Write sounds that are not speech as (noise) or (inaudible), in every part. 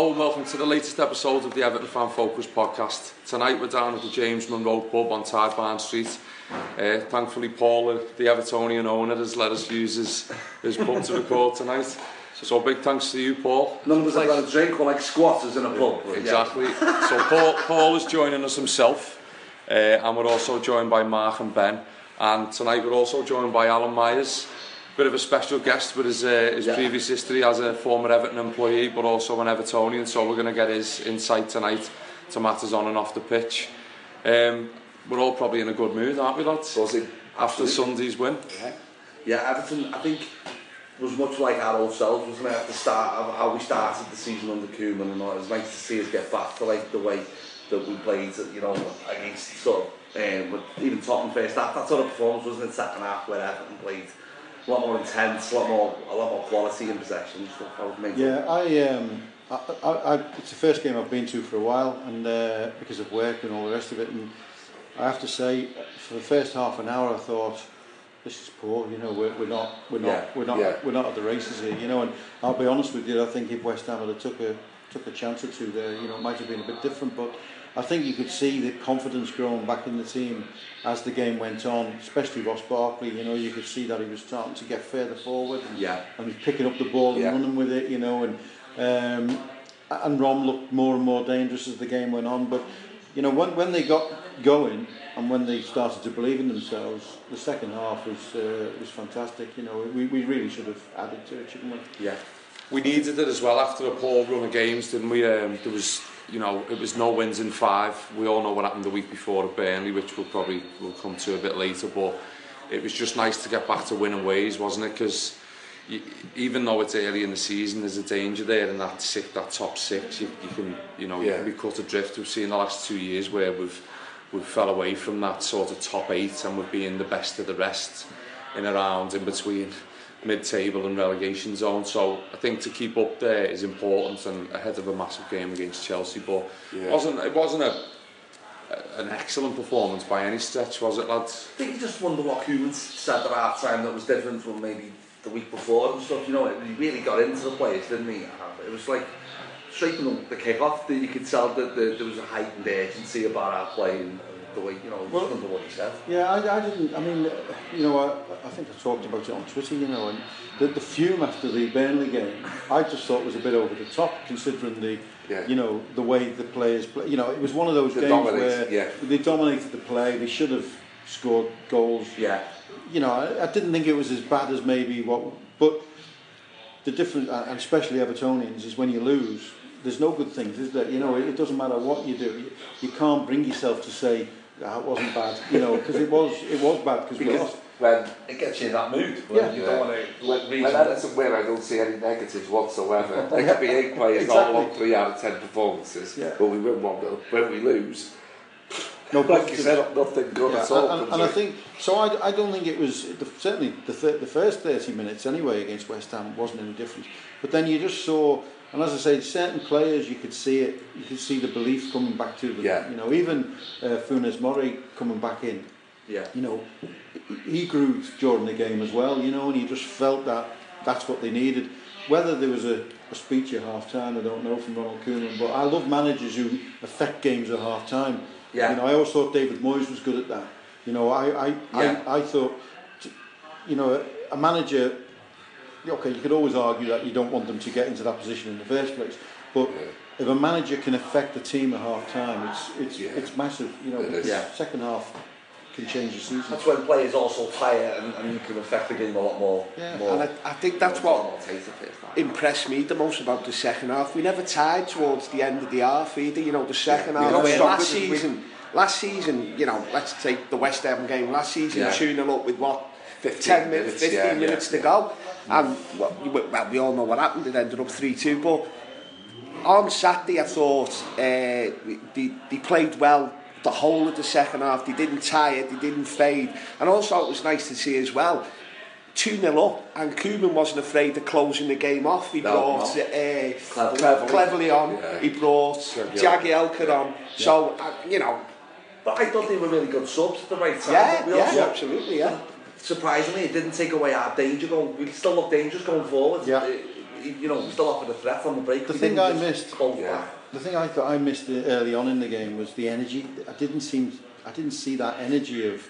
Hello and welcome to the latest episode of the Everton Fan Focus podcast. Tonight we're down at the James Monroe pub on Tyburn Street. Uh, thankfully Paul, uh, the Evertonian owner, has let us use his, his pub to record tonight. So big thanks to you, Paul. None of us have a drink, we're like squatters in a pub. Exactly. Yeah. so Paul, Paul is joining us himself, uh, and we're also joined by Mark and Ben. And tonight we're also joined by Alan Myers, bit of a special guest with his, uh, his yeah. previous history as a former Everton employee, but also an Evertonian. So we're going to get his insight tonight to matters on and off the pitch. Um, we're all probably in a good mood, aren't we, lads? Buzzing. After Sunday's win. Yeah. yeah, Everton, I think, was much like our old selves, wasn't it? At the start of how we started the season under Koeman and all. It was nice to see us get back to like the way that we played, you know, against sort of, um, even Tottenham first half. That sort of performance wasn't it? Second half where Everton played a lot more intense, a lot more, a lot more quality in possession. So that was amazing. Yeah, I, um, I, I, it's the first game I've been to for a while, and uh, because of work and all the rest of it. And I have to say, for the first half an hour, I thought, this is poor. You know, we're, we're not, we're not, Yeah, we're not, yeah. we're not at the races here. You know, and I'll be honest with you, I think if West Ham had took a took a chance or two there, you know, it might have been a bit different. But I think you could see the confidence growing back in the team as the game went on, especially Ross Barkley. You know, you could see that he was starting to get further forward. And, Yeah. and he's picking up the ball and Yeah. running with it, you know, and um, and Rom looked more and more dangerous as the game went on. But you know, when when they got going and when they started to believe in themselves, the second half was uh, was fantastic. You know, we, we really should have added to it, shouldn't we? Yeah. We needed it as well after a poor run of games, didn't we? Um, there was, you know, it was no wins in five. We all know what happened the week before at Burnley, which we'll probably will come to a bit later. But it was just nice to get back to winning ways, wasn't it? Because even though it's early in the season, there's a danger there in that six, that top six. You, you can, you know, yeah. you can be cut adrift. We've seen the last two years where we've we've fell away from that sort of top eight and we've been the best of the rest in around in between mid-table and relegation zone. So I think to keep up there is important and ahead of a massive game against Chelsea. But yeah. it wasn't it wasn't a, a an excellent performance by any stretch, was it, lads? I think you just wonder what Koeman said at half time that was different from maybe the week before and stuff. You know, he really got into the players, didn't he? Uh, it was like straight from the, the kick-off that you could tell that, there was a heightened urgency about our play and the way, you know, Well- just under what he said. Yeah, I, I didn't. I mean, uh, you know, I, I think I talked about it on Twitter. You know, and the, the fume after the Burnley game, I just thought was a bit over the top, considering the, Yeah. you know, the way the players play. You know, it was one of those They games where yeah. they dominated the play. They should have scored goals. Yeah. You know, I, I didn't think it was as bad as maybe what, but the difference, and especially Evertonians, is when you lose. There's no good things, is there? You know, it, it doesn't matter what you do. You, you can't bring yourself to say Ah, that wasn't bad, you know, because it was it was bad cause because we lost. When it gets you in that mood, when yeah. you don't want to let reason. When Edison win, I don't see any negatives whatsoever. (laughs) there could be eight players exactly. all on three out of ten performances, yeah. but we win one but When we lose, no, like but you said, nothing good yeah, at all. And, and I think so. I, I don't think it was the, certainly the, th- the first thirty minutes anyway against West Ham wasn't any different. But then you just saw and as I say, certain players you could see it. You could see the belief coming back to them. Yeah. You know, even uh, Funes Mori coming back in. Yeah. You know, he grew during the game as well. You know, and he just felt that that's what they needed. Whether there was a, a speech at half time, I don't know from Ronald Koeman. But I love managers who affect games at half time. Yeah. You know, I always thought David Moyes was good at that. You know, I, I, Yeah. I, I thought, you know, a manager, okay, you could always argue that you don't want them to get into that position in the first place, but yeah. if a manager can affect the team at half time, it's it's yeah. it's massive. You know, it yeah. second half can change the season. That's when players also tire and, and you can affect the game a lot more. Yeah, more, and I, I think that's more, what more impressed me the most about the second half. We never tied towards the end of the half either. You know, the second yeah, half. You last season, we... last season, you know, let's take the West Ham game. Last season, yeah. tuning up with what 15 10 minutes, 15 minutes, 15 yeah, minutes yeah, to yeah. go. And, well, well, we all know what happened. It ended up 3-2, but on Saturday, I thought uh, they, they played well the whole of the second half. They didn't tire, they didn't fade. And also, it was nice to see as well, 2-0 up, and Koeman wasn't afraid of closing the game off. He no, brought no. Uh, cleverly. cleverly. cleverly on, yeah. he brought Jaggy Elker yeah. on. So, uh, you know... But I thought they were really good subs at the right time. Yeah, yeah, also, absolutely, yeah surprisingly, it didn't take away our danger going. We still looked dangerous going forward. Yeah. It, you know, we still offered a threat on the break. The we thing I missed. Yeah. The thing I thought I missed early on in the game was the energy. I didn't seem. I didn't see that energy of.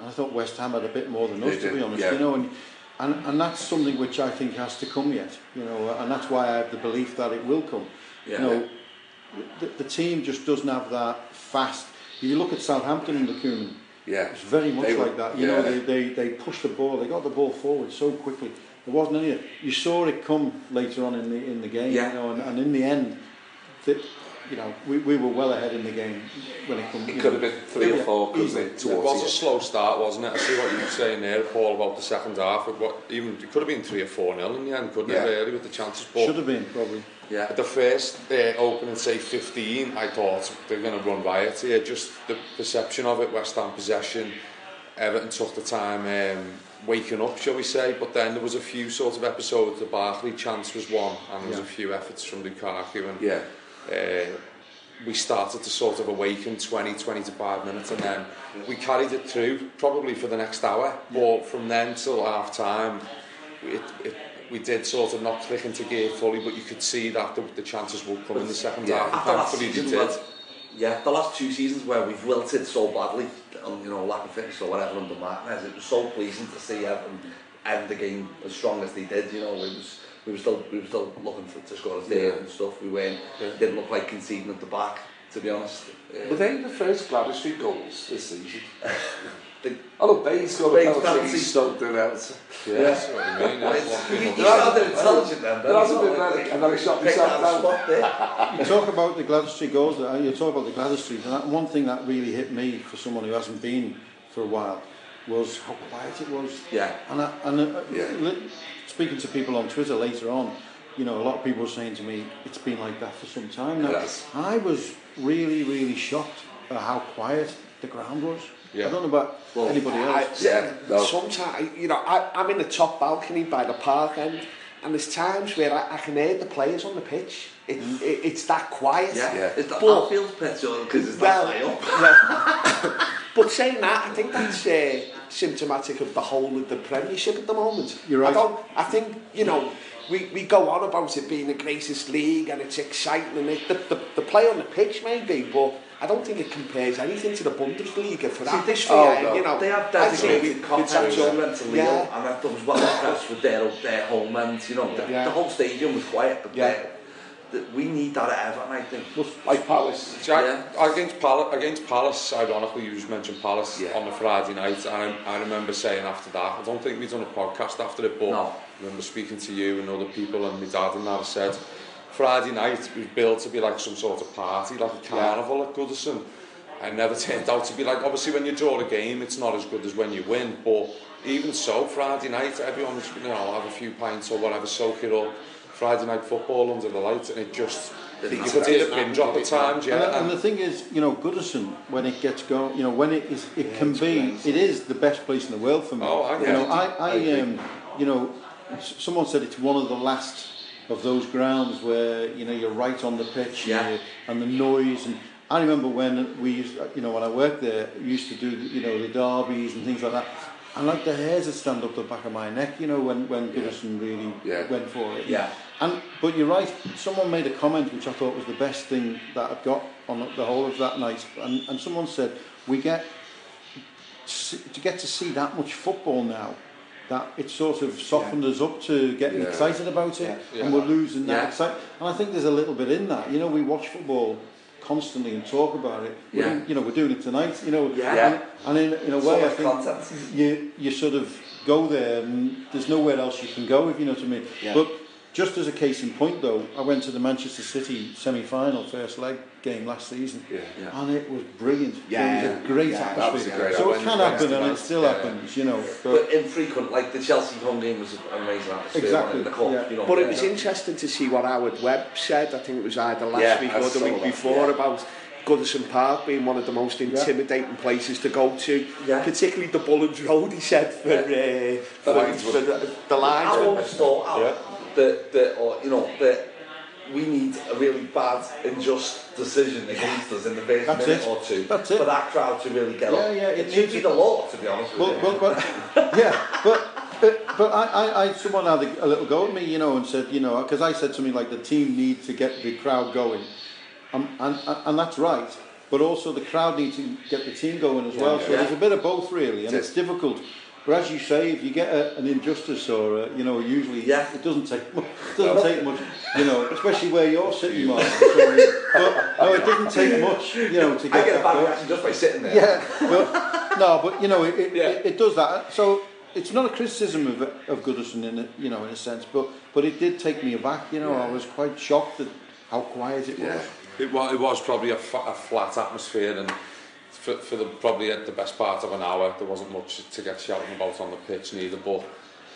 I thought West Ham had a bit more than us, to be honest. Yeah. You know, and, and and that's something which I think has to come yet. You know, and that's why I have the belief that it will come. Yeah. You know, the, the team just doesn't have that fast. If you look at Southampton under Koeman, Yeah. It's very much they like that. You yeah. know, they, they, they pushed the ball, they got the ball forward so quickly. There wasn't any. You saw it come later on in the in the game, yeah. you know, and, and in the end, that you know, we, we were well ahead in the game when it comes. It could know, have been three or four, yeah, couldn't it? It was a slow start, wasn't it? I see what you were saying there, Paul, about the second half. It, what, even, it could have been three or four nil in the end, couldn't yeah. it, really, with the chances. But Should have been, probably. Yeah. At the first uh, opening, say 15, I thought they're going to run riot here. Just the perception of it, West Ham possession. Everton took the time um, waking up, shall we say. But then there was a few sort of episodes. The Barkley chance was one, and there was Yeah. a few efforts from Lukaku. And Yeah. uh, we started to sort of awaken 20, 25 minutes, and then we carried it through probably for the next hour. But from then till half time, it, it, we did sort of not click into gear fully, but you could see that the, the chances would come but, in the second yeah, half. Thankfully, they did. Yeah, the last two seasons where we've wilted so badly, on you know lack of fitness or whatever under Martinez, it was so pleasing to see Everton end the game as strong as they did. You know, it was we were still we were still looking for, to score there yeah. and stuff. We weren't yeah. didn't look like conceding at the back, to be honest. Were they the first Gladys goals this season? (laughs) the, Oh, look, Baines got a Baines penalty, penalty. he stumped it out. Yeah, that's what I mean. That's what you, people you do. sounded intelligent then. There hasn't It's been not and then I shot picked myself down. You talk about the Gwladys Street goals. You talk about the Gwladys Street, and that, one thing that really hit me for someone who hasn't been for a while was how quiet it was. Yeah. And I, and uh, Yeah. li- speaking to people on Twitter later on, you know, a lot of people were saying to me, "It's been like that for some time now." It has. And I was really, really shocked at how quiet the ground was. Yeah. I don't know about Well, anybody I, else. Yeah, no. Sometimes, you know, I, I'm in the top balcony by the park end, and there's times where I, I can hear the players on the pitch. It, it, it's that quiet. Yeah, Yeah. It's the But- Anfield pitch because it's Well, that high up. well, (laughs) but saying that, I think that's uh, symptomatic of the whole of the Premiership at the moment. You're right. I, don't, I think, you know, we, we go on about it being the greatest league and it's exciting and it, the, the, the play on the pitch maybe, but I don't think it compares anything to the Bundesliga for that. See, this oh, no. you know, they have designated contacts on mental yeah. Legal, and that was well impressed with their, their home end, you know, yeah. the, yeah. the whole stadium was quiet, but yeah. They, we need that at Everton, I think. Like Palace. See, yeah. against, Pal against Palace, ironically, you just mentioned Palace yeah. on the Friday night, and I, I remember saying after that, I don't think we'd done a podcast after it, but no. I remember speaking to you and other people, and my dad and that, I said, Friday night was built to be like some sort of party, like a carnival at Goodison. And never turned out to be like, obviously when you draw a game, it's not as good as when you win, but even so, Friday night, everyone's, you know, have a few pints or whatever, soak it up. Friday night football under the lights, and it just, you could hear the pin drop at times, yeah. And, and the thing is, you know, Goodison, when it gets going, you know, when it is, it can be, it is the best place in the world for me. Oh, I you know, agree. I, I I, um, you know, someone said it's one of the last of those grounds where you know you're right on the pitch Yeah. and, and the noise. And I remember when we, used, you know, when I worked there, used to do, you know, the derbies and things like that. And like the hairs would stand up the back of my neck, you know, when when Goodison really Yeah. went for it. Yeah. And but you're right. Someone made a comment which I thought was the best thing that I've got on the whole of that night. And, and someone said we get to get to see that much football now that it sort of softened us up to getting Yeah. excited about it, Yeah. and we're losing that excitement. And I think there's a little bit in that. You know, we watch football constantly and talk about it. Yeah. you know, we're doing it tonight. You know, Yeah. and, in, in a So way, I think content. you you sort of go there, and there's nowhere else you can go if you know what I mean. Yeah. But just as a case in point, though, I went to the Manchester City semi-final first leg game last season, Yeah. Yeah. and it was brilliant. Yeah, it was a great yeah, that atmosphere. was a great so it can happen, and it still night. happens, you know. But, But infrequent, like the Chelsea home game was an amazing atmosphere. Exactly. The cup, yeah. you know. But it was interesting to see what Howard Webb said. I think it was either last Yeah, week or the week before yeah. about Goodison Park being one of the most intimidating places to go to, Yeah. particularly the Bullens Road. He said for, uh, for, linesman. for the, the I linesman. always thought Alan, that, that, or, you know, that we need a really bad, unjust decision against us in the first That's minute it. or two That's it. for that crowd to really get Yeah, up. yeah, it, it should needs be the law, to be honest with but, you. but, (laughs) but yeah, but. But, but I, I, I, someone had a, a little go at me, you know, and said, you know, because I said something like the team need to get the crowd going, um, and, and, and that's right. But also the crowd need to get the team going as well. So Yeah. there's a bit of both really, and It it's is. difficult. But as you say, if you get a, an injustice or a, you know, usually Yeah. it doesn't take mu- it doesn't take much, you know, especially where you're sitting, Mark. So, uh, but no, it didn't take much, you know, to get I get a bad reaction just by sitting there. Yeah, but no, but you know, it, it, Yeah. it, it does that. So it's not a criticism of of Goodison in a, you know in a sense, but but it did take me aback. You know, I was quite shocked at how quiet it Yeah. was. It was, it was probably a, fa- a flat atmosphere and for, for the probably at the best part of an hour there wasn't much to get shouting about on the pitch neither but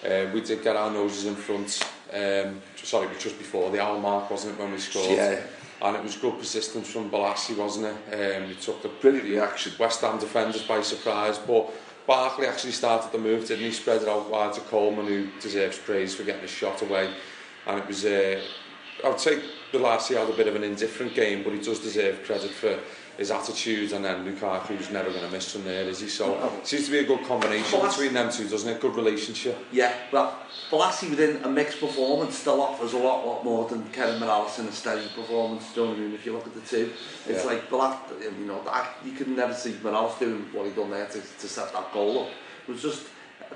uh, we did get our noses in front um, sorry it was just before the hour mark wasn't it when we scored Yeah. and it was good persistence from Bolasie wasn't it um, he took the Brilliant reaction. West Ham defenders by surprise but Barkley actually started the move didn't he spread it out wide to Coleman who deserves praise for getting his shot away and it was uh, I would say Bolasie had a bit of an indifferent game but he does deserve credit for his attitude and then Lukaku's never going to miss from there, is he? So no. it seems to be a good combination Blas- between them two, doesn't it? Good relationship. Yeah, but Balassi within a mixed performance still offers a lot, lot more than Kevin Morales in a steady performance, do you know what I mean? If you look at the two, it's yeah. like Balassi, you know, that, you could never see Morales doing what he done there to, to set that goal up. It was just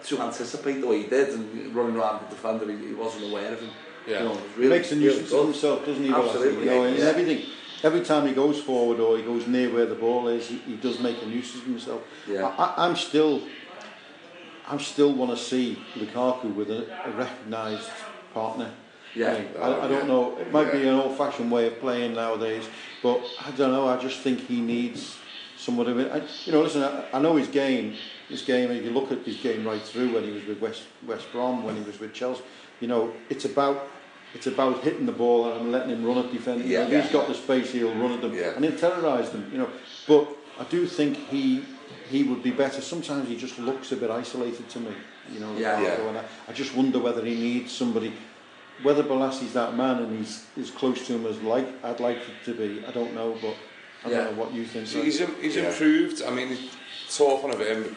to anticipate the way he did and running around the defender, he, he wasn't aware of him. Yeah. You know, really, makes a nuisance really of himself, doesn't he? Absolutely. You know, and yeah. everything. Every time he goes forward or he goes near where the ball is, he, he does make a nuisance of himself. Yeah. I, I, I'm still, I still want to see Lukaku with a, a recognised partner. Yeah. Like, I, I don't know. It might be an old-fashioned way of playing nowadays, but I don't know. I just think he needs someone of it. I, you know, listen. I, I know his game. His game. If you look at his game right through when he was with West West Brom, when he was with Chelsea, you know, it's about it's about hitting the ball and letting him run at defending. Yeah, if yeah. he's got the space, he'll run at them Yeah. and he'll terrorise them. You know, but I do think he he would be better. Sometimes he just looks a bit isolated to me. You know, Yeah. Yeah. and I, I just wonder whether he needs somebody. Whether Bolasie's that man and he's as close to him as like I'd like it to be, I don't know, but I Yeah. don't know what you think. So he's, im- he's Yeah. improved. I mean, talking of him,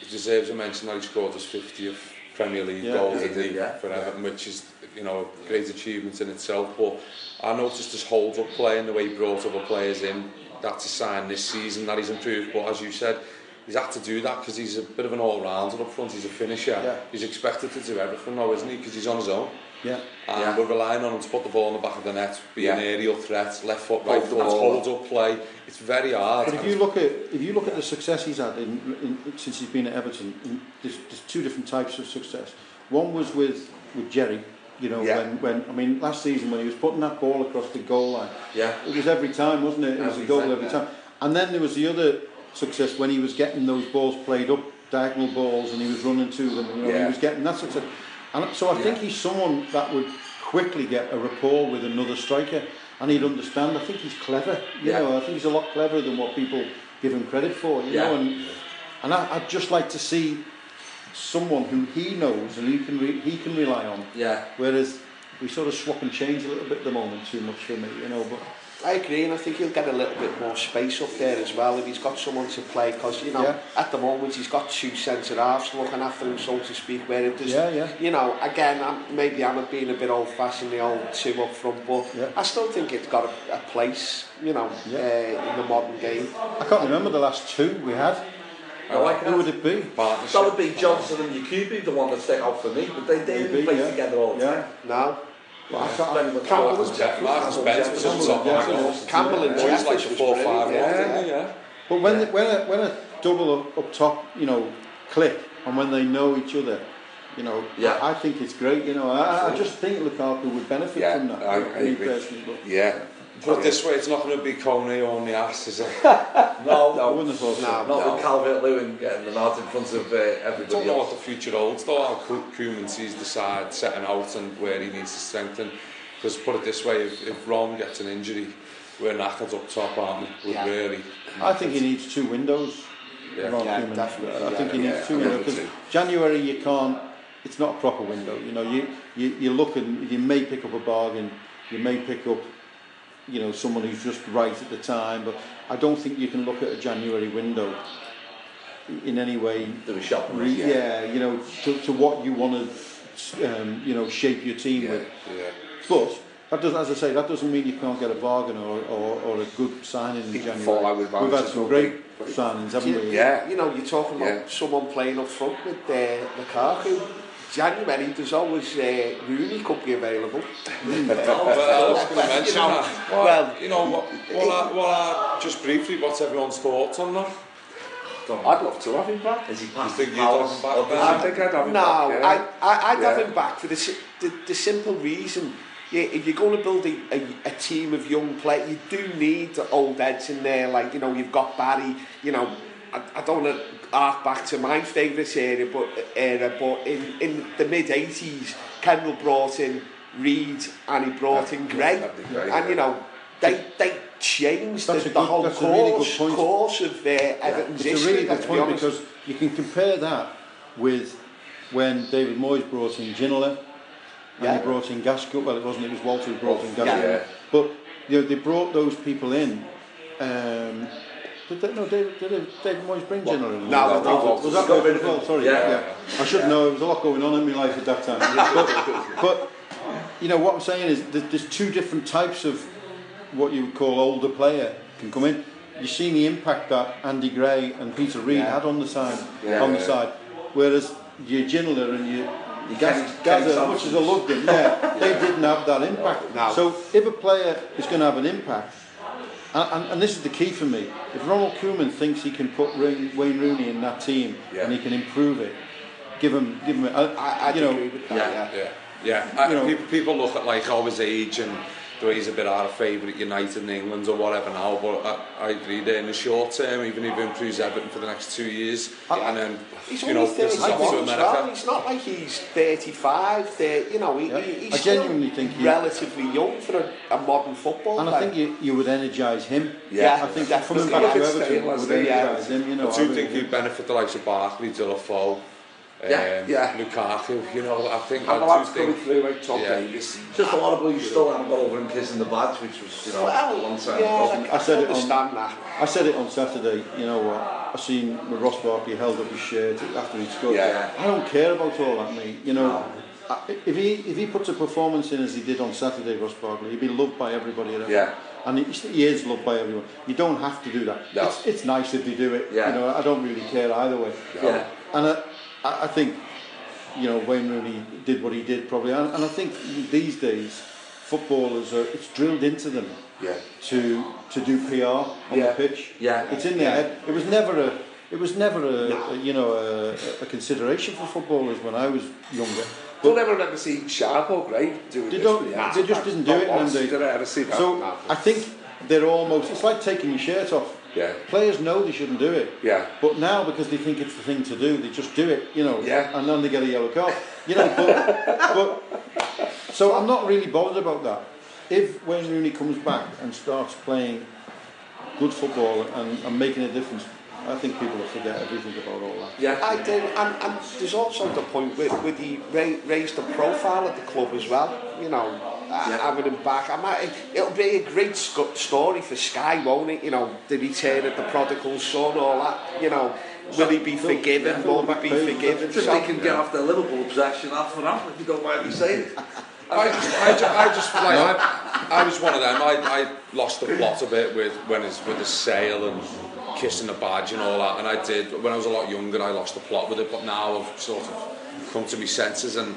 he deserves a mention that he scored his 50th Premier League Yeah. goal Yeah, he didn't did, he, yeah. for Everton, which is you know, a great achievement in itself. But I noticed his hold-up play and the way he brought other players in. That's a sign this season that he's improved. But as you said, he's had to do that because he's a bit of an all-rounder up front. He's a finisher. Yeah. He's expected to do everything now, isn't he? Because he's on his own. Yeah. And yeah. we're relying on him to put the ball in the back of the net, be yeah. an aerial threat, left foot, right foot, hold up play. It's very hard. But if you look at if you look yeah. at the success he's had in, in, since he's been at Everton, there's, there's two different types of success. One was with with Jerry, You know, Yeah. when, when I mean last season when he was putting that ball across the goal line, Yeah. It was every time, wasn't it? It was a goal time, every yeah. time. And then there was the other success when he was getting those balls played up, diagonal balls, and he was running to them. You know, he was getting that success. And so I think he's someone that would quickly get a rapport with another striker, and he'd understand. I think he's clever. You Yeah. know, I think he's a lot cleverer than what people give him credit for. You Yeah. know, and and I, I'd just like to see someone who he knows and he can re- he can rely on. Yeah. Whereas we sort of swap and change a little bit at the moment too much for me, you know. But I agree, and I think he'll get a little bit more space up there as well if he's got someone to play. Because you know, yeah. at the moment he's got two centre halves looking after him, so to speak. Where it does, yeah, yeah. you know, again, I'm, maybe I'm being a bit old fashioned, the old two up front, but yeah. I still think it's got a, a place, you know, yeah. uh, in the modern game. I can't remember the last two we had. I like Who would it be? Partnership. That would be Johnson and Yakubu, the one that stick out for me, but they, they Maybe, play yeah. together all the Yeah. time. No. Well, I can't- Campbell like- was Jeff Marcus Spence was on top and of Jeffers. Campbell and Always like Jeffers 4 5 brilliant, yeah. yeah. But when, the, when, a, when a double up, up top, you know, click, and when they know each other, you know, Yeah. I, I think it's great. You know, I, I just think Lukaku would benefit Yeah, from that. I- I agree. Yeah. Put it this way, it's not going to be Coney on the ass, is it? (laughs) No, no, I wouldn't have thought so. No. not with Calvert Lewin getting the nod in front of uh, I everybody don't know what the future holds, though. How Ko- Koeman sees the side setting out and where he needs to strengthen. Because put it this way, if, if Ron gets an injury, we're knackered up top, aren't we? We're Yeah. really. I think he needs two windows. Yeah. Ron Yeah, definitely. I think he Yeah, needs yeah, two windows because. January you can't. It's not a proper window. You know, you, you you look and you may pick up a bargain. You may pick up, you know, someone who's just right at the time. But I don't think you can look at a January window in any way. Do a shot. Re- yeah. you know, to, to what you want to, um, you know, shape your team Yeah. with. Yeah. But that doesn't, as I say, that doesn't mean you can't get a bargain or, or, or a good signing in People January. fall out with We've had some great signings, haven't we? Yeah. You know, you're talking about Yeah. someone playing up front with uh, Lukaku. January there's always uh, Rooney could be available. Well, (laughs) oh, well, I was going to mention that. What, well, you know, what, what, are, what are, just briefly, what's everyone's thoughts on that? I'd love to have him back. Is he back? You think you'd have him back? Ben? I he... think I'd have him no, back. No, yeah. I, I, I'd yeah. have him back for the, the, the simple reason yeah, if you're going to build a, a, a team of young players, you do need old heads in there. Like, you know, you've got Barry, you know, I, I don't want to arc back to my favourite era but, era, but in, in the mid-80s, Kendall brought in Reed and he brought in Gray. Gray and, you know, they, they changed that's the, the good, whole that's course, really course of uh, Everton's yeah, it's history. It's a really good point because you can compare that with when David Moyes brought in Ginola and yeah. he brought in Gaskell. Well, it wasn't, it was Walter who brought in Gaskell. Yeah. But you know, they brought those people in um, did they, no, David, did David Moyes bring Ginola in? No, was, no, was, that as well? Sorry, Yeah. yeah. I should know. There was a lot going on in my life at that time. (laughs) but, but you know what I'm saying is there's two different types of what you would call older player can come in. You've seen the impact that Andy Gray and Peter Reid Yeah. had on the side, Yeah, on the side. Whereas your Ginola and your Gaz, Gaz, as much as I loved them, yeah, they didn't have that impact. No. So if a player is going to have an impact, and, and, and this is the key for me, if Ronald Koeman thinks he can put Wayne Wayne Rooney in that team Yeah. and he can improve it, give him, give him, a, I, I'd you know, with that, yeah. yeah. Yeah, yeah. I, You know- people, people look at like oh, his age and the way he's a bit out of favour at United and England or whatever now. But I, I agree there in the short term, even if he improves Everton for the next two years, and then He's you only know this is 31 off to as well. America. He's not like he's 35, 30, you know, he, Yeah. he, he's I genuinely think he- relatively young for a, a modern football and I think you, you would energise him. Yeah, I think definitely. coming back to Everton would wasn't he? energise him. You know, I do think do. he'd benefit the likes of Barkley, Deulofeu, um, Yeah, yeah. Lukaku. You know, I think And I do lads coming think. through like Tom Yeah. Davies. Just a lot of boys still haven't got over him kissing the badge, which was, you know, a long time yeah, ago. I, I said it on- understand that. I said it on Saturday, you know what, I seen when Ross Barkley held up his shirt after he'd scored. Yeah. I don't care about all that, mate. You know, I- if he if he puts a performance in as he did on Saturday, Ross Barkley, he'd be loved by everybody at Everton. Yeah. And he, he is loved by everyone. You don't have to do that. No. It's, it's nice if they do it. Yeah. You know, I don't really care either way. Yeah. And I, I I think, you know, Wayne Rooney did what he did probably. And, and I think these days, footballers are, it's drilled into them Yeah. to to do PR on Yeah. the pitch. Yeah. It's in their Yeah. head. It was never a it was never a, a you know a, a consideration for footballers when I was younger. Don't ever remember seeing Sharp or Gray doing They don't. the They just didn't do it once. Did I ever see that? So No. I think they're almost. It's like taking your shirt off. Yeah. Players know they shouldn't do it. Yeah. But now because they think it's the thing to do, they just do it. You know. Yeah. And then they get a yellow card. You know. But, (laughs) but so I'm not really bothered about that. If Wayne Rooney comes back and starts playing good football and, and making a difference, I think people will forget everything about all that. Yeah. I did, and, and there's also the point where, where he ra- raised the profile of the club as well. You know, uh, having him back. I might, it'll be a great sc- story for Sky, won't it? You know, the return of the prodigal son, all that. You know, will he be Fill- forgiven? yeah, Will he be back forgiven? Just So- they can get off their Liverpool possession half an hour, if you don't mind me saying it. (laughs) I just, I just, I just like, I, I was one of them. I, I lost the plot a bit with when his with the sale and kissing the badge and all that. And I did, when I was a lot younger, I lost the plot with it, but now I've sort of come to my senses and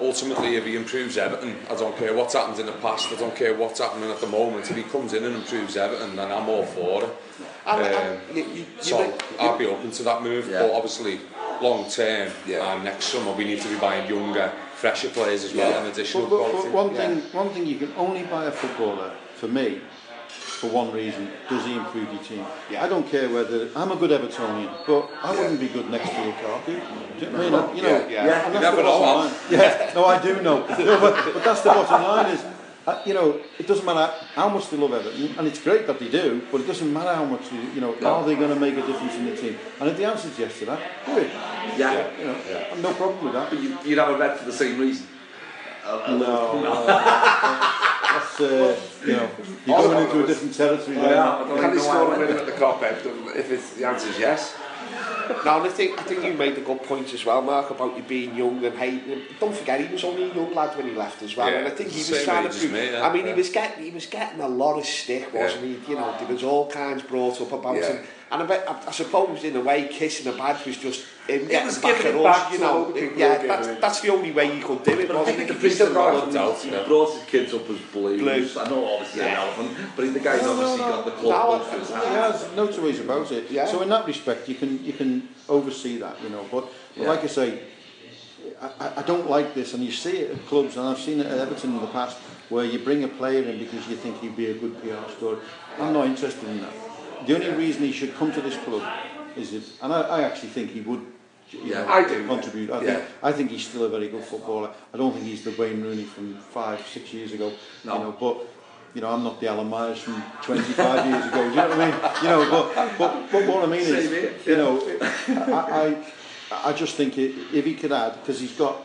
ultimately if he improves Everton, I don't care what's happened in the past, I don't care what's happening at the moment, if he comes in and improves Everton, then I'm all for it. And, um, and you, you, so you, I'd be open to that move, yeah. but obviously long term yeah. and next summer we need to be buying younger, fresher players as well, yeah. and additional but, but, quality. But one, thing, one thing, you can only buy a footballer, for me, for one reason: does he improve your team? Yeah. I don't care whether I'm a good Evertonian, but I wouldn't be good next to Lukaku. Do you know I mean? I- You know, Yeah, yeah. and You never know. Yeah, no, I do know. (laughs) No, but, but that's the bottom line is. Uh, you know, it doesn't matter how much they love Everton, and it's great that they do, but it doesn't matter how much, they, you know, are they going to make a difference in the team? And if the answer is yes to that, do it. Yeah. You know, I've no problem with that. But you, you'd have a red for the same reason. Uh, No, no. (laughs) That's, uh, you know, you're going into a different territory oh, there. Yeah, I Can he score a winner at the cop end if it's, the answer is yes? now, I think, I think you made a good point as well, Mark, about you being young and hating him. Don't forget, he was only a young lad when he left as well, yeah, and I think he was trying to prove... Me, yeah, I mean, yeah. he was getting he was getting a lot of stick, wasn't yeah. he? You know, there was all kinds brought up about yeah. him. And I, bet, I, I suppose, in a way, kissing a badge was just him getting was back giving at it us. back You know, other people yeah, that's, that's the only way you could do it. But I think the still reason got out, he yeah. brought his kids up as blues. Blues. I know obviously an Yeah. elephant, but the guy's No, no, obviously no. got the No, club I- close to his He heart. has no two ways about it. Yeah. So in that respect, you can you can oversee that, you know. But, but Yeah. like I say, I, I- I don't like this, and you see it at clubs, and I've seen it at Everton in the past, where you bring a player in because you think he'd be a good PR story. I'm not interested in that. The only reason he should come to this club is if, and I, I actually think he would. You Yeah, know, I do. contribute. I Yeah. think I think he's still a very good footballer. I don't think he's the Wayne Rooney from five, six years ago. No. You know, but you know, I'm not the Alan Myers from 25 years ago. Do you know what I mean? You know, but but, but what I mean is, here, you know, I, I I just think i if he could add, because he's got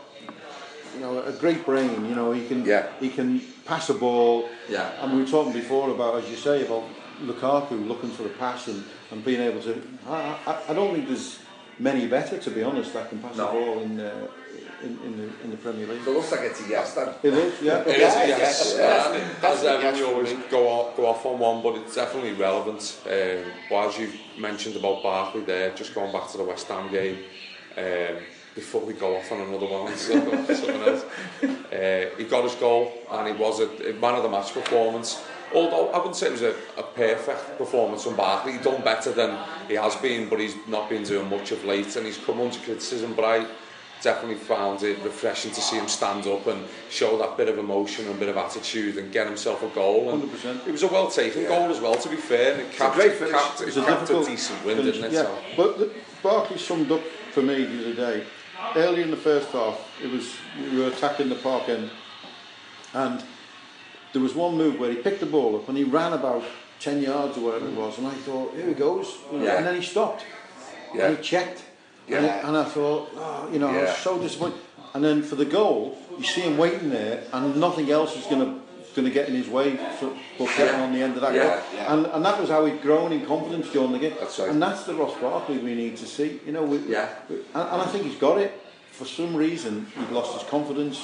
you know a great brain. You know, he can Yeah. he can pass a ball. Yeah. And we were talking before about, as you say, about Lukaku looking for a pass and, and being able to. I, I, I don't think there's many better, to be honest, that can pass no. the ball in, uh, in, in, the, in the Premier League. It looks like it's a yes then. It is, yeah. it is a yes. yes. Yeah. it As ever, yes, we always go off, go off on one, but it's definitely relevant. Um, well, as you mentioned about Barkley there, just going back to the West Ham game, um, before we go off on another one, so something else. Uh, he got his goal and it was a, a man of the match performance. Although I wouldn't say it was a, a perfect performance from Barkley, he's done better than he has been, but he's not been doing much of late, and he's come under criticism. But I definitely found it refreshing to see him stand up and show that bit of emotion and bit of attitude and get himself a goal. And 100%. It was a well taken goal as well, to be fair. And it capped, great finish. capped, it It's a capped a difficult decent win, finish, didn't it? Yeah, So, but the, Barkley summed up for me the other day. Early in the first half, it was we were attacking the park end, and there was one move where he picked the ball up and he ran about ten yards or whatever it was, and I thought, here he goes, you know, Yeah. and then he stopped, Yeah. and he checked, Yeah. and, it- and I thought, oh, you know, I was so disappointed. And then for the goal, you see him waiting there, and nothing else is going to going to get in his way for, for getting on the end of that goal. And, and that was how he'd grown in confidence during the game. That's right. And that's the Ross Barkley we need to see. You know, we, Yeah. we- and, and I think he's got it. For some reason, he'd lost his confidence.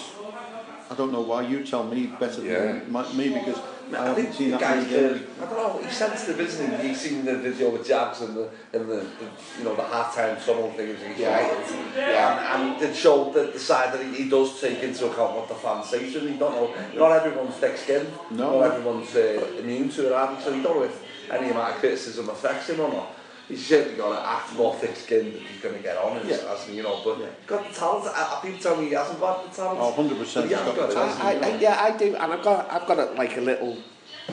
I don't know why. You tell me better yeah. than my, me because I, I haven't seen that. Guys, the, I don't know. He's sensitive, isn't he? He's seen the video with jabs and the and the, the you know the halftime trouble things. Yeah. Right. yeah. And, and it showed that the side that he, he does take into account what the fans say. So he don't know. Not everyone's thick-skinned, No. Not everyone's uh, immune to it. And so you don't know if any amount of criticism affects him or not he's certainly got a half more thick skin that he's going to get on as, yeah. as you know. But yeah. got the talent. I, I think Tommy hasn't got the talent. Oh, 100% he he's got, got the talent. I, I, yeah, I do, and I've got I've got a, like a little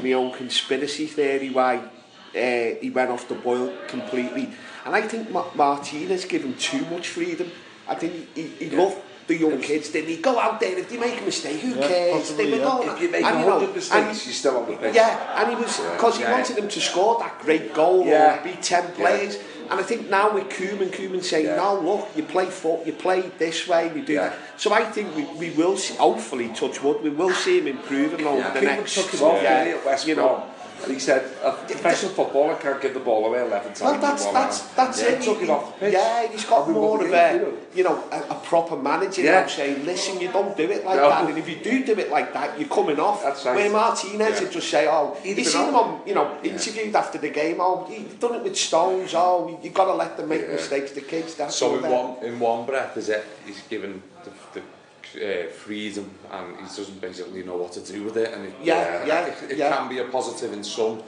my own conspiracy theory why uh, he went off the boil completely. And I think Ma Martinez gave him too much freedom. I think he, he, he yeah. loved the young kids didn't he go out there if they make a mistake who yeah, cares possibly, they were yeah. all if you make and, 100 you know, mistakes you still on the pitch yeah and he was because yeah, he yeah. wanted them to score that great goal yeah. or beat 10 players yeah. And I think now with Koeman, Koeman saying, yeah. no, look, you play foot, you play this way, you do yeah. that. So I think we, we will, see, hopefully, touch wood, we will see him improving over yeah. the Koeman next... Took him off, yeah, yeah, West you know, he said, a professional footballer can't give the ball away 11 times. Well, that's in one that's that's yeah, it. He took it off the pitch. Yeah, he's got And we more won of a, you know. a, a proper manager Yeah. now saying, listen, you don't do it like No. that, and if you do do it like that, you're coming off. That's right. Where Martinez Yeah. would just say, oh, He'd you been seen on. him on, you know, interviewed after the game, oh, you've done it with Stones, oh, you've got to let them make Yeah. mistakes, the kids, that's So in one in one breath, is it? He's given the, the uh, freedom and he doesn't basically know what to do with it and it, yeah, yeah, it, it yeah. can be a positive in some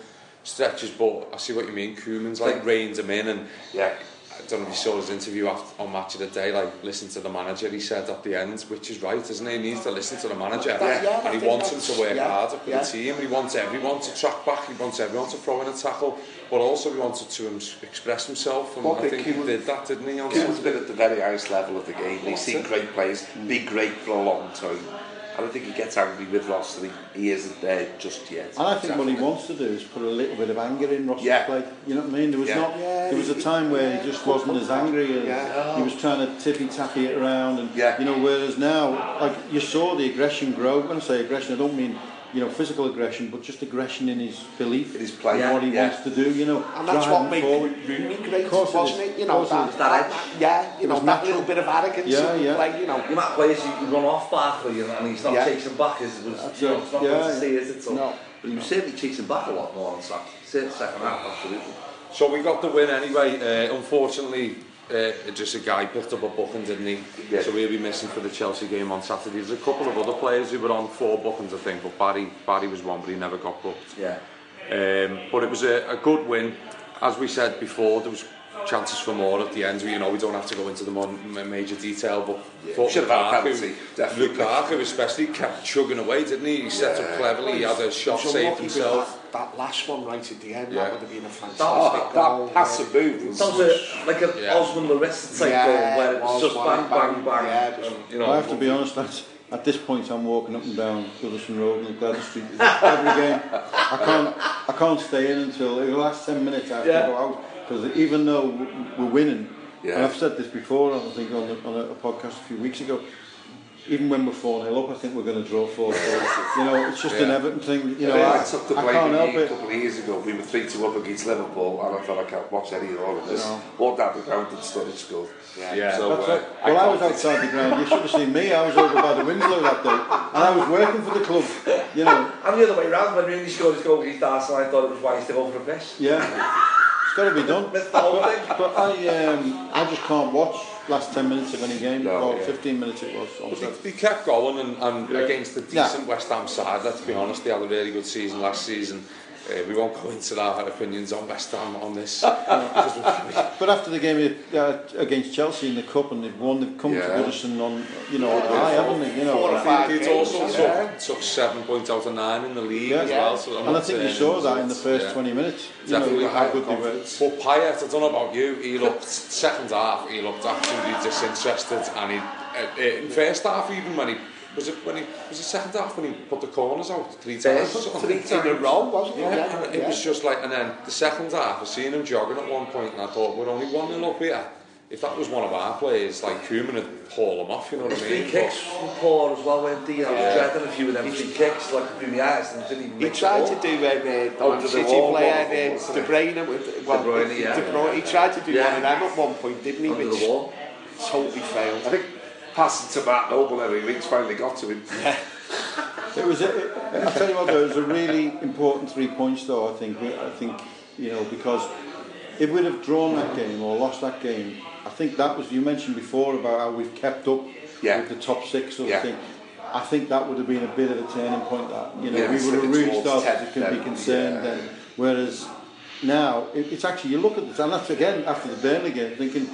stretches but I see what you mean Koeman's like reins him in and yeah I don't know if you saw his interview after, on Match of the Day, like, listen to the manager, he said at the end, which is right, isn't he? He needs to listen to the manager. That, yeah, and he wants him to work yeah, harder for yeah. the team. He wants everyone to track back. He wants everyone to throw in a tackle but also he wanted to um, express himself, and what I think Keane, he did that, didn't he? Also? Keane's been at the very highest level of the game, he's seen great players, be mm. great for a long time. And I think he gets angry with Ross and he, he isn't there just yet. And I think definitely. what he wants to do is put a little bit of anger in Ross's yeah. play. You know what I mean? There was yeah. not yeah, there was a time where yeah. he just wasn't as angry and yeah. he was trying to tippy tappy it around and yeah. you know, whereas now like you saw the aggression grow. When I say aggression I don't mean you know, physical aggression, but just aggression in his belief, in his play, yeah, what he yeah. wants to do, you know. And that's what made Rooney great, wasn't it? You know, that, that, that, yeah, you know, that little bit of arrogance. Yeah, yeah. Like, you know. You might of players you run off Barkley and, and he's not yeah. chasing back is, was, that's you know, it's not yeah, good to see, is it? So, no. But he was certainly chasing back a lot more on second half, absolutely. So we got the win anyway. Uh, unfortunately, uh, just a guy picked up a booking, didn't he? Yeah. So he'll be missing for the Chelsea game on Saturday. There's a couple of other players who were on four bookings, I think, but Barry Barry was one, but he never got booked. Yeah. Um, but it was a, a good win. As we said before, there was chances for more at the end. You know, we don't have to go into the mon- ma- major detail, but thought should have had a Lukaku- penalty, definitely. Lukaku especially kept chugging away, didn't he? He set up cleverly, he had a shot saved himself. That, that last one right at the end, Yeah. that would have been a fantastic Oh, goal. that passive move was... Sounds a, like a Yeah. Osman Larissa type Yeah, goal where it was was just bang, bang, bang, bang. yeah, it was- and, you know, I have to be honest, that's, at this point I'm walking up and down Goodison Road and Gwladys Street every game. I can't, I can't stay in until the last 10 minutes I have Yeah. to go out. Because even though we're winning, Yeah. and I've said this before, I think on, the, on a, a podcast a few weeks ago, even when we're 4 0 up, I think we're going to draw 4 4. You know, it's just an Yeah. Everton thing. You know, Yeah, I, I took the blame can't help me a couple of years ago. We were 3 2 up against Liverpool, and I thought I can't watch any of all of this. No. Walked down the ground and stood at school. Yeah. So, That's uh, right. Well, I, was can't- outside the ground. You should have seen me. I was over by the Winslow that day, and I was working for the club. You know, I'm the other way round. When Rooney scored his goal against Arsenal, I thought it was wise to go for a piss. yeah, it's got to be done. but, but I, um, I just can't watch last 10 minutes of any game, no, or yeah. 15 minutes it was. But they, they kept going and, and yeah. against a decent yeah. West Ham side, let's be honest, they had a really good season last season. Uh, we won't go into our opinions on West Ham on this. (laughs) but after the game uh, against Chelsea in the cup and they've won, they've come yeah. to Goodison on you know yeah, high, haven't they? You know, four or five games, also yeah. took, took seven points out of nine in the league yeah. as well. So and I think you saw that in the first yeah. 20 minutes. You Definitely know, how good they were. But Payet, I don't know about you, he looked second half, he looked absolutely disinterested, and he uh, uh, in first half even when he Was it when he was the second half when he put the corners out three times? Three, (laughs) three in a row, wasn't it? Yeah. And it yeah. was just like, and then the second half, I seen him jogging at one point, and I thought we're only one nil up here. If that was one of our players, like Koeman would haul him off, you know what I mean? Free kicks from Paul as well, weren't he? I was yeah. dreading a few of them free kicks, like through the eyes, and didn't even He tried to do um, uh, uh the Man City player, uh, uh, uh, De Bruyne, with, well, De Bruyne, yeah, De Bruyne, yeah. he tried to do yeah. one of them at one point, didn't he? Under which the wall. totally failed. I think passing to Mark Noble every week's finally got to him. It was. A, it, I tell you what, though, it was a really important three points, though. I think. I think you know because if we'd have drawn that game or lost that game, I think that was you mentioned before about how we've kept up Yeah. with the top six sort Yeah. of thing. I think that would have been a bit of a turning point. That you know Yeah, we would have slipping really towards started 10th to can be concerned Yeah. then. Whereas now it, it's actually you look at this, and that's again after the Burnley game, thinking.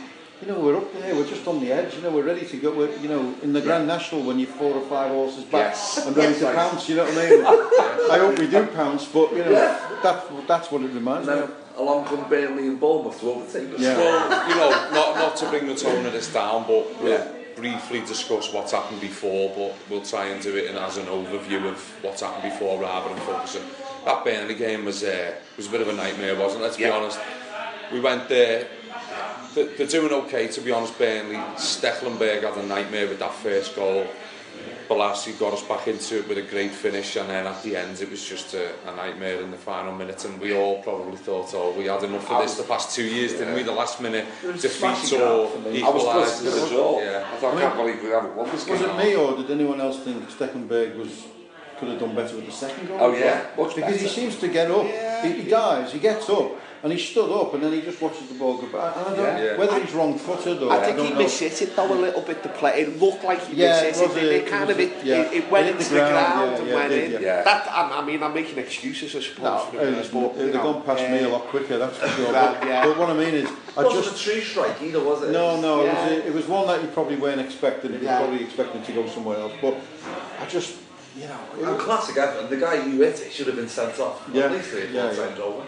you know, we're up there, we're just on the edge, you know, we're ready to go, we're, you know, in the Grand National when you're four or five horses back yes. and ready yes, to pounce, you know what I mean? (laughs) I hope we do pounce, but, you know, yeah. that, that's what it reminds no. me of along come Burnley and Bournemouth to overtake us. Yeah. Well, you know, not, not to bring the tone of this down, but we'll yeah. briefly discuss what's happened before, but we'll try and do it in, as an overview of what's happened before rather than focusing. That Burnley game was, uh, was a bit of a nightmare, wasn't it? Let's yeah. be honest. We went there, They're, they're doing okay, to be honest. Burnley, Stekelenburg had a nightmare with that first goal. Bolasie got us back into it with a great finish, and then at the end it was just a, a nightmare in the final minute, and we all probably thought, oh, we had enough of this the past two years, didn't we? The last minute defeat or grab for me. I was close equalised. to the draw. Yeah. I thought, I can't believe we haven't won this Was game. it me or did anyone else think Stekelenburg was could have done better with the second goal? Oh, yeah, much because he seems to get up. Yeah. He, he dives, he gets up, and he stood up, and then he just watches the ball go back. And I don't Yeah. Yeah. whether he's wrong-footed or I think don't he know. mishit it though a little bit to play. It looked like he Yeah, it mishit it. It, kind of was it, yeah. it, it went It into the the ground, ground yeah, and yeah, went did, in. yeah. That I, I mean, I'm making excuses, I suppose. No, for it him, was, but, it would you have gone past me a uh, lot quicker, that's for sure. Well, but, yeah. but what I mean is, I It wasn't just a true strike either, was it? no, no, Yeah. it, was a, it was one that you probably weren't expecting. He was Yeah. probably expecting to go somewhere else. But I just, you know, it was, classic Everton, the guy who hit it should have been sent off. Yeah. At least three or four Yeah, yeah. over.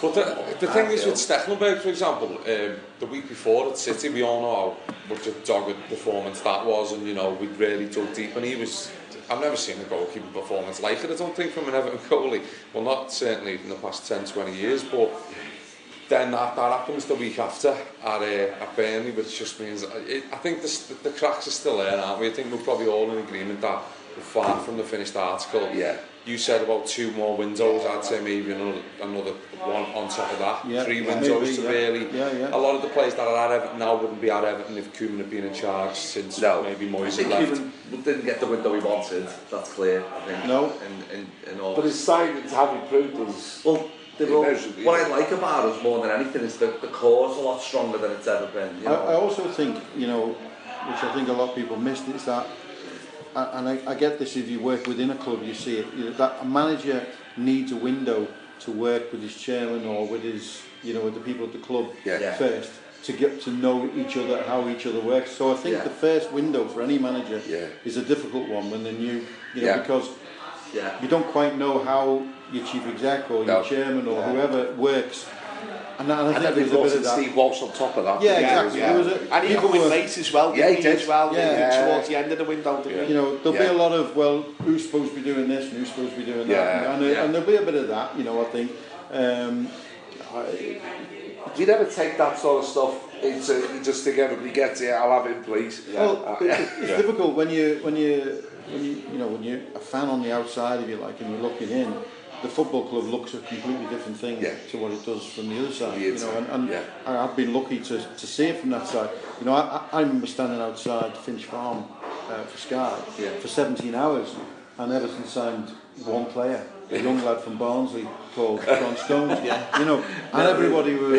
But the, the thing is with Stecklenberg, for example, um, the week before at City, we all know how much a dogged performance that was, and you know, we really dug deep, and he was. I've never seen a goalkeeper performance like it, I don't think, from an Everton goalie. Well, not certainly in the past 10, 20 years, but then that, that happens the week after at, uh, at Burnley, which just means, it, I think this, the, the cracks are still there, aren't we? I think we're probably all in agreement that we're far from the finished article. Yeah. You said about two more windows, I'd say maybe another, another one on top of that. Yeah, Three yeah, windows maybe, to yeah. really... Yeah, yeah. A lot of the players that are at Everton now wouldn't be at Everton if Koeman had been in charge since no. maybe Moyes had left. Koeman didn't get the window he wanted, that's clear, I think. No. In, in, in all. But his signings have improved us. Well, they were, Immeasurably, what yeah. I like about us more than anything is that the core's a lot stronger than it's ever been. You I, know? I also think, you know, which I think a lot of people missed, is that, and I, I get this if you work within a club, you see it, you know, that a manager needs a window to work with his chairman or with his, you know, with the people at the club Yeah. Yeah. first to get to know each other, how each other works. So I think Yeah. the first window for any manager Yeah. is a difficult one when they're new, you know, Yeah. because yeah. you don't quite know how your chief exec or your No. chairman or Yeah. whoever works. And, I- and I And think then there's a brought bit of that. Steve Walsh on top of that. Yeah, exactly. well? was a, And even with late as well, Yeah, he did. as well, Yeah. yeah. towards the end of the window, didn't he? you know, there'll Yeah. be a lot of, well, who's supposed to be doing this and who's supposed to be doing that. Yeah, And, yeah. and there'll be a bit of that, you know, I think. Um, I, We never take that sort of stuff into you just think everybody gets it, I'll have it in place. well, it's, (laughs) it's difficult when you, when you, when you, you know, when you're a fan on the outside, if you like, and you're looking in, the football club looks a completely different thing Yeah. to what it does from the other side. The You know, and, and yeah. I've been lucky to, to see it from that side. You know, I, I remember standing outside Finch Farm uh, for Sky Yeah. for 17 hours, and Everton signed one player, a young lad from Barnsley called John Stones. (laughs) yeah. You know, and everybody were,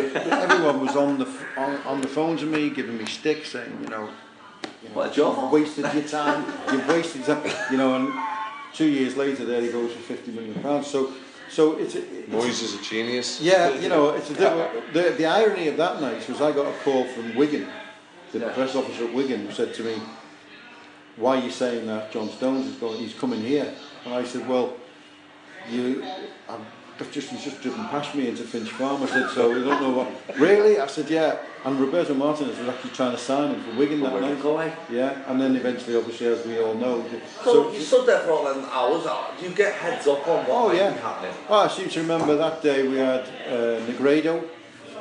everyone was on the on, on the phone to me, giving me sticks, saying, you know, you know What a job. you've wasted your time, you've wasted time, you know, and two years later there he goes for 50 million pounds. So, so it's, a- it's Moyes is a genius. yeah, you know, it's a the, the irony of that night was I got a call from Wigan, the Yeah. press officer at Wigan, who said to me, why are you saying that John Stones is going, he's coming here? And I said, well, you, I've I've just, he's just driven past me into Finch Farm. I said, so we don't know what, really? I said, yeah. And Roberto Martinez was actually trying to sign him for Wigan for that Wigan, night. Away. Yeah, and then eventually, obviously, as we all know. So, so you stood there for all them hours. Uh, do you get heads up on what oh, might yeah. be happening? Oh, I seem to remember that day we had uh, Negredo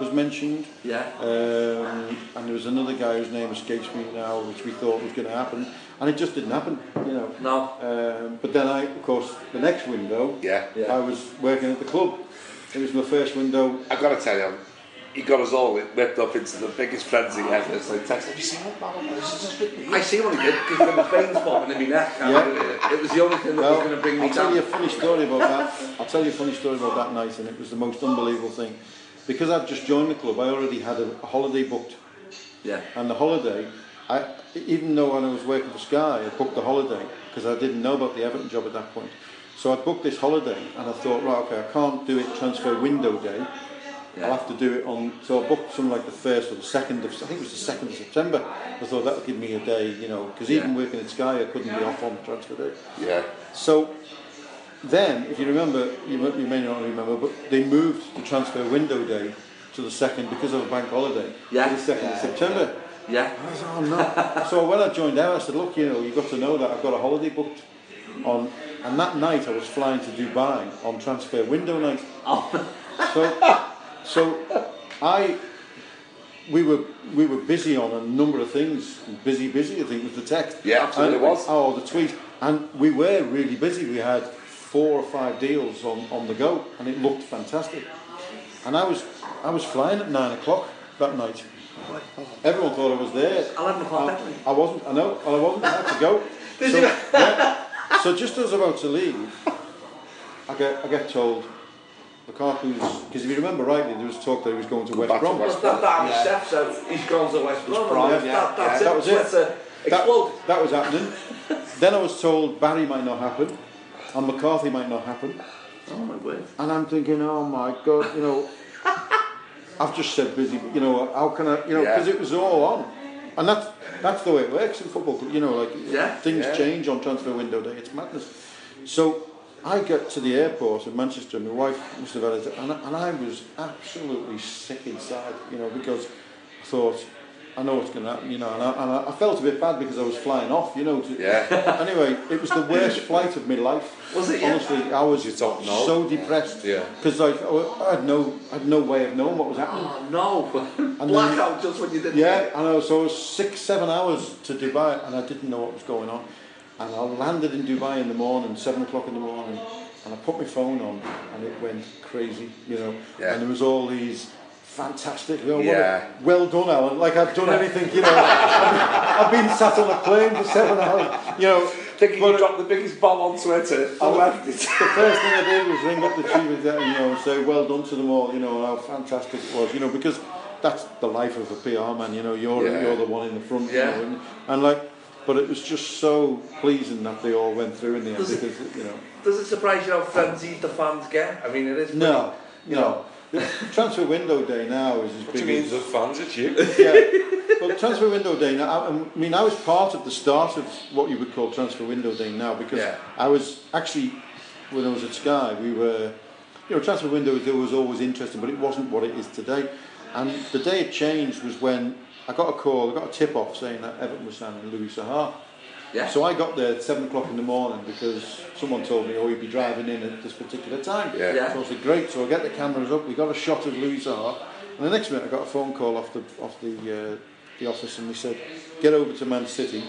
was mentioned. Yeah. Um, and there was another guy whose name escapes me now, which we thought was going to happen, and it just didn't happen. You know. No. Um, but then I, of course, the next window. Yeah. yeah. I was working at the club. It was my first window. I've got to tell you, he got us all whipped up into the biggest frenzy ever. It's like, text, have you seen what man this has just been I see what he did because there was veins popping in my neck. Yeah. It, it was the only thing that Well, was going to bring me I'll tell down. you a funny story about that. I'll tell you a funny story about that night, and it was the most unbelievable thing. Because I'd just joined the club, I already had a, a holiday booked. Yeah. And the holiday, I, even though when I was working for Sky, I booked the holiday because I didn't know about the Everton job at that point. So I booked this holiday and I thought, right, okay, I can't do it transfer window day. Yeah. I'll have to do it on, so I booked something like the 1st or the 2nd of, I think it was the 2nd of September. I thought that would give me a day, you know, because even working at Sky, I couldn't be off on transfer day. Yeah. So then, if you remember, you, may- you may not remember, but they moved the transfer window day to the 2nd because of a bank holiday. Yeah. The 2nd of September. Yeah. I said, oh no. so when I joined out, I said, look, you know, you've got to know that I've got a holiday booked on, and that night I was flying to Dubai on transfer window night. Oh. So, so I, we were we were busy on a number of things. Busy, busy. I think was the text. Yeah, absolutely And- was. Oh, the tweet. And we were really busy. We had four or five deals on, on the go, and it looked fantastic. And I was I was flying at nine o'clock that night. Everyone thought I was there. Eleven o'clock, I, definitely. I wasn't. I know. I wasn't. I had to go. (laughs) So, yeah. So just as I was about to leave, I get I get told Lukaku's because if you remember rightly, there was talk that he was going to West back to Brom. West That, that Yeah. step, so he's gone to West Brom. Brom, yeah, that, that's yeah. it. That was it. That, that was happening. then I was told Barry might not happen, and McCarthy might not happen. Oh my word. And I'm thinking, oh my God, you know, (laughs) I've just said busy, but you know, how can I, you know, Yeah. because it was all on. And that's, that's the way it works in football, you know, like Yeah, things yeah. change on transfer window day, it's madness. So I got to the airport in Manchester, my wife must have had it, and, and I was absolutely sick inside, you know, because I thought, I know what's going to happen, you know, and I, and I felt a bit bad because I was flying off, you know. To, yeah. (laughs) anyway, it was the worst (laughs) flight of my life. Was it? Honestly, yeah. I was you don't know. so depressed. Yeah. Because like I had no, I had no way of knowing what was oh, happening. Oh no! (laughs) And Blackout just when you didn't. Yeah, and I was, so I was six, seven hours to Dubai, and I didn't know what was going on. And I landed in Dubai in the morning, seven o'clock in the morning, and I put my phone on, and it went crazy, you know. Yeah. And there was all these fantastic, you know, what a- well done, Alan. Like I've done anything, you know. I've been sat on a plane for seven hours, you know. Thinking but- you dropped the biggest bomb on Twitter. I left it. the first thing I did was ring up the chief exec, you know, and say well done to them all, you know, how fantastic it was, you know, because that's the life of a PR man, you know, you're Yeah. you're the one in the front, Yeah. you know, and, and like, but it was just so pleasing that they all went through in the end Does it- because you know, Does it surprise you how frenzied the fans get? I mean, it is. pretty- no, you know, transfer window day now is as What do you big mean as the fans? It's you. (laughs) yeah. Well, transfer window day now. I, I mean, I was part of the start of what you would call transfer window day now because Yeah. I was actually when I was at Sky, we were, you know, transfer window day was always interesting, but it wasn't what it is today. And the day it changed was when I got a call, I got a tip off saying that Everton was signing Louis Sahar. Yeah. So I got there at seven o'clock in the morning because someone told me, oh, you'd be driving in at this particular time. Yeah. yeah. So I said, great. So I get the cameras up. We got a shot of Louis Saha. And the next minute, I got a phone call off the off the uh, the office, and they said, get over to Man City.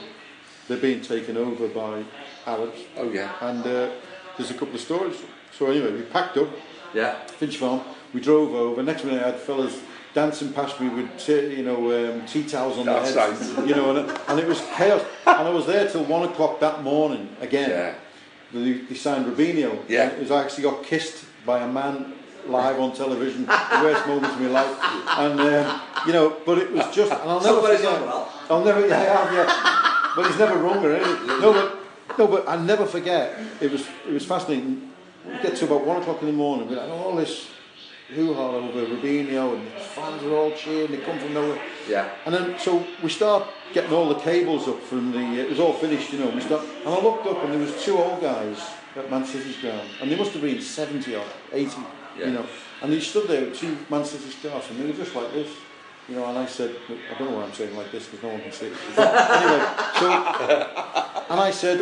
They're being taken over by Arabs. Oh yeah. And uh, there's a couple of stories. So anyway, we packed up. Yeah. Finch Farm. We drove over. Next minute, I had fellas dancing past me with tea, you know um, tea towels on their heads, right. you know, and, and it was chaos. and I was there till one o'clock that morning again. Yeah. They, they signed Robinho. Yeah. It was I actually got kissed by a man live on television. the worst moments of my life. And um, you know, but it was just, and I'll never Somebody's forget. well. I'll never, yeah, have, yeah. But he's never wrong or anything. No, but no, but I never forget. It was it was fascinating. We get to about one o'clock in the morning. We're had all this hoo-ha over Robinho, and the fans are all cheering. They come from nowhere. Yeah. And then so we start getting all the cables up from the. It was all finished, you know. We start, and I looked up, and there was two old guys at Man City's ground, and they must have been seventy or eighty, Yeah. you know. And they stood there with two Man City stars, and they were just like this. You know, and I said, I don't know why I'm saying like this because no one can see it. (laughs) Anyway, so, and I said,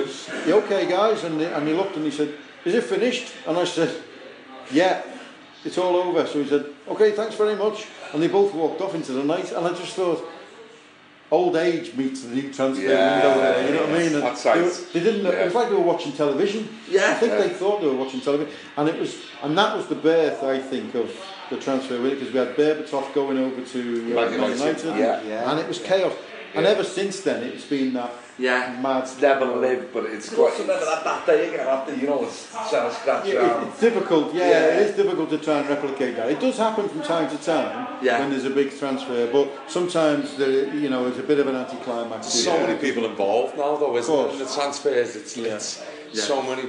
you okay, guys? And they, and he looked and he said, is it finished? And I said, yeah, it's all over. So he said, okay, thanks very much. And they both walked off into the night, and I just thought, old age meets the new transfer Yeah, window. There, you know what I mean? And that's they, were- they didn't. It was like they were watching television. Yeah. I think they thought they were watching television, and it was, and that was the birth, I think, of the transfer window because we had Berbatov going over to uh, Man United, United, yeah. Yeah. and it was chaos. And ever since then, it's been that Yeah. mad. It's never lived, but it's It's quite. also never that, that day again after, you know, it's trying to scratch Yeah, around. it's difficult. Yeah, Yeah. it is difficult to try and replicate that. It does happen from time to time Yeah. when there's a big transfer, but sometimes there, you know, it's a bit of an anti-climax. There's so many people involved now, though, isn't Of there? In the transfers, it's, Yeah. it's Yeah. so many,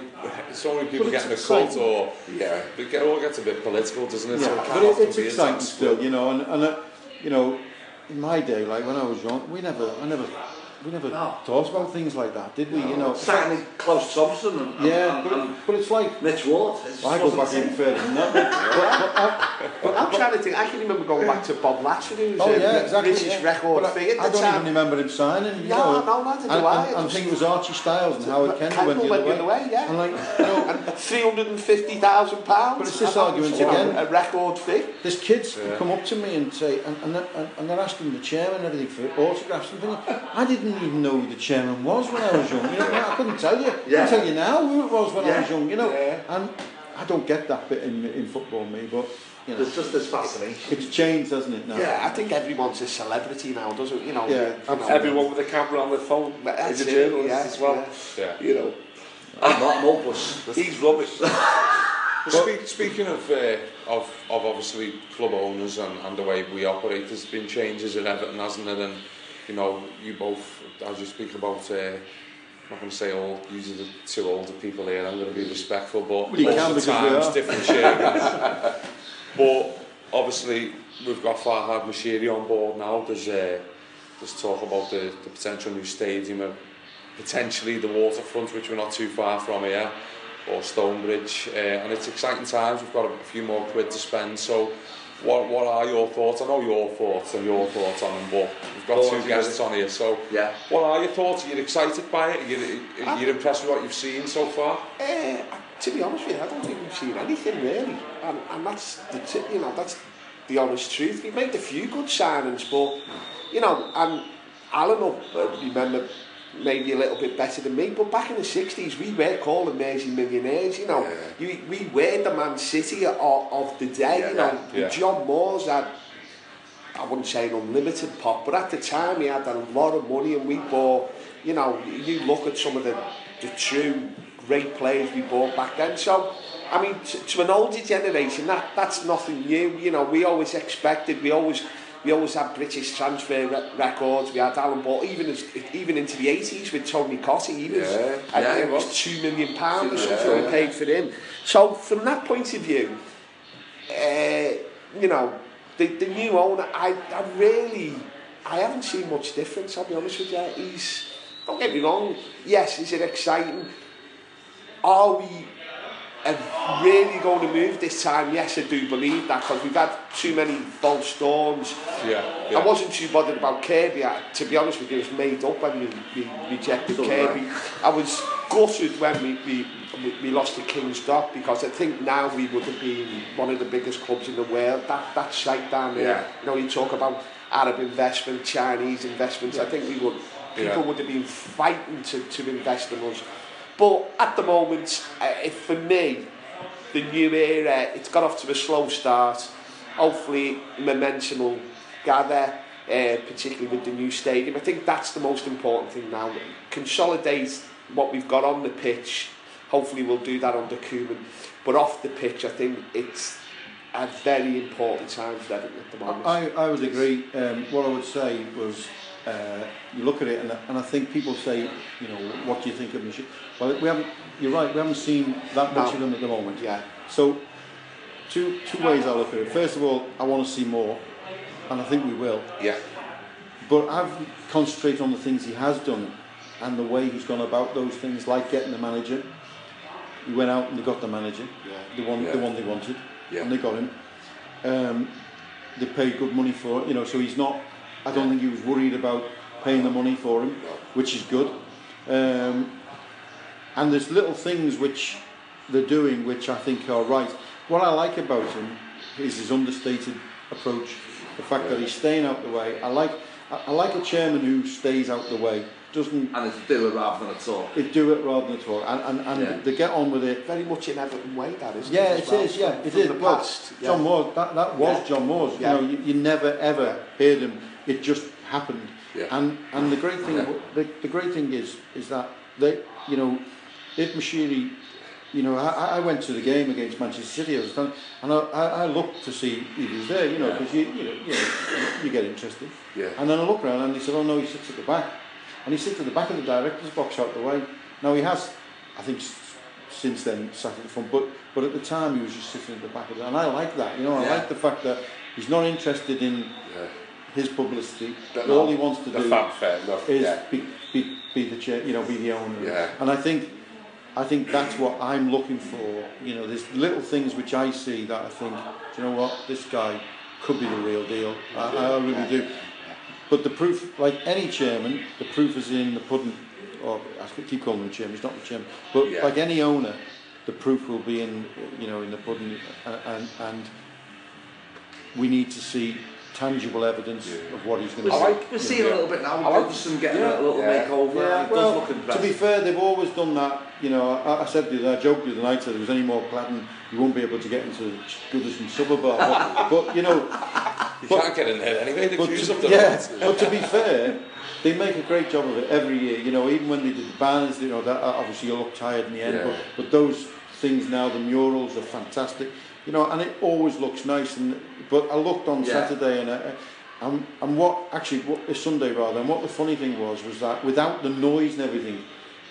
so many people But it's getting a cult, or Yeah. it get, all gets a bit political, doesn't it? Yeah, so it but it, it's be exciting intense, still, you know, and, and uh, you know, in my day, like when I was young, we never, I never, we never No. talked about things like that, did we? You know, Signing Klaus Thompson and, and, yeah, and, but, and but it's like Mitch Ward. It's I go back the even further than that. (laughs) But, but, I- But I'm trying to think, I can remember going back to Bob Latchford, who's Oh a yeah, exactly. British yeah. record But I- figure I don't even remember him signing. You Yeah, know, no, neither do and, I. And, and I Just- think it was Archie Styles and Howard Kendall went the went other the other way, yeah. And like, (laughs) you know, £350,000. But it's this And that argument was, again. A record fee. There's kids come up to me and say, and, and, they're, asking the chairman and everything for autographs and things. I didn't didn't even know who the chairman was when I was young. You know, I couldn't tell you. I can tell you now who it was when I was young. You know, Yeah. and I don't get that bit in in football, me. But you know, There's just this fascination. it's changed, hasn't it? Now. Yeah, I think everyone's a celebrity now, doesn't it? you know? Yeah, you know, Everyone with a camera on their phone That's is a it, journalist yeah, as well. Yeah. You know, I'm not, I'm hopeless. (laughs) he's rubbish. (laughs) Well, speak, speaking of, uh, of of obviously club owners and, and the way we operate, there's been changes in Everton, hasn't there? And you know, you both, as you speak about uh, I'm not going to say old, these are the two older people here, I'm going to be respectful, but well, most of the times different shades. but obviously we've got Farhad Mashiri on board now, there's, uh, there's talk about the, the potential new stadium, and potentially the waterfront, which we're not too far from here, or Stonebridge, uh, and it's exciting times, we've got a few more quid to spend, so what what are your thoughts? I know your thoughts and your thoughts on them, but we've got thoughts two guests on here, so yeah. what are your thoughts? Are you excited by it? Are you, are you impressed with what you've seen so far? Uh, to be honest with you, I don't think we've seen anything really, and, and that's the you know that's the honest truth. We've made a few good signings, but you know, and Alan will uh, remember maybe a little bit better than me, but back in the 60s, we were called Mersey millionaires, you know. Yeah, yeah. You, we were the Man City of, of the day, yeah, you know. Yeah. John Moores had, I wouldn't say an unlimited pot, but at the time he had a lot of money and we bought, you know, you look at some of the, the true great players we bought back then. So, I mean, to, to an older generation, that that's nothing new. You know, we always expected, we always we always had British transfer re records. We had Alan Ball, even as, even into the 80s with Tony Cotti. He was, yeah, I yeah, think it was two million pounds or something yeah, paid for him. So from that point of view, uh, you know, the, the new owner, I, I really, I haven't seen much difference, I'll be honest with you. He's, don't get me wrong, yes, is it exciting? Are we have really going to move this time. Yes, I do believe that because we've had too many false storms. Yeah, yeah. I wasn't too bothered about Kirby. I, to be honest with you, it was made up when we, we rejected Don't Kirby. Right. I was gutted when we, we, we lost to King's Dock because I think now we would have been one of the biggest clubs in the world. That, that site down there, yeah. you know, you talk about Arab investment, Chinese investments. Yeah. I think we would, people yeah. would have been fighting to, to invest in us. But at the moment, uh, for me, the new era, it's got off to a slow start. Hopefully, momentum will gather, uh, particularly with the new stadium. I think that's the most important thing now. Consolidate what we've got on the pitch. Hopefully, we'll do that under Koeman. But off the pitch, I think it's a very important time for Everton at the moment. I, I would agree. Um, what I would say was, uh, you look at it, and, and I think people say, you know, what do you think of Michelle? Well, we haven't. You're right. We haven't seen that much No. of them at the moment. yeah, So, two two ways I look at it. First of all, I want to see more, and I think we will. Yeah. But I've concentrated on the things he has done, and the way he's gone about those things, like getting the manager. He went out and they got the manager, yeah. the one the one they wanted, Yeah. and they got him. Um, they paid good money for it, you know. So he's not. I don't think he was worried about paying the money for him, which is good. Um, and there's little things which they're doing which I think are right. What I like about him is his understated approach, the fact that he's staying out the way. I like I, I like a chairman who stays out the way, doesn't And it's do it rather than a talk. it do it rather than talk, and and, and Yeah. they get on with it. very much in Everton way, that isn't Yeah, it? it as well, is. Yeah, from- it from is. The Well, past. yeah. John Moore, that, that was Yeah. John Moores. Yeah. You know, you, you never ever heard him. It just happened. Yeah. And and the great thing, Yeah. the, the great thing is, is that they, you know, Ed Mashiri, you know, I, I went to the game against Manchester City, I was done, and I, I looked to see if he was there, you know, because yeah. you, you, know, you, know, you get interested. Yeah. And then I looked around and he said, oh no, he sits at the back. And he sits at the back of the director's box out the way. Now he has, I think, since then sat at the front, but, but at the time he was just sitting at the back of the, and I like that, you know, yeah. I like the fact that he's not interested in yeah. his publicity. But All he wants to do fair, no, is yeah. be, be, be the chair, you know, be the owner. Yeah. And I think I think that's what I'm looking for. You know, there's little things which I see that I think, do you know what, this guy could be the real deal. I, I really do. But the proof, like any chairman, the proof is in the pudding. Or I keep calling him the chairman. He's not the chairman. But Yeah. like any owner, the proof will be in, you know, in the pudding. And and, and we need to see tangible evidence of what he's going to We're, do. see- we're seeing a little bit now. I like- Goodison getting Yeah. a little Yeah. makeover. Yeah, it well, does look to be fair, they've always done that. you know, I, I said, I joked the other night, said, if there's any more cladding, you won't be able to get into Goodison suburb. But, but you know... you but, can't get in there anyway, the but queues to, up the yeah, But to be fair, they make a great job of it every year. You know, even when they did the banners, you know, that, obviously you look tired in the end, yeah. but, but those things now, the murals are fantastic. You know, and it always looks nice. And But I looked on yeah. Saturday and... I, and, and what actually what, Sunday rather and what the funny thing was was that without the noise and everything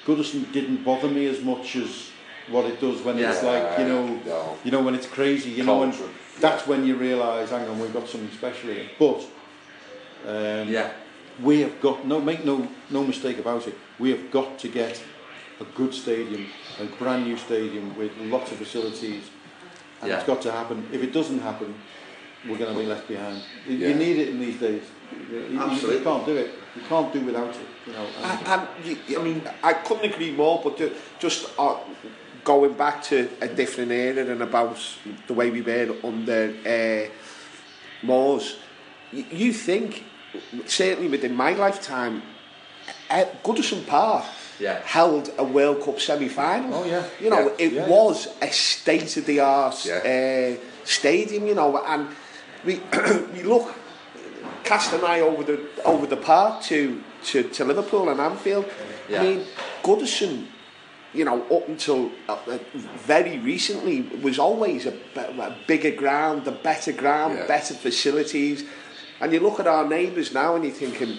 Goodison didn't bother me as much as what it does when it's like you know No. you know when it's crazy you know when Culture. that's when you realise hang on we've got something special here but um, Yeah. we have got no make no no mistake about it we have got to get a good stadium a brand new stadium with lots of facilities and Yeah. it's got to happen if it doesn't happen we're going to be left behind you, you need it in these days you, you- you can't do it You can't do without it. You know. And, and you, I mean, I couldn't agree more. But just uh, going back to a different era and about the way we were under uh, Moors, you, you think certainly within my lifetime, e-, e-, Goodison Park yeah. held a World Cup semi-final. Oh yeah. You know, yeah. it yeah, was yeah. a state-of-the-art yeah. uh, stadium. You know, and we (clears throat) we look cast an eye over the over the park to to, to Liverpool and Anfield. Yeah. I mean, Goodison, you know, up until uh, uh, very recently was always a, a bigger ground, a better ground, Yeah. better facilities. And you look at our neighbours now and you're thinking,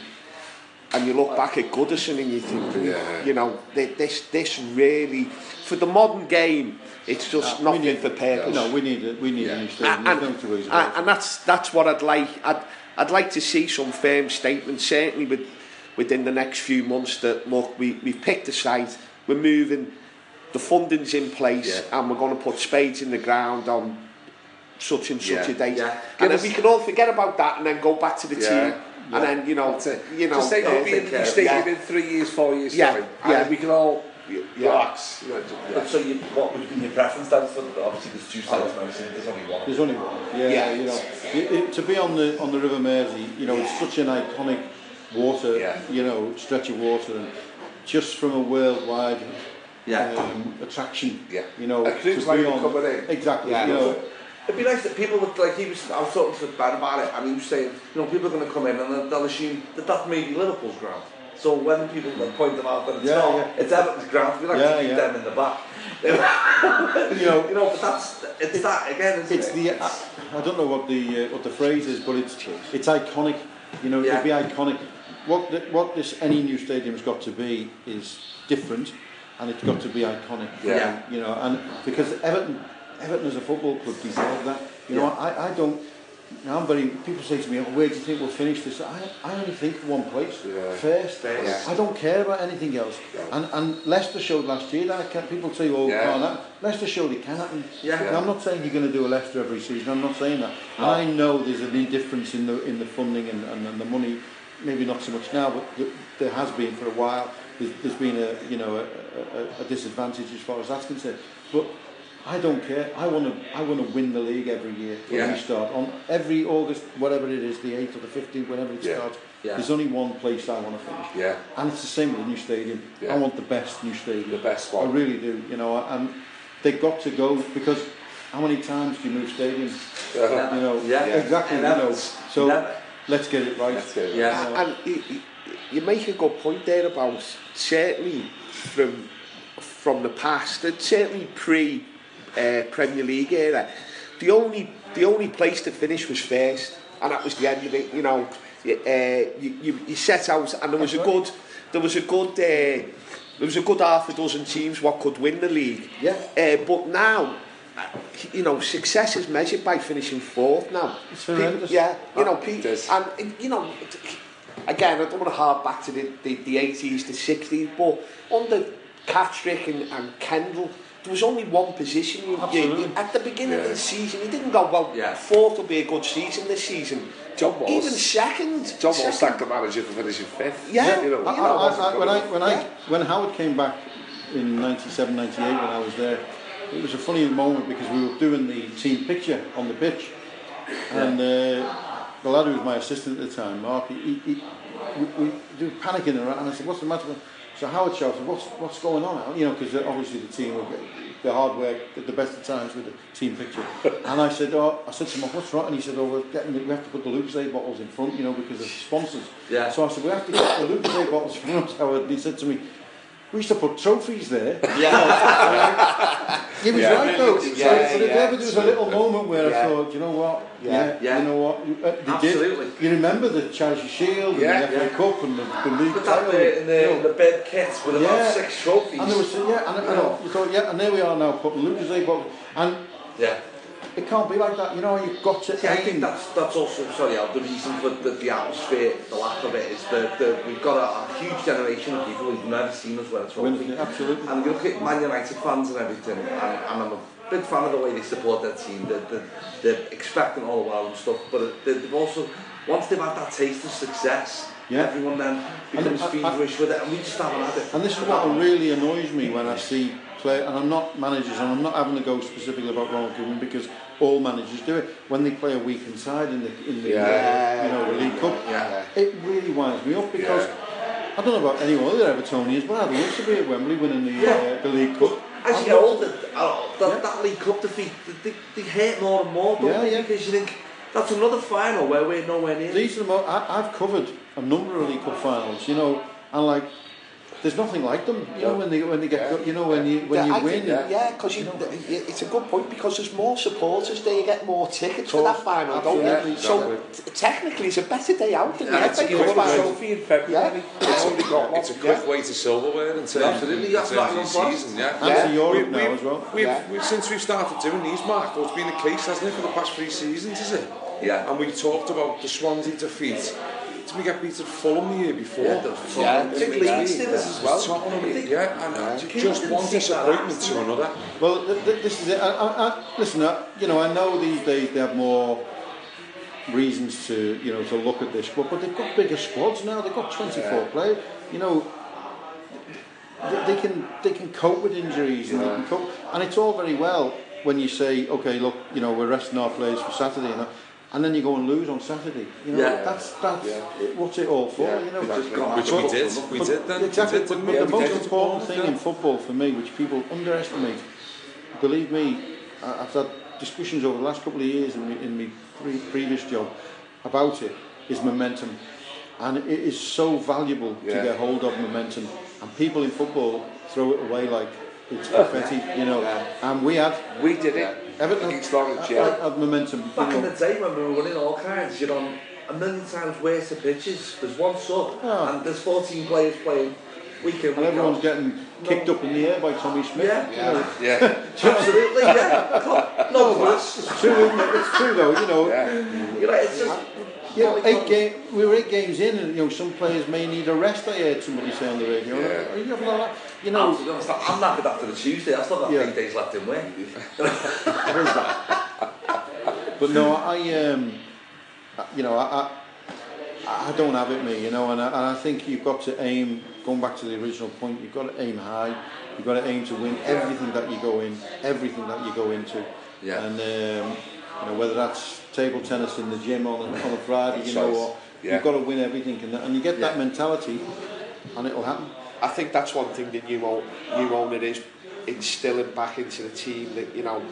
and you look back at Goodison and you think, Yeah. you know, this this really for the modern game, it's just Uh, not we need- for purpose. no we need a, we need a new stadium And, there's no two ways and, it and that's that's what I'd like. I'd I'd like to see some firm statement, certainly with, within the next few months, that look, we, we've picked a site, we're moving, the funding's in place, yeah. and we're going to put spades in the ground on such and such yeah. a date. Yeah. And Give then we can all forget about that and then go back to the yeah. team. Yeah. And then, you know, to, you know, just say, uh, we'll be in, yeah. in three years, four years, yeah. time, yeah. and we can all yeah. rocks. Yeah. So you, what would be your preference then for obviously there's two sides oh. now, there's only one. There's only one. Yeah, yeah. you know, it, it, to be on the on the River Mersey, you know, yeah. it's such an iconic water, yeah. you know, stretch of water, and just from a worldwide yeah. um, attraction, yeah. you know, a cruise to be on, cover exactly, yeah, you know. It'd be nice that people would, like, he was, I was talking to Ben about it, and he was saying, you know, people are going to come in and they'll, they'll assume that that may be Liverpool's ground. So when people like, point them out that it's Yeah, not, yeah. it's Everton's ground, we like Yeah, to keep yeah. them in the back. (laughs) you know, (laughs) you know, but that's it's that again. It's it? the I, I don't know what the uh, what the phrase is, but it's it's iconic. You know, Yeah. it'd be iconic. What the, what this any new stadium's got to be is different, and it's got to be iconic. Yeah. You know, and because Everton Everton as a football club deserve that. You know, I, I don't. Now I'm very, people say to me, oh, where do you think we'll finish this? I, I only think one place, yeah. first. Yeah. I don't care about anything else. Yeah. And, and Leicester showed last year that can, people say, oh, yeah. can't happen. Leicester showed it can happen. Yeah. yeah. I'm not saying you're going to do a Leicester every season. I'm not saying that. No. I know there's an indifference in the, in the funding and, and, and the money, maybe not so much now, but th there has been for a while. There's, there's been a, you know, a, a, a disadvantage as far as that's concerned. But I don't care. I want to I want to win the league every year when Yeah. we start on every August, whatever it is, the eighth or the fifteenth, whenever it Yeah. starts. Yeah. There's only one place I want to finish. Yeah. And it's the same with the new stadium. Yeah. I want the best new stadium. The best one. I really do. You know, and they've got to go because how many times do you move stadiums? Uh, You know, Yeah. exactly. You Never. know, so Never. let's get it right. Let's get it Yeah. You And you, you- you make a good point there about certainly from from the past, and certainly pre uh, Premier League era, the only the only place to finish was first, and that was the end of it. You know, uh, you, you, you set out, and there was a good there was a good uh, there was a good half a dozen teams what could win the league. Yeah. Uh, but now you know, success is measured by finishing fourth now. It's horrendous. Pe yeah, you know, Pete, and you know, again, I don't want to harp back to the, the, the 80s, the 60s, but under Catrick and, and Kendall, there was only one position. You, you, at the beginning of the season, he didn't go, well, Yeah. fourth will be a good season this season. John Moss. Even second. John Wall second. sacked the manager for finishing fifth. Yeah. You know, I, I, I, I, when I when I when Howard came back in 97, 98 when I was there, it was a funny moment because we were doing the team picture on the pitch, and uh, the lad who was my assistant at the time, Mark, he, he, he we, we, we were panicking around, and I said, "What's the matter?" So Howard shouted, "What's what's going on?" Al?" You know, because obviously the team were the hard work at the best of times with the team picture. (laughs) and I said, "Oh," I said to him, "What's wrong?" And he said, "Oh, we're getting, we have to put the Lucozade bottles in front, you know, because of sponsors." Yeah. So I said, "We have to get the Lucozade bottles in front." Howard, and he said to me. we used to put trophies there. (laughs) (laughs) Yeah. he was yeah, right though. Yeah, so, yeah, so there, there was a little moment where yeah. I thought, you know what? Yeah, yeah. You know what? You, uh, Absolutely. Did. You remember the Chelsea Shield and yeah, the FA yeah. Cup and the, the League Cup. That bit in the, you know, the bed kit with yeah. about six trophies. And there was, yeah, and, yeah. You, know, you thought, yeah, and there we are now putting Lucas A. And yeah. It can't be like that, you know, you've got to... See, I think that's, that's also, sorry Al, the reason for the, the atmosphere, the lack of it, is that the, we've got a, a huge generation of people who've never seen us win a trophy. Yeah, absolutely. And you look at Man United fans and everything, and, and I'm a big fan of the way they support their team. They're, they're, they're expecting all the while and stuff, but they've also, once they've had that taste of success, yeah. everyone then becomes and, feverish with it, and we just haven't had it. And this is what really annoys me when I see play, and I'm not managers, and I'm not having to go specifically about Ronald Koeman because all managers do it. When they play a weekend side in the in the Yeah. uh, you know the League Cup, Yeah. it really winds me up because I don't know about any other Evertonians, but I'd love to be at Wembley winning the Yeah. uh, the League Cup. As you get older, uh, that, Yeah. that League Cup defeat, they, they, hurt more and more, don't Yeah, they? yeah. Because you think, that's another final where we're nowhere near. These are the mo- I, I've covered a number of League Cup finals, you know, and like there's nothing like them. You know when they when they get yeah. you know when you when yeah, you I win. Think, yeah, because you, know, it's a good point because there's more supporters there. You get more tickets for that final, don't yeah, you? So technically, it's a better day out than yeah, the FA Cup final. Yeah. It's, only got it's a quick yeah. way to silverware in terms yeah. of the that's not your season. Yeah, and yeah. to Europe we, now as well. We've, yeah. we've, since we've started doing these, Mark, well, it's been the case, hasn't it, for the past three seasons, is it? Yeah. And we talked about the Swansea defeat Did we get beat at Fulham the year before? Yeah, the Yeah, Fulham, Big the League Leeds Steelers did as well. Tottenham, yeah, and Keane just one disappointment to another. Well, th- th- this is it. I, I, I, listen, I, you know, I know these days they have more reasons to, you know, to look at this squad, but they've got bigger squads now. They've got 24 players. You know, they, they can they can cope with injuries and they can cope, and it's all very well when you say, okay, look, you know, we're resting our players for Saturday, you know. and then you go and lose on Saturday. You know, yeah. that's that's yeah. what's it all for. Yeah. You know, which we did, we did then. Exactly. Did, but, but the most important thing yeah. in football for me, which people underestimate, believe me, I've had discussions over the last couple of years in my, in my pre previous job about it, is momentum. And it is so valuable yeah. to get hold of momentum. And people in football throw it away like it's confetti, you know. Yeah. And we had... We did it. Everton against Norwich, had, yeah. had momentum. you Back in the day when we were winning all kinds, you're on a million times worse of pitches. There's one sub, Oh. and there's 14 players playing week in, And everyone's out. getting kicked up in the air by Tommy Smith. Yeah. you know. Yeah. (laughs) Absolutely, yeah. No, no class. It's true, isn't it? It's true though, you know. You know, it's just. You know, eight game, we were eight games in, and you know some players may need a rest. I heard somebody say on the radio. Yeah. Are you having a la- You I'm, know, to be honest, I'm knackered after the Tuesday. I still got Yeah. eight days left in work. but no, I um, you know, I, I, I don't have it, me. You know, and I, and I think you've got to aim. Going back to the original point, you've got to aim high. You've got to aim to win everything that you go in, everything that you go into. Yeah. And um, you know whether that's table tennis in the gym on a, on a Friday, you know, or Yeah. you've got to win everything, and, and you get that mentality, and it'll happen. I think that's one thing the new, own, new owner is instilling back into the team that, you know,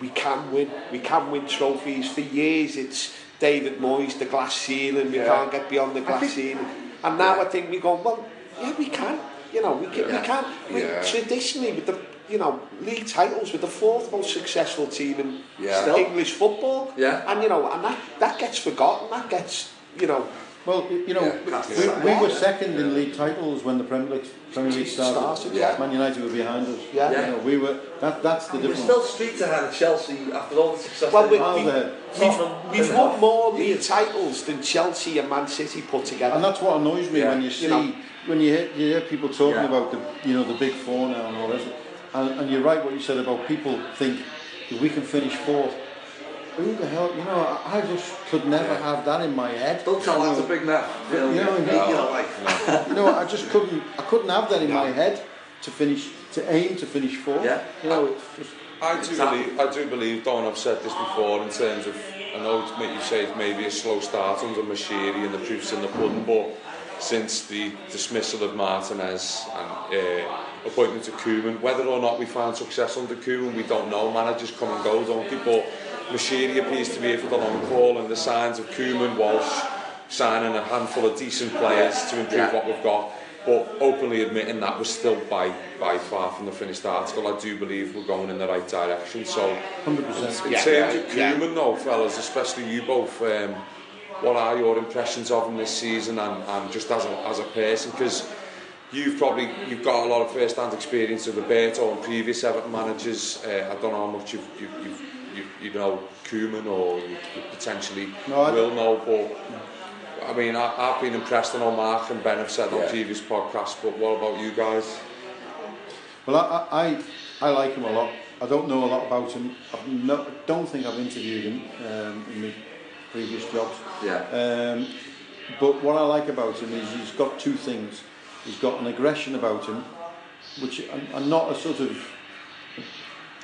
we can win. We can win trophies. For years, it's David Moyes, the glass ceiling. We yeah. can't get beyond the glass think, ceiling. And now yeah. I think we go, well, yeah, we can. You know, we can. Yeah. We can. We, yeah. Traditionally, with the you know, league titles with the fourth most successful team in yeah. Still. English football. Yeah. And, you know, and that, that gets forgotten. That gets, you know, Well, you know, yeah, we, we, were second yeah. in league titles when the Premier League, Premier League started. started yeah. Man United were behind us. Yeah. yeah. You know, we were, that, that's the difference. We're still streets ahead of Chelsea after all the success well, we, we, we've, we've won more league titles than Chelsea and Man City put together. And that's what annoys me when you see, you know, when you hear, you hear people talking about the, you know, the big four now and all this. And, and you're right what you said about people think, if we can finish fourth, Who the hell? You know, I, I just could never have that in my head. Don't tell you that know, to Big Net. You know, You know what I you know, like, you know, I just couldn't. I couldn't have that in my head to finish to aim to finish fourth. Yeah. You know, it's just I do believe, I do believe, Don, I've said this before in terms of I know you say it's maybe a slow start under Moshiri and the proofs in the pudding, but since the dismissal of Martinez and uh, appointment of Koeman. Whether or not we find success under Koeman, we don't know. Managers come and go, don't they? But Mashiri appears to be here for the long haul, and the signs of Koeman, Walsh, signing a handful of decent players to improve yeah. what we've got. But openly admitting that we're still by, by far from the finished article, I do believe we're going in the right direction. So, 100%. in terms yeah, yeah, of Koeman, yeah. though, fellas, especially you both, um, what are your impressions of him this season and, and just as a, as a person? Because you've probably you've got a lot of first-hand experience of Roberto and previous Everton managers. Uh, I don't know how much you've, you've, you've you, you know Koeman or you, you potentially no, I will know but I mean I, I've been impressed. I know Mark and Ben have said yeah. on previous podcasts but what about you guys? Well I, I, I like him a lot. I don't know a lot about him. I no, don't think I've interviewed him um, in my previous jobs. Yeah. Um, but what I like about him is he's got two things. He's got an aggression about him, which and, and not a sort of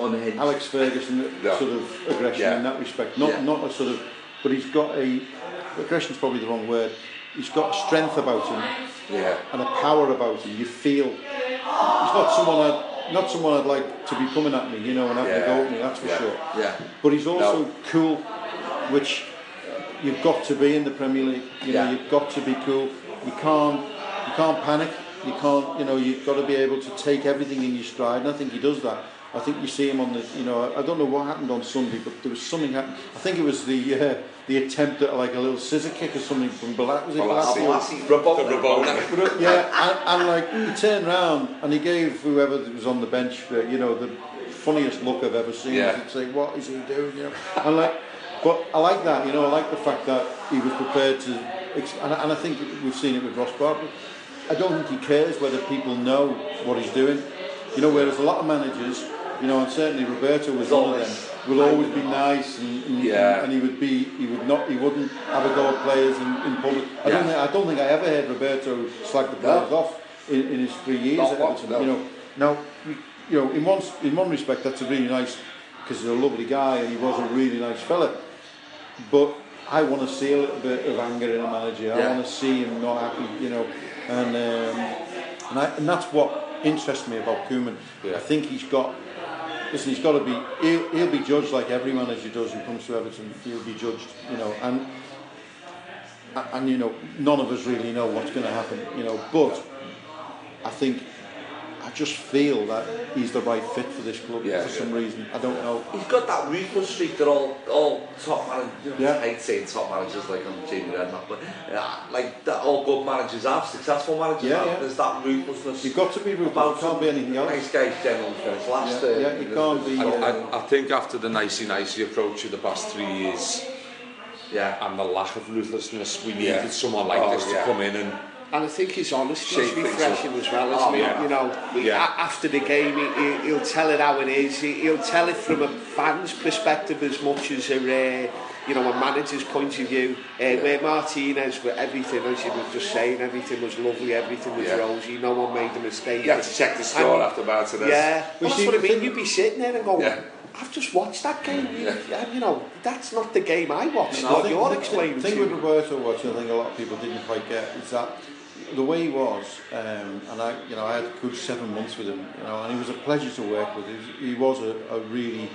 Unhinged. Alex Ferguson No. sort of aggression Yeah. in that respect. Not Yeah. not a sort of, but he's got a aggression's probably the wrong word. He's got a strength about him Yeah. and a power about him. You feel he's not someone I'd, not someone I'd like to be coming at me, you know, and having a go at me. That's for Yeah. sure. Yeah. But he's also No. cool, which you've got to be in the Premier League. You know, yeah. you've got to be cool. You can't, you can't panic. You can't, you know, you've got to be able to take everything in your stride. And I think he does that. I think you see him on the, you know, I don't know what happened on Sunday, but there was something happened. I think it was the uh, the attempt at like a little scissor kick or something from Black. Was it Black? Rabona. Yeah, and, and like he turned round and he gave whoever was on the bench, uh, you know, the funniest look I've ever seen. Yeah. He'd say, "What is he doing?" You know, and like. But I like that. You know, I like the fact that he was prepared to, and, I- and I think we've seen it with Ross Barkley. I don't think he cares whether people know what he's doing. You know, whereas a lot of managers, you know, and certainly Roberto was one of them, will always be nice and, and, Yeah. and he would be, he would not, he wouldn't have a go at players in, in public. I Yeah. don't think, I don't think I ever heard Roberto slag the players No. off in, in his three years Not at Everton. no. You know, now, you, you know, in one in one respect, that's a really nice because he's a lovely guy and he was a really nice fella. But I want to see a little bit of anger in a manager. I Yeah. want to see him not happy, you know, and um, and, I, and that's what interests me about Koeman. Yeah. I think he's got. Listen, he's got to be. He'll, he'll be judged like every manager does who comes to Everton. He'll be judged, you know, and and you know, none of us really know what's going to happen, you know. But I think just feel that he's the right fit for this club yeah, for yeah. some reason. I don't yeah. know. He's got that ruthless streak that all all top managers, you know, yeah. I hate saying top managers like I'm Jamie Redknapp, but uh, like that all good managers have, successful managers yeah, have. Yeah. There's that ruthlessness. You've got to be ruthless. About can't be anything else. Nice guys generally finish last. Yeah, uh, yeah you, uh, can't be. I, uh, I, I think after the nicey nicey approach of the past three years. Yeah. And the lack of ruthlessness, we needed yeah. someone like oh, this to come in and And I think he's honest. is Shake things refreshing as well, isn't Oh, it? yeah. You know, we- Yeah. a- after the game, he, he- he'll tell it how it is. He, he'll tell it from a fan's perspective as much as a, uh, you know, a manager's point of view. Uh, Where Martinez, with everything, as you were just saying, everything was lovely, everything was Yeah. rosy, no one made a mistake. You have to check the score And- after Martinez. Yeah, well, that's what I the mean. You'd be sitting there and go, Yeah. I've just watched that game. You, yeah, you know, that's not the game I watched. I what think- you're the thing with. Roberto, which I think a lot of people didn't quite get, is that the way he was, um, and I, you know, I had a good seven months with him, you know, and he was a pleasure to work with. He was, he was a, a really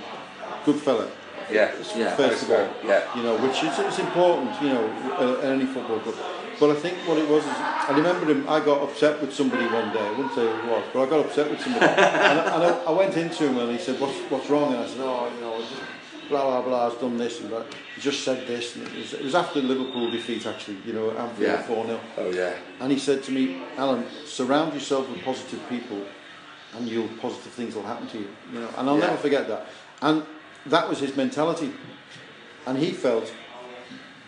good fella. Yeah. Yeah. First of all, Yeah. you know, which is it's important, you know, at any football club. But I think what it was is, I remember him. I got upset with somebody one day. I wouldn't say who it was, but I got upset with somebody, (laughs) and, I, and I, I went into him and he said, "What's what's wrong?" And I said, "Oh, you know, I just blah blah blah. Has done this and that. He just said this." And it was, it was after the Liverpool defeat, actually, you know, Anfield Yeah. four 0 Oh yeah. and he said to me, Alan, surround yourself with positive people and you'll positive things will happen to you. You know, and I'll Yeah. never forget that. And that was his mentality. And he felt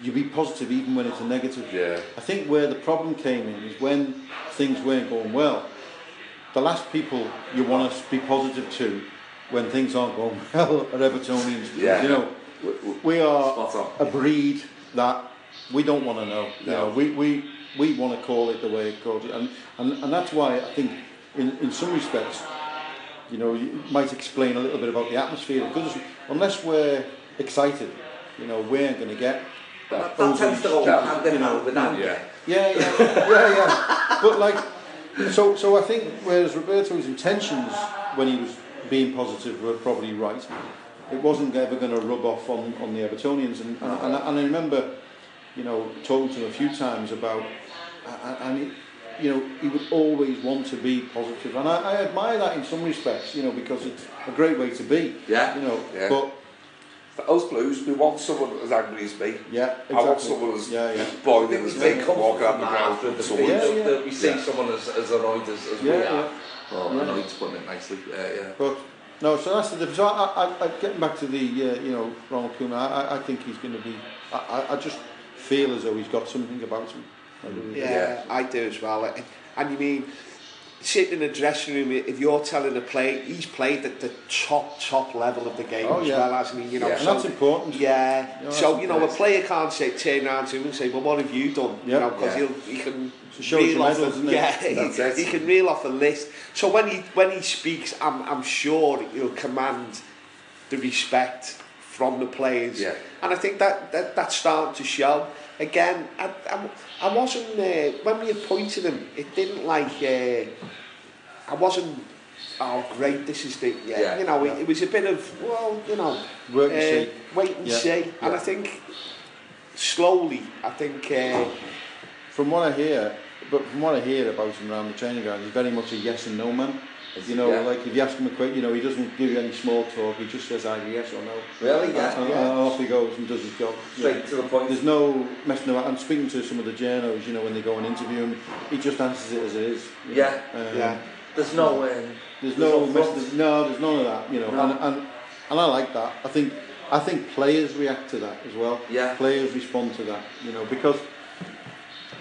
you be positive even when it's a negative. Yeah. I think where the problem came in is when things weren't going well. The last people you want to be positive to when things aren't going (laughs) well are Evertonians. Yeah. You know, w- w- we are a breed that we don't want to know. You know, we, we, we want to call it the way it goes. And, and, and that's why I think, in, in some respects, you know, you might explain a little bit about the atmosphere because unless we're excited, You know, we ain't going to get That, that. that tends to go that, hand in you know, hand with anger. Yeah. Yeah, yeah, (laughs) yeah, yeah. But like, so so I think whereas Roberto's intentions when he was being positive were probably right. It wasn't ever going to rub off on, on the Evertonians. And, and, and, I, and I remember, you know, talking to him a few times about, and, and he, you know, he would always want to be positive. And I, I admire that in some respects, you know, because it's a great way to be. Yeah. You know, yeah. but for us blues, we want someone as angry as me. Yeah, exactly. I want someone as yeah, yeah. boiling as me, yeah, walking up the ground. The someone yeah, yeah. that we see yeah. someone as, as annoyed as, as yeah, we are. Yeah or yeah. annoyed, putting it nicely. Uh, yeah. But, no, so that's the difference. So I, I, I getting back to the, uh, you know, Ronald Koeman, I, I think he's going to be, I, I just feel as though he's got something about him. I really yeah. I do as well. And, and you mean, sitting in the dressing room, if you're telling a play, he's played at the top, top level of the game oh, as yeah. well, hasn't he? You know, yeah. so, and that's important. Yeah. You know, so, you know, a player can't say, turn around to him and say, well, what have you done? Yep. You know, because yeah. he'll, he can to show reel off medals, of, yeah, (laughs) he, he, can reel off a list. So when he when he speaks, I'm I'm sure he'll command the respect from the players. Yeah. And I think that, that that's starting to show. Again, I, I, I wasn't uh, when we appointed him. It didn't like uh, I wasn't. Oh great! This is the yeah. yeah you know yeah. It, it, was a bit of well you know Work and uh, wait and yeah. see. And I think slowly I think. Uh, from what I hear, but from what I hear about him around the training ground, he's very much a yes and no man. You know, Yeah. like if you ask him a question, you know, he doesn't give you any small talk. He just says either yes or no. Really? Yeah. And, and off he goes and does his job. Straight know. to the point. There's no messing about. I'm speaking to some of the journos, you know, when they go and interview him, he just answers it as it is. you know. Yeah. Um, yeah. There's no. Um, There's There's no, no mess, there's, no, there's none of that, you know, No. and, and and I like that. I think I think players react to that as well. Yeah. Players respond to that, you know, because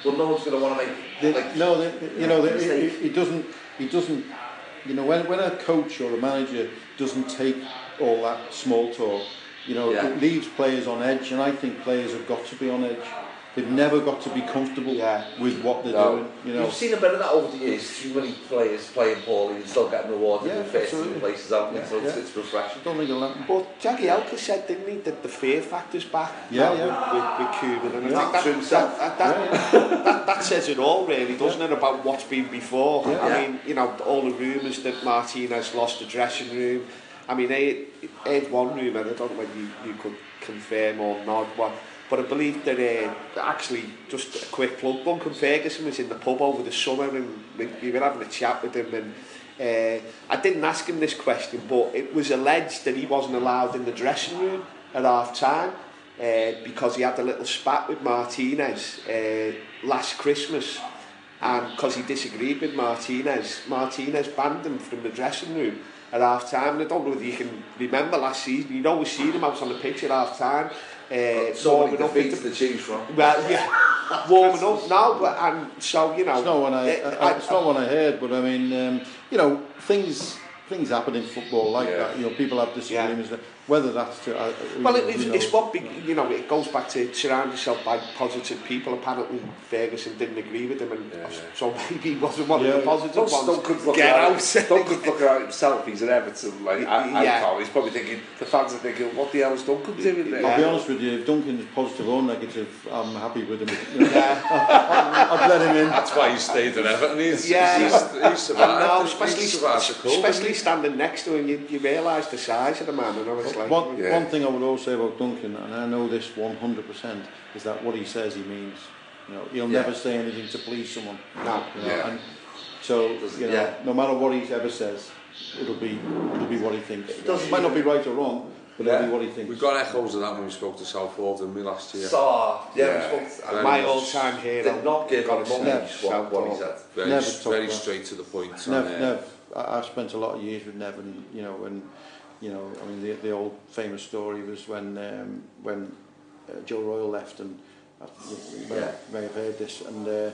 well, no one's going to want to make. they, like, no, they, you know, mistake. it, it doesn't, it doesn't, you know, when when a coach or a manager doesn't take all that small talk, you know, Yeah. it leaves players on edge, and I think players have got to be on edge. They've never got to be comfortable yeah. with what they're no. doing. You know, you've seen a bit of that over the years. Too many players playing poorly and still getting rewarded yeah, in the first two places, haven't yeah, so yeah. it's refreshing. Don't think it'll But Jackie Elka said, didn't he, that the fear factor's back yeah, yeah. with, with, with Cuban, and yeah. I think that, that, that, that, (laughs) that, that says it all, really, doesn't yeah. it, about what's been before? Yeah. I yeah. mean, you know, all the rumours that Martinez lost the dressing room. I mean, I had one rumour, I don't know whether you, you could confirm or not, what But I believe that uh, actually, just a quick plug, Duncan Ferguson was in the pub over the summer and we, we were having a chat with him and uh, I didn't ask him this question, but it was alleged that he wasn't allowed in the dressing room at half time uh, because he had a little spat with Martinez uh, last Christmas. And because he disagreed with Martinez, Martinez banned him from the dressing room at half time. And I don't know whether you can remember last season, you'd always seen him out on the pitch at half time. Uh, So many warming up defeats into- to choose from. well, yeah, warming up now, but and so you know, It's not one I, uh, I, it's not one I heard, but I mean, um, you know, things things happen in football like Yeah. that. You know, people have disagreements. whether that's to, uh, well, it, it's, know, it's what be, you know. It goes back to surround yourself by positive people. Apparently, Ferguson didn't agree with him, and yeah, yeah. so maybe he wasn't one yeah. of the positive don't, ones. Don't could look Get out. out. don't could look at himself. He's an Everton. Like I, yeah. I can't. He's probably thinking the fans are thinking, what the hell is Duncan doing there? I'll be honest with you. If Duncan is positive or negative, I'm happy with him. You yeah. (laughs) I'd let him in. That's why he stayed at Everton. He's, yeah. he's, he's survived. I he's, especially, he's survived the cold, especially standing next to him, you, you realise the size of the man, and I was like, One, Yeah. one thing I would also say about Duncan, and I know this 100%, is that what he says he means. You know, he'll Yeah. never say anything to please someone. no, You know, Yeah. and so you know, Yeah. no matter what he ever says, it'll be it'll be what he thinks. It doesn't- might not be right or wrong, but Yeah. it'll be what he thinks. We got echoes of that when we spoke to Southall, didn't we, last year? So, yeah, Yeah. we spoke. Very my much. all-time hero. Did not give gotta up say, monkeys what, what he said. Very, Never talked very straight to the point. Nev, and, uh, Nev, I, I've spent a lot of years with Nev, and you know, and you know, I mean, the, the old famous story was when um, when uh, Joe Royal left, and uh, you may, yeah. may have heard this, and uh, uh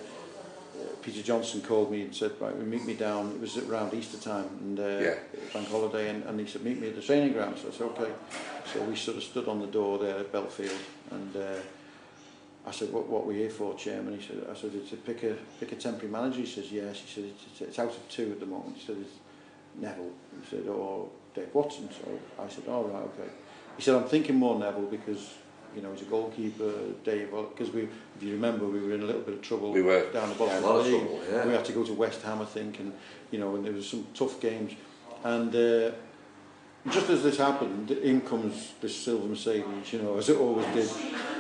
Peter Johnson called me and said, right, meet me down, it was around Easter time, and uh, yeah. bank holiday, and, and he said, meet me at the training ground, so I said, okay. So we sort of stood on the door there at Belfield, and uh, I said, what, what are we here for, Chairman? He said, I said, to pick a, pick a temporary manager. He says, yes. He said, it's, it's out of two at the moment. He said, it's Neville. He said, or Dave Watson. So I said, all right, okay. He said, I'm thinking more Neville because, you know, he's a goalkeeper, Dave, because we, if you remember, we were in a little bit of trouble we were, down the bottom yeah, of the league. Trouble, yeah. We had to go to West Ham, I think, and, you know, and there was some tough games. And uh, just as this happened, in comes this silver Mercedes, you know, as it always did,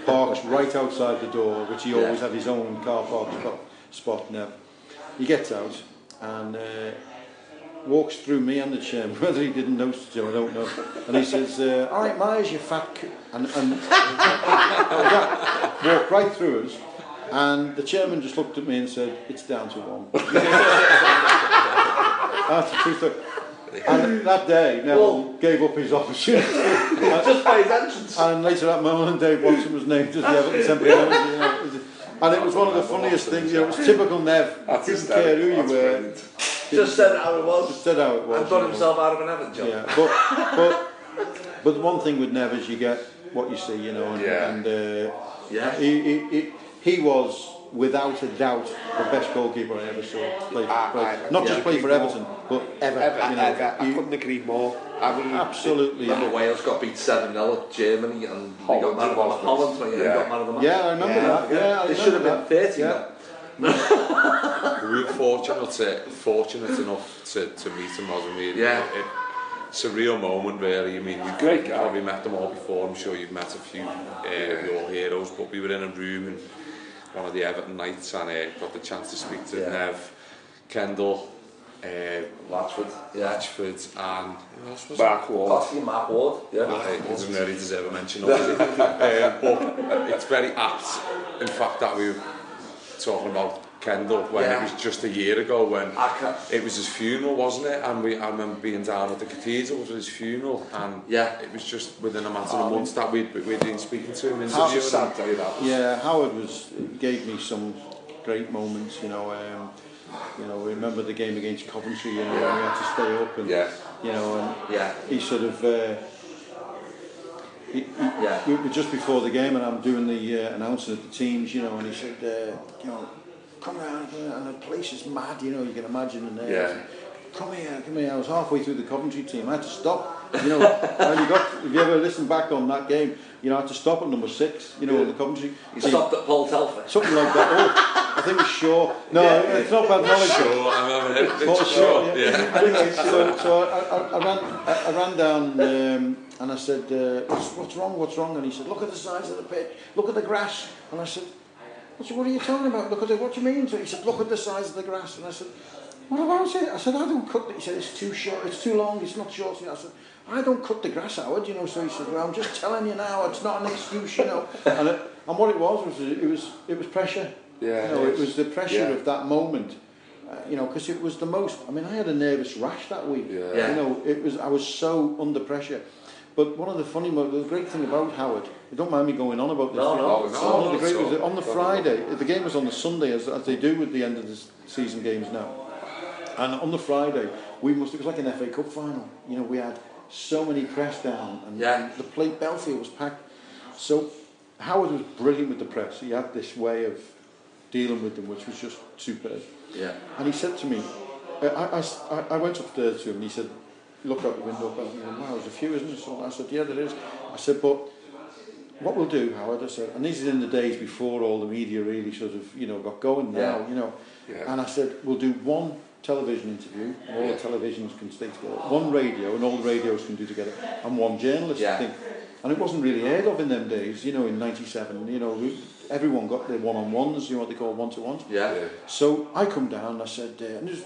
parks right outside the door, which he always yeah. had his own car park spot, spot now. He gets out, and uh, walks through me and the chairman, (laughs) whether he didn't notice Joe, I don't know. And he says, uh, all right, Myers, you fat... c-" And, (laughs) and that walked right through us. And the chairman just looked at me and said, it's down to one. (laughs) That's the truth. And that day, Neville gave up his opportunity. Just by his entrance. And later that moment, Dave Watson was named as the Everton centre. You know, and it was one of the funniest things. You know, it was typical Nev. That's Didn't care who you That's were. Brilliant. Just said how it was. Just said how it was. And done you know. himself out of an Everton job. Yeah, but but but the one thing with Nev is you get what you see. You know, and, Yeah. and uh, Yeah. he, he, he, he was without a doubt the best goalkeeper I ever saw play. I- play. I- Not yeah. just play for Everton, but ever. Ever, you know, ever. I he- couldn't agree more. I mean, absolutely. Remember Wales got beat 7 0 at Germany and they Holland got man of the was it? Holland, yeah. Yeah. got man of the match. Yeah, I remember Yeah, that. Yeah, I They should have been 30 Yeah. we were fortunate to, fortunate enough to, to meet him, wasn't we? Yeah. It, it, it's a real moment, really. I mean, you've Great guy. probably met them all before. I'm sure you've met a few uh, yeah. your heroes, but we were in a room and one of the Everton nights and uh, got the chance to speak to yeah. Nev, Kendall, uh, Latchford, yeah. Latchford and who else was Mark Ward. Possibly Mark Ward, yeah. Uh, He doesn't really deserve a mention, obviously. (laughs) um, but it's very apt, in fact, that we talking about Kendall when yeah. it was just a year ago when it was his funeral, wasn't it? And we I remember being down at the cathedral for his funeral, and yeah, it was just within a matter of months that we'd we'd been speaking to him. Howard, sad day that was. Yeah, Howard was gave me some great moments, you know. Um, you know, we remember the game against Coventry, you know, yeah. when we had to stay up and, yeah. you know, and yeah. he sort of, uh, Yeah. we were just before the game, and I'm doing the uh, announcing of the teams, you know, and he said, uh, you know, come around, and the place is mad, you know, you can imagine in there. Yeah. Come here, come here. I was halfway through the Coventry team. I had to stop. You know, (laughs) and you got. If you ever listen back on that game, you know, I had to stop at number six. You know, in the Coventry. He team. stopped at Paul Telfer. Something like that. Oh, I think it was Shaw. No, it's not bad knowledge. Sure, I remember it. Paul It's Shaw. sure, Yeah. yeah. So, so I, I, I ran, I ran down, um, and I said, uh, what's, "What's wrong? What's wrong?" And he said, "Look at the size of the pitch. Look at the grass." And I said, "What, what are you talking about? Look at it. What do you mean?" So he said, "Look at the size of the grass." And I said, "What about it?" I said, "I don't cut." it." He said, "It's too short. It's too long. It's not short." I said. I don't cut the grass, Howard, you know, so he said, well, I'm just telling you now, it's not an excuse, you know. And, it, and what it was, was it was, it was pressure. Yeah, You know, it it was the pressure yeah. of that moment. Uh, you know, because it was the most. I mean, I had a nervous rash that week. Yeah. Yeah. You know, it was. I was so under pressure. But one of the funny, mo- the great thing about Howard, you don't mind me going on about this. No, you no, know, no, one of the great was that on the Friday. The game was on the Sunday, as, as they do with the end of the season games now. And on the Friday, we must. It was like an FA Cup final. You know, we had so many press down, and Yeah. the plate Bellefield was packed. So Howard was brilliant with the press. He had this way of dealing with them, which was just superb. Yeah. And he said to me, uh, I, I, I- I went upstairs to him and he said, look out the window, but you know, wow, there's a few, isn't there? So I said, yeah, there is. I said, but what we'll do, Howard, I said, and these are in the days before all the media really sort of, you know, got going now, yeah. you know. Yeah. And I said, we'll do one television interview, all yeah. the televisions can stay together, one radio, and all the radios can do together, and one journalist, yeah. I think. And it wasn't really heard of in them days, you know, in 97, you know, we, everyone got their one-on-ones, you know what they call one-to-ones. Yeah. yeah. So I come down, I said, uh, and there's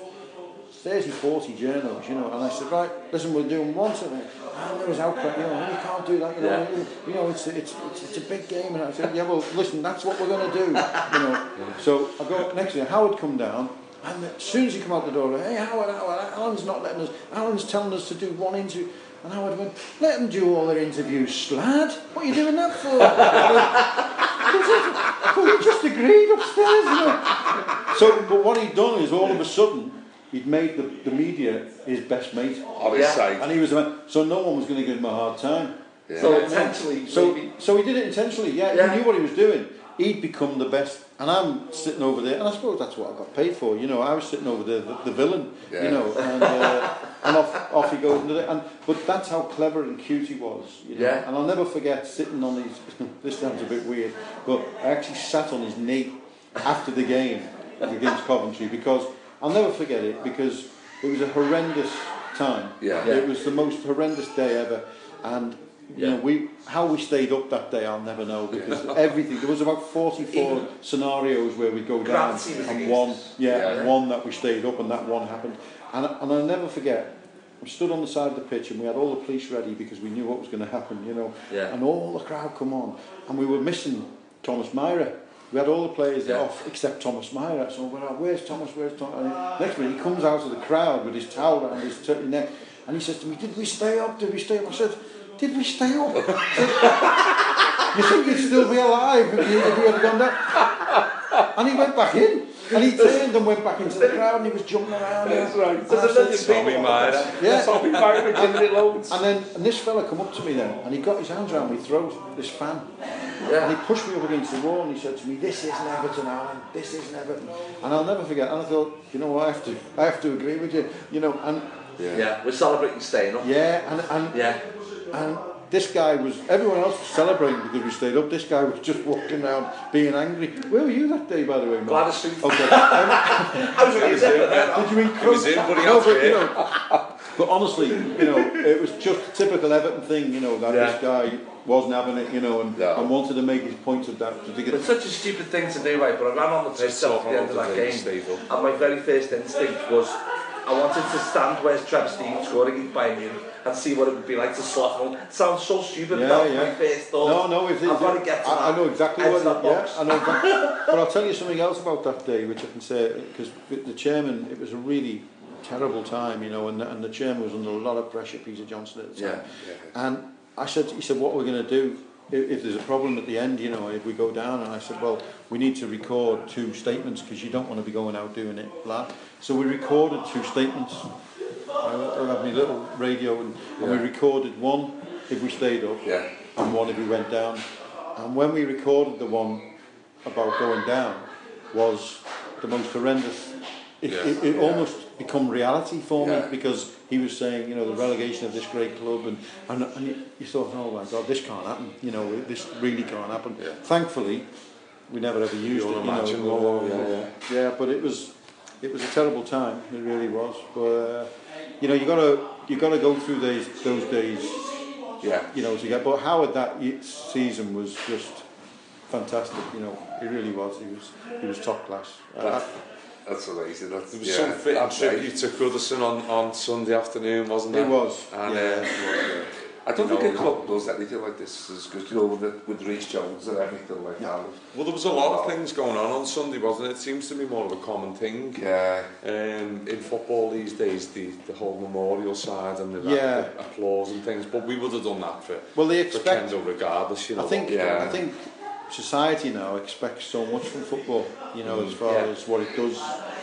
30, 40 journals, you know, and I said, right, listen, we're doing one something. And there was outcry, you know, you can't do that, you know, Yeah. you, know, it's, it's, it's, it's a big game. And I said, yeah, well, listen, that's what we're going to do, you know. So I go up next thing, Howard come down, and as soon as he come out the door, hey, Howard, Howard, Alan's not letting us, Alan's telling us to do one interview. And Howard went, let them do all their interviews, slad. What are you doing that for? (laughs) well, we just agreed upstairs, you know. So, but what he'd done is all of a sudden, he'd made the, the media his best mate. On his Yeah. side. And he was, the man- so no one was going to give him a hard time. So intentionally, So, maybe- so he did it intentionally, yeah, Yeah. he knew what he was doing. he'd become the best, and I'm sitting over there, and I suppose that's what I got paid for. You know, I was sitting over there, the, the villain. Yeah. You know, and, uh, and off off he goes. And, and but that's how clever and cute he was. You know? Yeah. And I'll never forget sitting on his. (laughs) this sounds a bit weird, but I actually sat on his knee after the game against Coventry because I'll never forget it because it was a horrendous time. Yeah. Yeah. It was the most horrendous day ever, and you Yeah. know we how we stayed up that day I'll never know because (laughs) everything there was about 44 scenarios where we'd go down and one yeah, Yeah, and yeah. one that we stayed up and that one happened and and I'll never forget we stood on the side of the pitch and we had all the police ready because we knew what was going to happen you know Yeah. and all the crowd come on and we were missing Thomas Myhre we had all the players Yeah. off except Thomas Myhre so we're like where's Thomas where's Thomas next minute he comes out of the crowd with his towel around his t- neck and he says to me did we stay up did we stay up I said did we stay up (laughs) you think you'd still be alive if you, if you had gone down? And he went back in. And he turned and went back into the crowd and he was jumping around. That's right. There's a million people on. Yeah. Tommy Byron, giving it loads. And then and this fella come up to me then and he got his hands around my throat, this fan. Yeah. And he pushed me up against the wall and he said to me, this isn't Everton, Alan, this isn't Everton. And I'll never forget. And I thought, you know, what, I have to, I have to agree with you. You know, and... Yeah, yeah. we're celebrating staying up. Yeah, and, and, yeah. and this guy was, everyone else was celebrating because we stayed up. This guy was just walking around being angry. Where were you that day, by the way, Mark? Gwladys Okay. Um, (laughs) I was really did you encroach? was in, but he no, but, you know, but honestly, you know, it was just a typical Everton thing, you know, that Yeah. this guy wasn't having it, you know, and, No. and wanted to make his point of that. To get It's such a stupid thing to do, right? But I ran on the pitch at the end of that game, stable. and my very first instinct was I wanted to stand where Trevor Stevens scoring against Bayern Munich and see what it would be like to slot one. It sounds so stupid, yeah, yeah. my first thought. No, no, it is. I've got to get to I, that. I know exactly what that box. yeah, I know exactly. (laughs) but I'll tell you something else about that day, which I can say, because the chairman, it was a really terrible time, you know, and, and the chairman was under a lot of pressure, Peter Johnson at the time. Yeah, yeah. And I said, he said, what are we going to do? if, if there's a problem at the end, you know, if we go down, and I said, well, we need to record two statements because you don't want to be going out doing it, blah. So we recorded two statements I I had my little radio and, and we recorded one if we stayed up Yeah. and one if we went down. And when we recorded the one about going down was the most horrendous. It, Yeah. it, it Yeah. almost become reality for me because he was saying, you know, the relegation of this great club, and and, and you, you thought, oh my God, this can't happen. You know, this really can't happen. Yeah. Thankfully, we never ever used You'll it. You know, yeah, uh, yeah, but it was it was a terrible time. It really was. But uh, you know, you gotta you gotta go through those those days Yeah. you know, to get. But Howard that season was just fantastic. You know, he really was. He was he was top class. Uh, that's amazing. That's, There was yeah, some fitting that's tribute nice. to Goodison on, on Sunday afternoon, wasn't it there? was. And, yeah. uh, I don't think a club does anything like this as good, you know, with, the, with Rhys Jones and everything like that. well, there was a lot of things going on on Sunday, wasn't it? It seems to be more of a common thing. Yeah. um, in football these days, the, the whole memorial side and the, Yeah. the applause and things. But we would have done that for, it. Well, they for expect. Kendall regardless, you know. I think. Yeah. I think society now expects so much from football. You know, as far Yeah. as what it does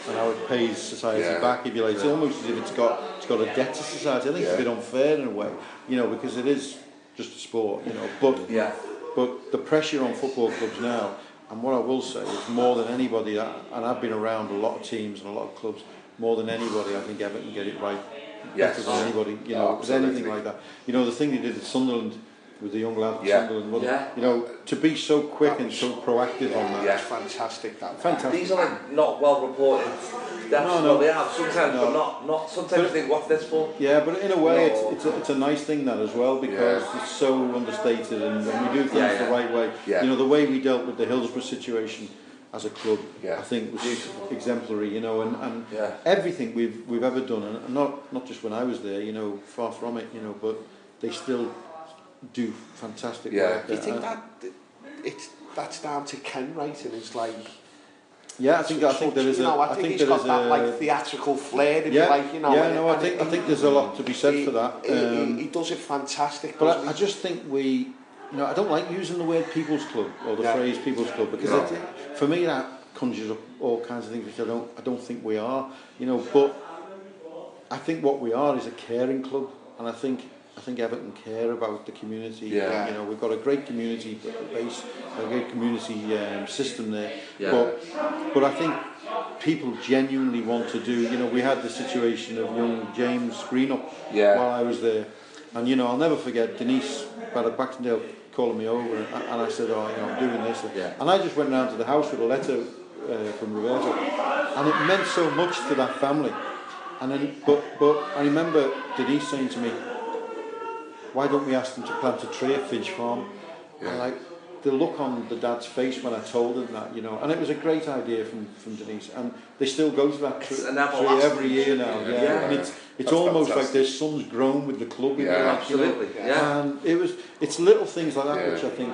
and how it pays society Yeah. back. If you like, it's almost as if it's got it's got a debt to society. I think it's a Yeah. bit unfair in a way. You know, because it is just a sport. You know, but Yeah. But the pressure on football clubs now, and what I will say is more than anybody, uh, and I've been around a lot of teams and a lot of clubs, more than anybody, I think Everton get it right Yes. better than anybody. You Oh, know, with anything like that. You know, the thing they did at Sunderland with the young lad yeah. Sunderland. Well, yeah. You know, to be so quick and so proactive yeah, on that. Yeah, fantastic. That fantastic. These are like not well reported. That's no, no. they are sometimes, no. but not not sometimes. But, think what this for? Yeah, but in a way, no. it's, it's a, it's a nice thing that as well because yeah. it's so understated and, and we do things yeah, the right way. Yeah. You know, the way we dealt with the Hillsborough situation as a club, yeah. I think was exemplary. You know, and, and yeah. everything we've we've ever done, and not not just when I was there. You know, far from it. You know, but they still do fantastic yeah. work. You think that it's that's down to Ken writing. It's like yeah, I think I think there is a. You know, I, think, I think he's got a, that like theatrical flair. If yeah, like, you know, yeah, no, I think it, I think there's a lot to be said he, for that. Um, he, he, does it fantastic. But I, I, just think we, you know, I don't like using the word people's club or the yeah. phrase people's club because no. it, for me that conjures up all kinds of things which I don't I don't think we are. You know, but I think what we are is a caring club, and I think I think Everton care about the community. Yeah. You know, we've got a great community base, a great community um, system there. Yeah. But, but I think people genuinely want to do. You know, we had the situation of young James Greenup Yeah. while I was there, and you know, I'll never forget Denise Barrett Baxendale calling me over, and, and I said, "Oh, you know, I'm doing this," Yeah. and I just went round to the house with a letter uh, from Roberto, and it meant so much to that family. And then, but but I remember Denise saying to me, "Why don't we ask them to plant a tree at Finch Farm?" And like the look on the dad's face when I told him that, you know, and it was a great idea from, from Denise, and they still go to that tr- It's an tree every year now. Yeah, Yeah. and it's it's That's almost like fantastic. their son's grown with the club. Yeah. their life, you know. Absolutely, yeah. And it was it's little things like that Yeah. which I think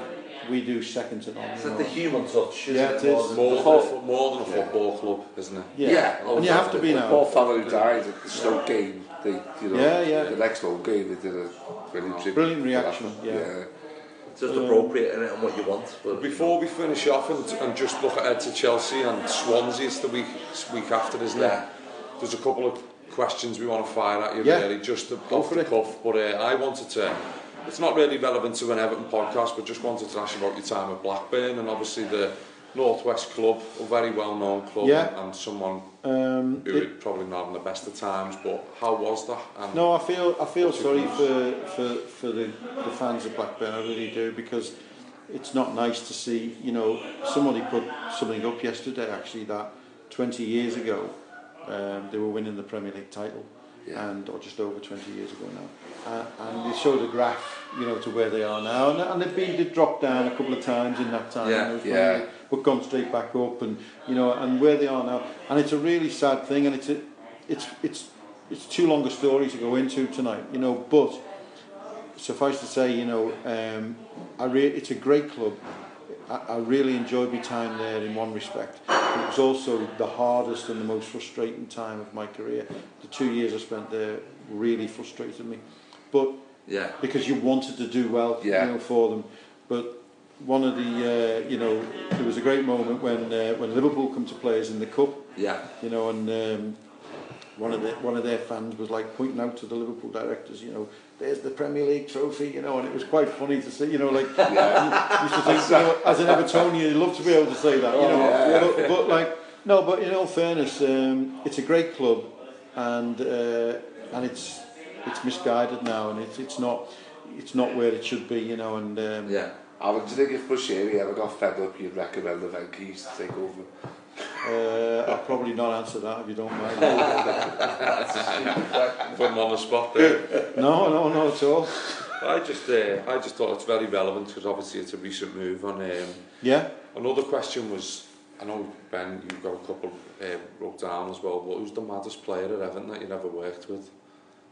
we do second to none. It's you like the human touch, isn't Yeah, it? it is. More than- More, than, a more than a football club, isn't it? yeah. Yeah. and you oh, have to be Paul now. Fowler who died at the Stoke game, they, you know, Yeah, yeah. the next home game, they did a brilliant tribute. Brilliant reaction, that. yeah. It's just appropriate in it and what you want. But Before we finish off and, and just look ahead to Chelsea and Swansea, it's the week week after, isn't Yeah. it? There's a couple of questions we want to fire at you, Yeah. really, just to, Go off for the it. cuff. But uh, I wanted to. It's not really relevant to an Everton podcast, but just wanted to ask you about your time at Blackburn and obviously the Northwest club, a very well-known club, yeah. and someone um, who it, had probably not in the best of times. But how was that? And no, I feel I feel sorry for, for for the, the fans of Blackburn. I really do because it's not nice to see. You know, somebody put something up yesterday actually that 20 years ago um, they were winning the Premier League title. Yeah. and or just over 20 years ago now uh, and they showed a graph you know to where they are now and, and they've been they've dropped down a couple of times in that time yeah, yeah. Really, but gone straight back up, and you know, and where they are now, and it's a really sad thing, and it's a, it's it's it's too long a story to go into tonight, you know. But suffice to say, you know, um, I re- it's a great club. I, I really enjoyed my time there in one respect. It was also the hardest and the most frustrating time of my career. The two years I spent there really frustrated me, but yeah, because you wanted to do well, Yeah. you know, for them. But one of the, uh, you know, there was a great moment when uh, when Liverpool come to play us in the cup, yeah, you know, and um, one of the one of their fans was like pointing out to the Liverpool directors, you know, there's the Premier League trophy, you know, and it was quite funny to see, you know, like (laughs) you think, you know, as an Evertonian, you'd love to be able to say that, you know, yeah. but, but like no, but in all fairness, um, it's a great club, and uh, and it's it's misguided now, and it's it's not it's not where it should be, you know, and um, yeah. I would think if Bushiri ever got fed up, you'd recommend the Venkies to take over. Uh, I'll probably not answer that if you don't mind. (laughs) Put him on the spot there. No, no, no at all. I just, uh, I just thought it's very relevant because obviously it's a recent move. On um, yeah. Another question was, I know Ben, you've got a couple uh, wrote down as well. What was the maddest player at Everton that you ever worked with?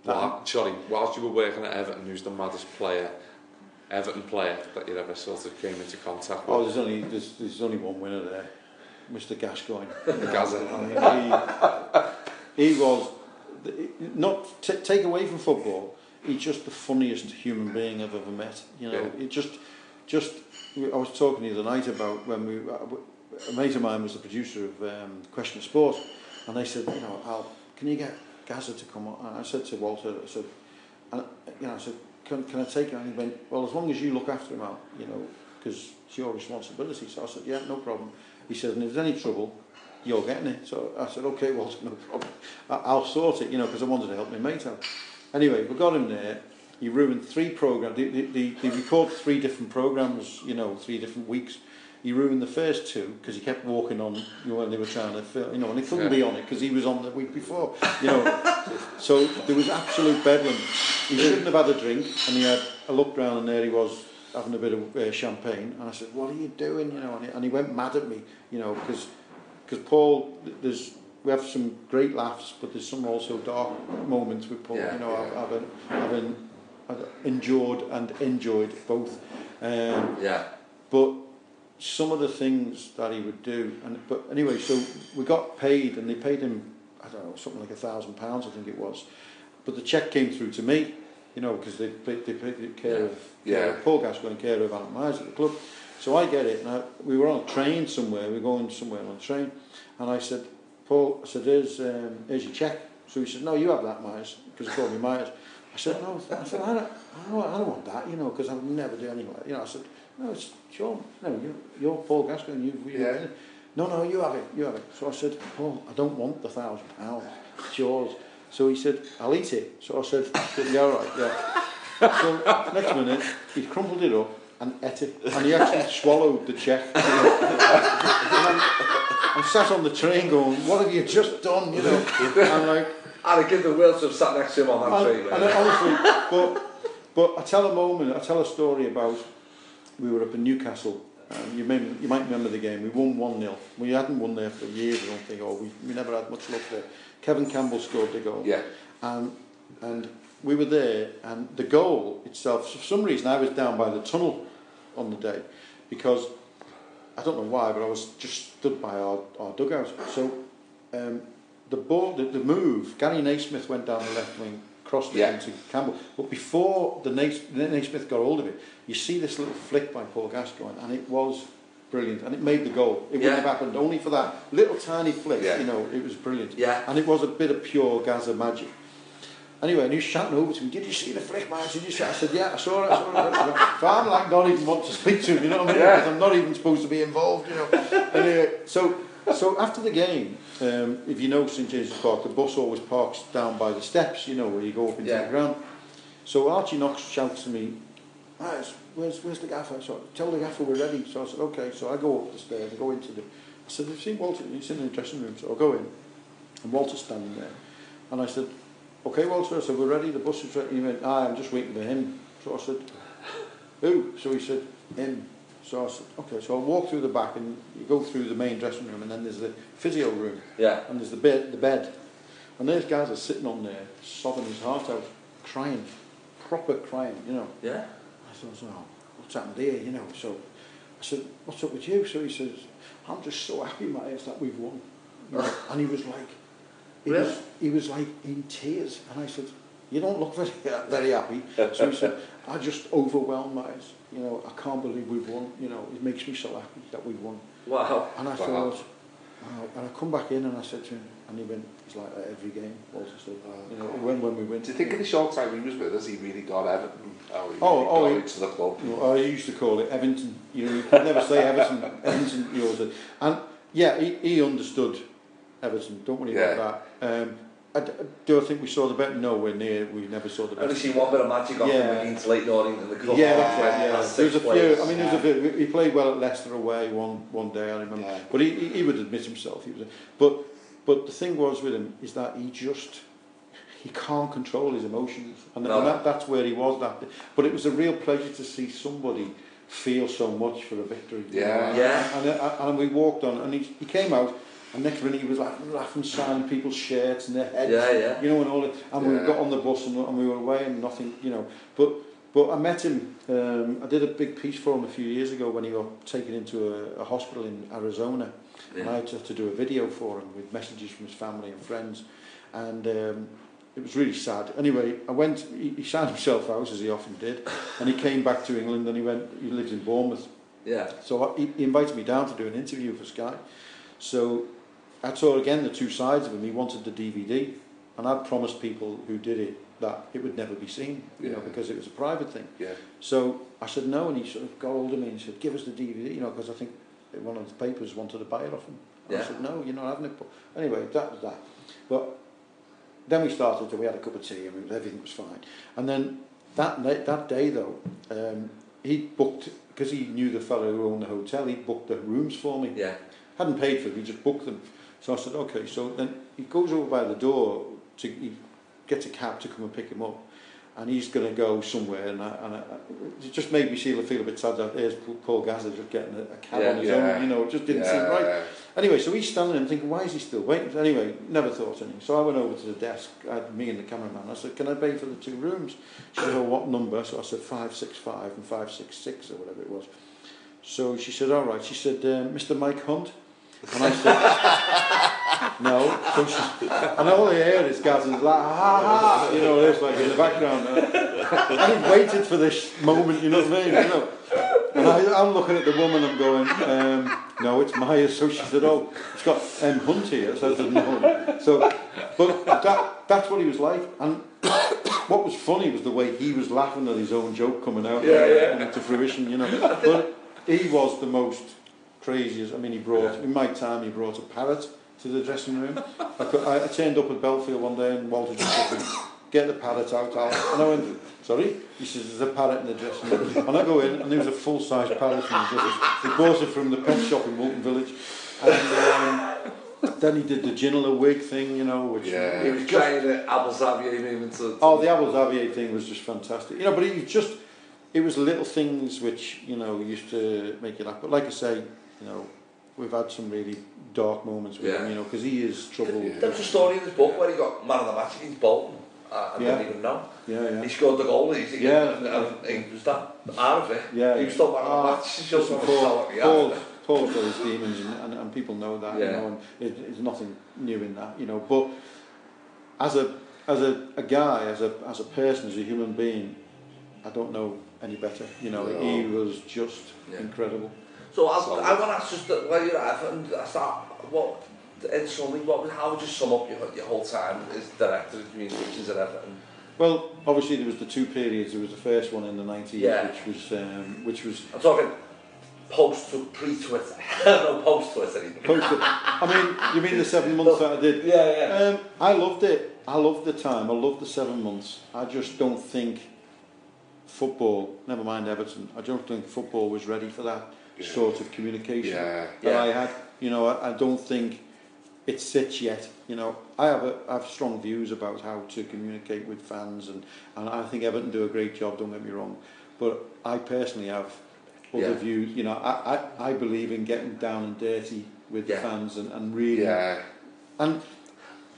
Well, sorry, whilst you were working at Everton, who's the maddest player Everton player that you ever sort of came into contact oh, with? Oh, there's only, there's, there's only one winner there. Mr Gascoigne. (laughs) Gaza. he, he was, not t- take away from football, he's just the funniest human being I've ever met. You know, yeah. it just, just, I was talking the other night about when we, uh, a mate of mine was the producer of um, Question of Sport, and they said, you know, Al, can you get Gazza to come on? And I said to Walter, I said, and, you know, I said, can, can I take him? And he went, well, as long as you look after him, Al, you know, because it's your responsibility. So I said, yeah, no problem. He said, and if there's any trouble, you're getting it. So I said, okay, (laughs) Walter, no problem. I- I'll sort it, you know, because I wanted to help my mate out. Anyway, we got him there. He ruined three programs. They, they, they, they record three different programs, you know, three different weeks. He ruined the first two because he kept walking on you know, when they were trying to film, you know, and he couldn't Yeah. be on it because he was on the week before, you know. (laughs) so there was absolute bedlam. He shouldn't have had a drink, and he had. I looked round, and there he was having a bit of uh, champagne, and I said, "What are you doing?" You know, and he, and he went mad at me, you know, because because Paul, there's we have some great laughs, but there's some also dark moments with Paul. Yeah, you know, yeah. I've, I've, I've, I've endured and enjoyed both. Um, Yeah. but some of the things that he would do, and but anyway, so we got paid, and they paid him, I don't know, something like a thousand pounds, I think it was. But the cheque came through to me, you know, because they they care Yeah. of Yeah. Paul Gascoigne care of Alan Myers at the club. So I get it, I, we were on a train somewhere. We were going somewhere on a train, and I said, Paul, I said, "Here's, um, here's your cheque." So he said, "No, you have that, Myers," because he called me Myers. I said, no, I said, I don't, I don't, I don't want that, you know, because I would never do anything like You know, I said, no, it's Sean, no, you're, you're Paul Gascoigne, you, you Yeah. no, no, you have it, you have it. So I said, Paul, I don't want the thousand pounds, it's yours. So he said, I'll eat it. So I said, yeah, all right, yeah. So next minute, he crumpled it up and ate it. And he actually swallowed the (laughs) and I'm, I'm sat on the train going, what have you just done, you know? I'm like, And I give the world to have sat next to him on that train. and, and honestly, but, but I tell a moment, I tell a story about we were up in Newcastle. Um, you, may, you might remember the game. We won 1 0. We hadn't won there for years, I don't think, or we, we never had much luck there. Kevin Campbell scored the goal. Yeah. And, and we were there, and the goal itself, for some reason, I was down by the tunnel on the day because I don't know why, but I was just stood by our, our dugout. So um, the ball, the, the move, Gary Naysmith went down the left wing, crossed it Yeah. into Campbell. But before the Nais, the Naysmith got hold of it, you see this little flick by Paul Gascoigne, and it was brilliant. And it made the goal. It yeah. wouldn't have happened only for that little tiny flick. Yeah. You know, it was brilliant. Yeah. And it was a bit of pure Gaza magic. Anyway, and he was shouting over to me, did you see the flick, man? Did you see? I said, yeah, I saw it, I saw it. so I'm like, not even want to speak to him, you know what I mean? Yeah. Because I'm not even supposed to be involved, you know. anyway, so, so after the game, um, if you know St James's Park, the bus always parks down by the steps, you know, where you go up into yeah. the ground. So Archie Knox shouts to me, ah, it's- where's, where's the gaffer? So tell the gaffer we're ready. So I said, okay. So I go up the stairs, I go into the, I said, have you seen Walter? He's in the dressing room. So I go in, and Walter's standing there. And I said, okay, Walter, I said, we're ready, the bus is ready. He went, ah, I'm just waiting for him. So I said, who? So he said, him. So I said, okay. So I walk through the back and you go through the main dressing room and then there's the physio room Yeah. and there's the bed, the bed. And those guys are sitting on there, sobbing his heart out, crying, proper crying, you know. Yeah. I thought, oh, what's happened here, you know? So I said, what's up with you? So he says, I'm just so happy, Myers, that we've won. You know? and he was like, he, Really? was, he was like in tears. And I said, you don't look very, (laughs) very happy. So he said, I just overwhelmed, Myers. You know, I can't believe we've won. You know, it makes me so happy that we've won. Wow. And I Wow. thought, wow. And I come back in and I said to him, and he went, it's like that every game, Walter said. You know, when, when we win. Do you think in the short time he was with us, he really got Everton? How he Oh, really oh, got he- into the club? You know, I used to call it Everton. You know, you could never say Everton. (laughs) Everton, you always did. And yeah, he, he understood Everton. Don't worry Yeah. about that. Um, I, d- do I think we saw the bet? Nowhere near. We never saw the I've only bet. seen one bit of magic off Yeah. him against Leyton Orient in the cup. Yeah, that's right. Yeah, there was a six few. players. I mean, there was a bit. He played well at Leicester away one one day. I remember. Yeah. But he, he he would admit himself. He was. A, but But the thing was with him is that he just he can't control his emotions, and, no. and that, that's where he was. That, but it was a real pleasure to see somebody feel so much for a victory. Yeah, yeah. And, and, and we walked on, and he, he came out. And next minute he was like laughing, signing people's shirts and their heads, yeah, yeah. you know, and all that. And yeah. we got on the bus and, and we were away and nothing, you know. But But I met him, um, I did a big piece for him a few years ago when he got taken into a, a hospital in Arizona. And I had to, to do a video for him with messages from his family and friends, and um, it was really sad. Anyway, I went. He, he signed himself out as he often did, and he came back to England and he went. He lives in Bournemouth, Yeah. so I, he, he invited me down to do an interview for Sky. So I saw again the two sides of him. He wanted the DVD, and I'd promised people who did it that it would never be seen, you know, because it was a private thing. Yeah. So I said no, and he sort of got hold of me and said, "Give us the DVD," you know, because I think one of the papers wanted to buy it off him. And I said, "No, you're not having it." But anyway, that was that. But then we started. And we had a cup of tea, and everything was fine. And then that night, that day though, um, he booked because he knew the fellow who owned the hotel. He booked the rooms for me Yeah. hadn't paid for them, he just booked them. So I said, okay. So then he goes over by the door to he gets a cab to come and pick him up, and he's going to go somewhere. And, I, and I, it just made me feel feel a bit sad that there's Paul Gazza just getting a, a cab Yeah, on his yeah. own. You know, it just didn't yeah. seem right. Anyway, so he's standing there and thinking, why is he still waiting? Anyway, never thought anything. So I went over to the desk, I had me and the cameraman. I said, can I pay for the two rooms? She said, oh, what number? So I said, 565 and 566 or whatever it was. So she said, all right. She said, uh, Mr. Mike Hunt? And I said, (laughs) no. So she, and all I hear is Gaz is like, ha ha, you know, it's like in the background. (laughs) And I waited for this moment, you know what I mean? You know. And I, I'm looking at the woman, I'm going, um, no, it's Myers. So she said, oh, it's got M. Hunt here. So I said, no. So, but that, that's what he was like. And (coughs) what was funny was the way he was laughing at his own joke coming out, Yeah, yeah. coming to fruition, you know. But he was the most craziest. I mean, he brought in my time. He brought a parrot to the dressing room. I, could, I, I turned up at Bellefield one day and Walter just said, "Get the parrot out, Al." And I went, "Sorry." He says, "There's a parrot in the dressing room." And I go in, and there was a full-size parrot in the dressing. He bought it from the pet shop in Walton Village. And um, then he did the Ginola wig thing, you know, which Yeah. He was trying the Abel Xavier movement to... Oh, the Abel Xavier thing was just fantastic. You know, but it was just, it was little things which, you know, used to make you laugh. But like I say, you know, we've had some really dark moments with yeah. him, you know, because he is trouble. Yeah. There was a story in his book where he got man of the match against Bolton. Uh, I, I yeah. didn't even know. Yeah, yeah. He scored the goal. He's yeah. And, and, and was that out of it. Yeah. He was still man of the match. It's just Paul, Paul, Paul's got his demons and, and, and people know that, yeah. you know, and it, it's nothing new in that, you know, but as a as a, a guy, as a as a person, as a human being, I don't know any better. You know, no. he was just yeah. incredible. So I, Solid. I want to ask just that while you're at Everton, I start, what, in summary, what, was- how would you sum up your, your whole time as director of communications at Everton? Well, obviously there was the two periods. There was the first one in the 90s, Yeah. which was um, which was I'm talking post to pre-Twitter. (laughs) no, post-Twitter even. Post- I mean, you mean the seven months that I did? Yeah, yeah. Um, I loved it. I loved the time. I loved the seven months. I just don't think football, never mind Everton, I don't think football was ready for that sort of communication Yeah. that Yeah. I had. You know, I, I don't think it sits yet. You know, I have a, I have strong views about how to communicate with fans, and, and I think Everton do a great job. Don't get me wrong, but I personally have other Yeah. views. You know, I, I, I believe in getting down and dirty with Yeah. the fans and, and really Yeah. and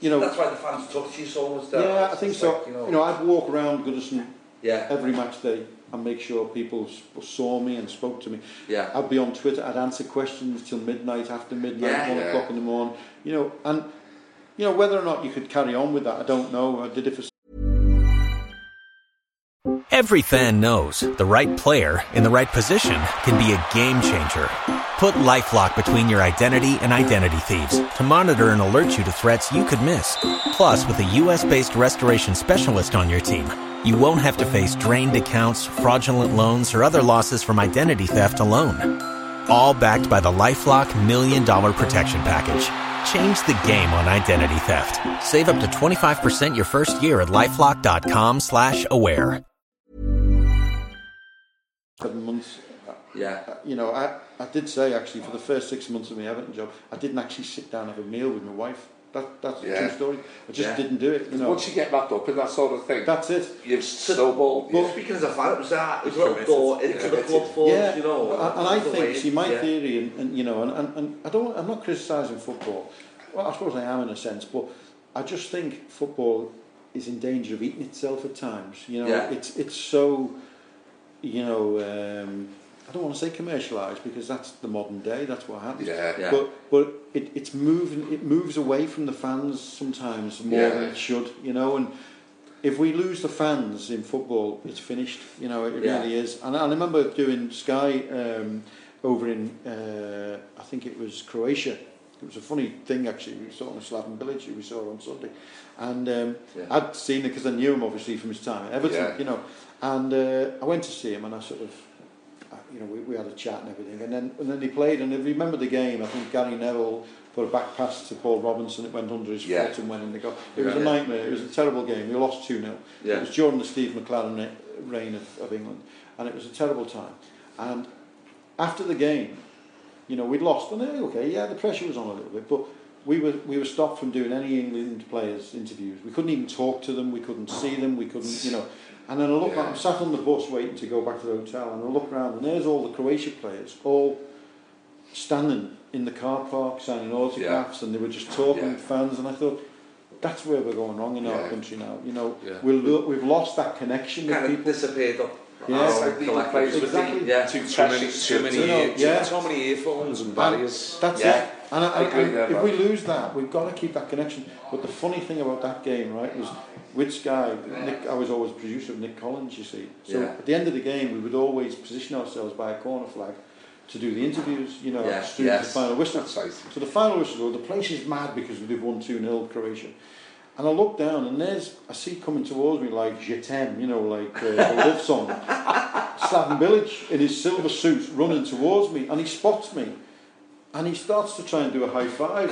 you know That's why the fans took to you so much. yeah I It's think like, so. you know, You know, I'd walk around Goodison yeah, every match day and make sure people saw me and spoke to me. yeah. I'd be on Twitter. I'd answer questions till midnight, after midnight, Yeah. one Yeah. o'clock in the morning. You know, and you know whether or not you could carry on with that, I don't know. I did it for Every fan knows the right player in the right position can be a game changer. Put LifeLock between your identity and identity thieves to monitor and alert you to threats you could miss. Plus, with a U.S.-based restoration specialist on your team, you won't have to face drained accounts, fraudulent loans, or other losses from identity theft alone. All backed by the LifeLock Million Dollar Protection Package. Change the game on identity theft. Save up to 25% your first year at LifeLock.com slash aware. seven months. Yeah. Uh, You know, I, I did say actually for the first six months of my Everton job, I didn't actually sit down and have a meal with my wife. That, that's a true story. I just Yeah. didn't do it. You know, Once you get wrapped up in that sort of thing, that's it. you've snowballed. Well, yeah. speaking as a fan, it was that, it was a It's door into the yeah. club for yeah, you know. and, and I think, way- see, my yeah. theory, and, and you know, and, and, and I don't, I'm not criticising football. Well, I suppose I am in a sense, but I just think football is in danger of eating itself at times. You know, Yeah. it's it's so, you know, um, I don't want to say commercialised because that's the modern day. That's what happens. Yeah. Yeah. But but it, it's moving. It moves away from the fans sometimes more than it should. You know, and if we lose the fans in football, it's finished. You know, it Yeah. really is. And I remember doing Sky um, over in, uh, I think it was Croatia. It was a funny thing actually. We saw him in Slaven Bilic. We saw on Sunday, and um, Yeah. I'd seen it because I knew him obviously from his time at Everton. Yeah. You know, and uh, I went to see him, and I sort of. You know, we, we had a chat and everything, and then and then he played. And if you remember the game, I think Gary Neville put a back pass to Paul Robinson. It went under his Yeah. foot and went in the goal. It was a Yeah. nightmare. It was a terrible game. We lost 2 0. Yeah. It was during the Steve McClaren reign of, of England, and it was a terrible time. And after the game, you know, we'd lost, and eh, okay, yeah, the pressure was on a little bit, but we were we were stopped from doing any England players interviews. We couldn't even talk to them. We couldn't see them. We couldn't, you know. And then I look yeah. back, I'm sat on the bus waiting to go back to the hotel, and I look around, and there's all the Croatia players, all standing in the car park, signing autographs, yeah. and they were just talking yeah. to fans, and I thought, that's where we're going wrong in yeah. our country now. You know, yeah. we'll, lo we've lost that connection kind with people. disappeared up. Yeah, oh, like players exactly. With the, yeah, too, too many, too many, you know, ear, yeah. too, too many earphones and barriers. That's yeah. it. And I, I, I, I, if we lose that, we've got to keep that connection. But the funny thing about that game, right, was with Sky, Nick, I was always producer of Nick Collins, you see. So Yeah. at the end of the game, we would always position ourselves by a corner flag to do the interviews, you know, Yeah, through yes. the final whistle. That's right. So the final whistle, the place is mad because we've won 2 0 Croatia. And I look down and there's, I see coming towards me like Je t'aime, you know, like uh, the love song. (laughs) Slaven Bilic in his silver suit running towards me and he spots me and he starts to try and do a high five.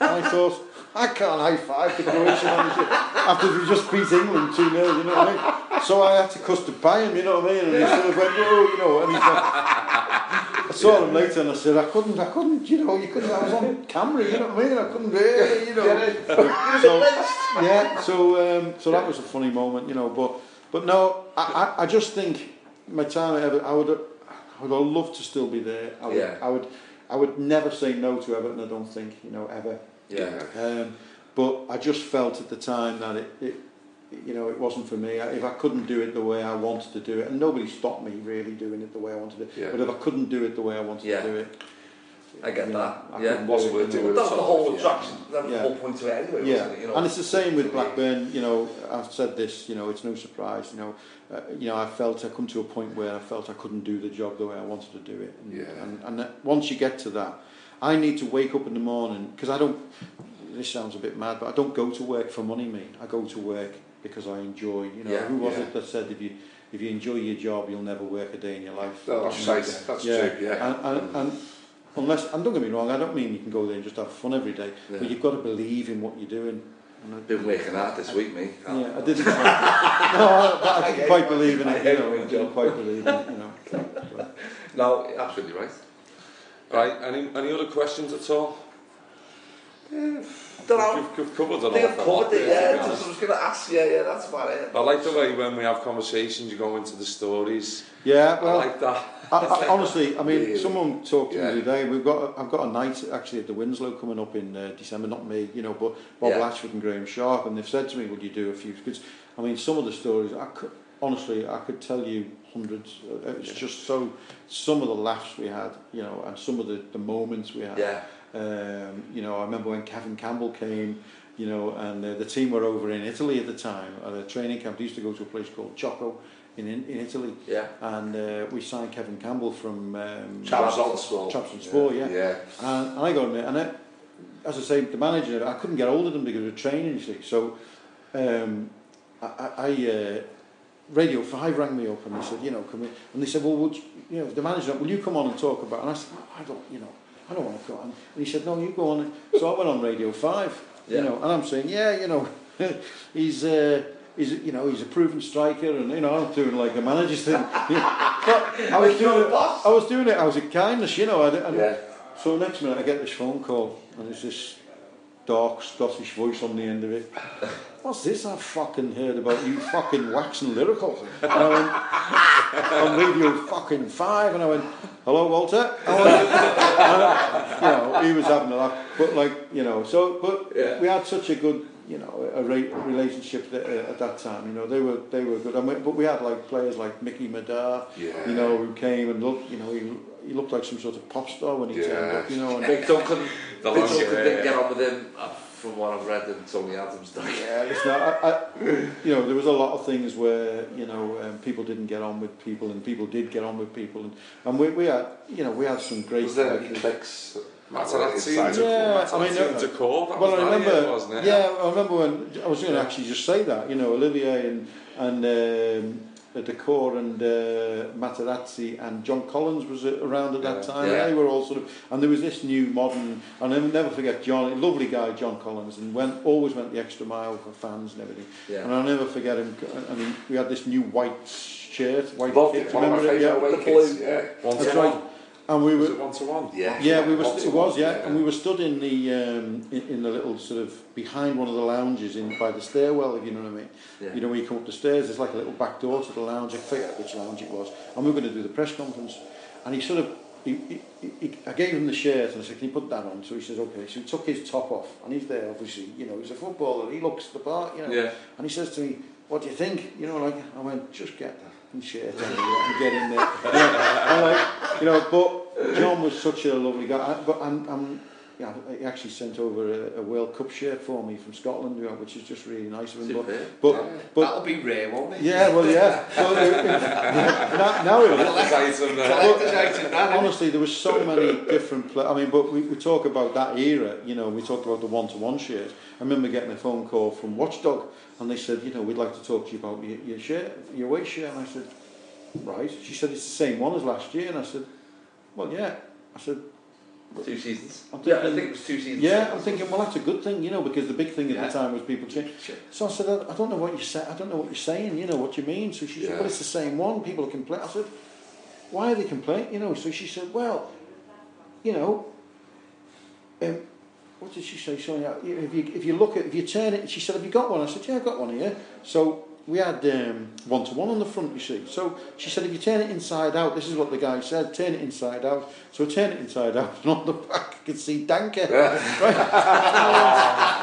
And I thought, I can't high five the Croatian manager after we just beat England 2 0, you know what I mean? So I had to custard pie him, you know what I mean? And he sort of went, whoa, you know, and he's like, I saw him later and I said, I couldn't, I couldn't, you know, you couldn't, I was on camera, you know what I mean? I couldn't it, you know. so, yeah, so, um, so that was a funny moment, you know, but, but no, I, I, I just think my time at Everton, I would, I would love to still be there. I would, Yeah. I would, I would never say no to Everton, I don't think, you know, ever. Yeah. Um, but I just felt at the time that it, it you know, it wasn't for me. If I couldn't do it the way I wanted to do it, and nobody stopped me really doing it the way I wanted to, Yeah. but if I couldn't do it the way I wanted Yeah. to do it, I get you know, that. I Yeah. couldn't Wasn't worth doing that's the whole Yeah. attraction. That was Yeah. the whole point of it anyway, Yeah, wasn't it? You know, and it's the same with. Blackburn. You know, I've said this. You know, it's no surprise. You know, uh, you know, I felt I come to a point where I felt I couldn't do the job the way I wanted to do it. And, Yeah. and, and once you get to that, I need to wake up in the morning because I don't. This sounds a bit mad, but I don't go to work for money. Me, I go to work because I enjoy. You know, Yeah, who was yeah. it that said if you if you enjoy your job, you'll never work a day in your life. No, that's And, right. That's true. Yeah. And, and, and unless, and don't get me wrong, I don't mean you can go there and just have fun every day, Yeah. but you've got to believe in what you're doing. And I- Been working hard this week, mate. yeah, I didn't. (laughs) no, I, I didn't quite believe in it. You know, I didn't quite believe in it. You know. But, No, absolutely right. Right, any, any other questions at all? Don't know. You've, you've covered I an think I've awful lot covered it, there, yeah. Just, I was going to ask, yeah, yeah, that's about it. I like the way when we have conversations, you go into the stories. yeah, well, I well, like that. I, I, honestly, I mean, Really? someone talked to Yeah. me today. other day. We've got, a, I've got a night actually at the Winslow coming up in uh, December. Not me, you know, but Bob Yeah. Latchford and Graeme Sharp, and they've said to me, "Would you do a few?" Because I mean, some of the stories, I could, honestly, I could tell you hundreds. Uh, It's just so some of the laughs we had, you know, and some of the, the moments we had. Yeah. Um, you know, I remember when Kevin Campbell came, you know, and uh, the team were over in Italy at the time at a training camp. They used to go to a place called Ciocco in in, in Italy, Yeah. and uh, we signed Kevin Campbell from um, Trabzonspor. Trabzonspor, yeah. Yeah. And, and I got in there, and I, as I say, the manager, I couldn't get hold of them because of training, you see. So um, I, I, I uh, Radio 5 rang me up and they said, you know, come in. And they said, well, would you, you know, the manager, will you come on and talk about it? And I said, "Oh, I don't, you know, I don't want to come on. And he said, no, you go on. So I went on Radio 5, Yeah. you know, and I'm saying, yeah, you know, (laughs) he's... Uh, He's, you know, he's a proven striker, and you know, I'm doing like a manager's thing. (laughs) but I was doing it. I was doing it. I was a kindness, you know. I, I, Yeah. so next minute I get this phone call and there's this dark Scottish voice on the end of it. What's this I've fucking heard about you fucking waxing lyrical? And I went, on radio fucking five and I went, hello Walter? I went, I- you know, he was having a laugh. But like, you know, so, but Yeah. we had such a good, you know, a re- relationship that, uh, at that time, you know, they were, they were good. I mean, but we had like players like Mickey Madar, Yeah. you know, who came and looked, you know, he, he looked like some sort of pop star when he turned Yeah. up, you know. And, (laughs) Big Duncan, The Big long Duncan hair, didn't get on with him uh, from what I've read in Tony Adams' doc. Yeah, listen, I, I, you know, there was a lot of things where you know um, people didn't get on with people, and people did get on with people, and, and we, we had, you know, we had some great. Was there any clicks? Materazzi inside and of- Yeah, I mean, uh, Dacourt, that well, I remember, year, wasn't it? yeah, I remember when I was going to actually just say that, you know, Olivier and and um, Decor and uh, Materazzi and John Collins was around at that yeah, time. Yeah. They were all sort of, and there was this new modern. And I'll never forget John, lovely guy John Collins, and went always went the extra mile for fans and everything. Yeah. And I'll never forget him. I mean, we had this new white shirt, white Loved kit. It. Remember it? Yeah, the blue. Yeah. That's right. One. And we Was were one to one? Yeah. yeah, we were. It was, one, yeah, and we were stood in the um, in, in the little sort of behind one of the lounges in by the stairwell, if you know what I mean. Yeah. You know, when you come up the stairs, there's like a little back door to the lounge. I forget which lounge it was, and we were going to do the press conference, and he sort of. He, he, he, I gave him the shirt and I said, can you put that on? So he says, okay. So he took his top off and he's there, obviously, you know, he's a footballer, he looks the part, you know. Yeah. And he says to me, what do you think? You know, like, I went, just get that fucking shirt on and get in there. (laughs) You know, and like, you know, but John was such a lovely guy. I, but I'm, I'm, yeah, he actually sent over a, a World Cup shirt for me from Scotland, which is just really nice of him. But, but, yeah. but that'll be rare, won't it? Yeah, well, yeah. so, it, it, yeah now, now it was. Uh, but, honestly, there was so many different. Pla- I mean, but we, we talk about that era. You know, we talked about the one-to-one shirt. I remember getting a phone call from Watchdog, and they said, you know, we'd like to talk to you about your, your shirt, your weight shirt. And I said, right. She said it's the same one as last year, and I said. Well, yeah. I said, Two seasons. I'm Yeah, I think it was two seasons. yeah, I'm thinking, well, that's a good thing, you know, because the big thing at Yeah. the time was people change. Sure. So I said, I, I don't know what you say. I don't know what you're saying. You know what you mean. So she said, Yeah. well, it's the same one. People are complaining. I said, why are they complaining? You know. So she said, well, you know, um, what did she say? Uh, if you if you look at if you turn it, she said, have you got one? I said, yeah, I've got one here. So we had um, one to one on the front, you see. So she said, if you turn it inside out, this is what the guy said, turn it inside out. So I turn it inside out, and on the back I could see Danka. right? (laughs)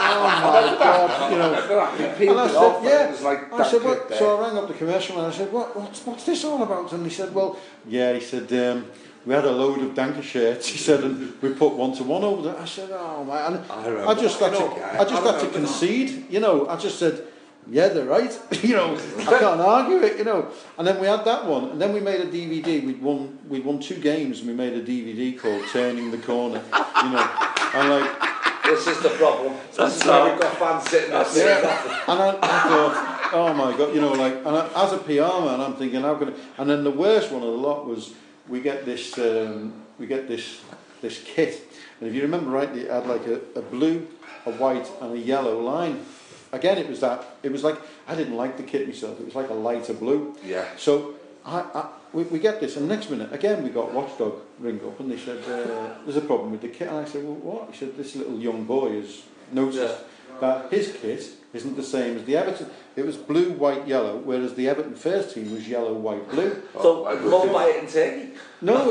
oh my God, you know. And I said, and yeah. like I said, what? So I rang up the commercial and I said, what, what's, what's this all about? And he said, well, yeah. He said, um, we had a load of Danka shirts. He said, and we put one to one over there. I said, oh man. I I, just I to. I just had to concede. You know, I just said, yeah, they're right. (laughs) you know, I (laughs) can't argue it. You know. And then we had that one, and then we made a DVD. We'd won, we'd won two games, and we made a DVD called "Turning the Corner." You know, and like. This is the problem. This is why we've got fans sitting there saying nothing. And I, I thought, oh my god, you know, like, and I, as a PR man, I'm thinking, how can? I, and then the worst one of the lot was we get this, um, we get this, this kit, and if you remember rightly, it had like a, a blue, a white, and a yellow line. Again, it was that. It was like I didn't like the kit myself. It was like a lighter blue. Yeah. So I, I, we, we get this, and next minute, again, we got Watchdog ring up, and they said, uh, there's a problem with the kit. And I said, well, what? He said, this little young boy has noticed that his kit isn't the same as the Everton. It was blue, white, yellow, whereas the Everton first team was yellow, white, blue. So, we'll do. it in Turkey. No, no.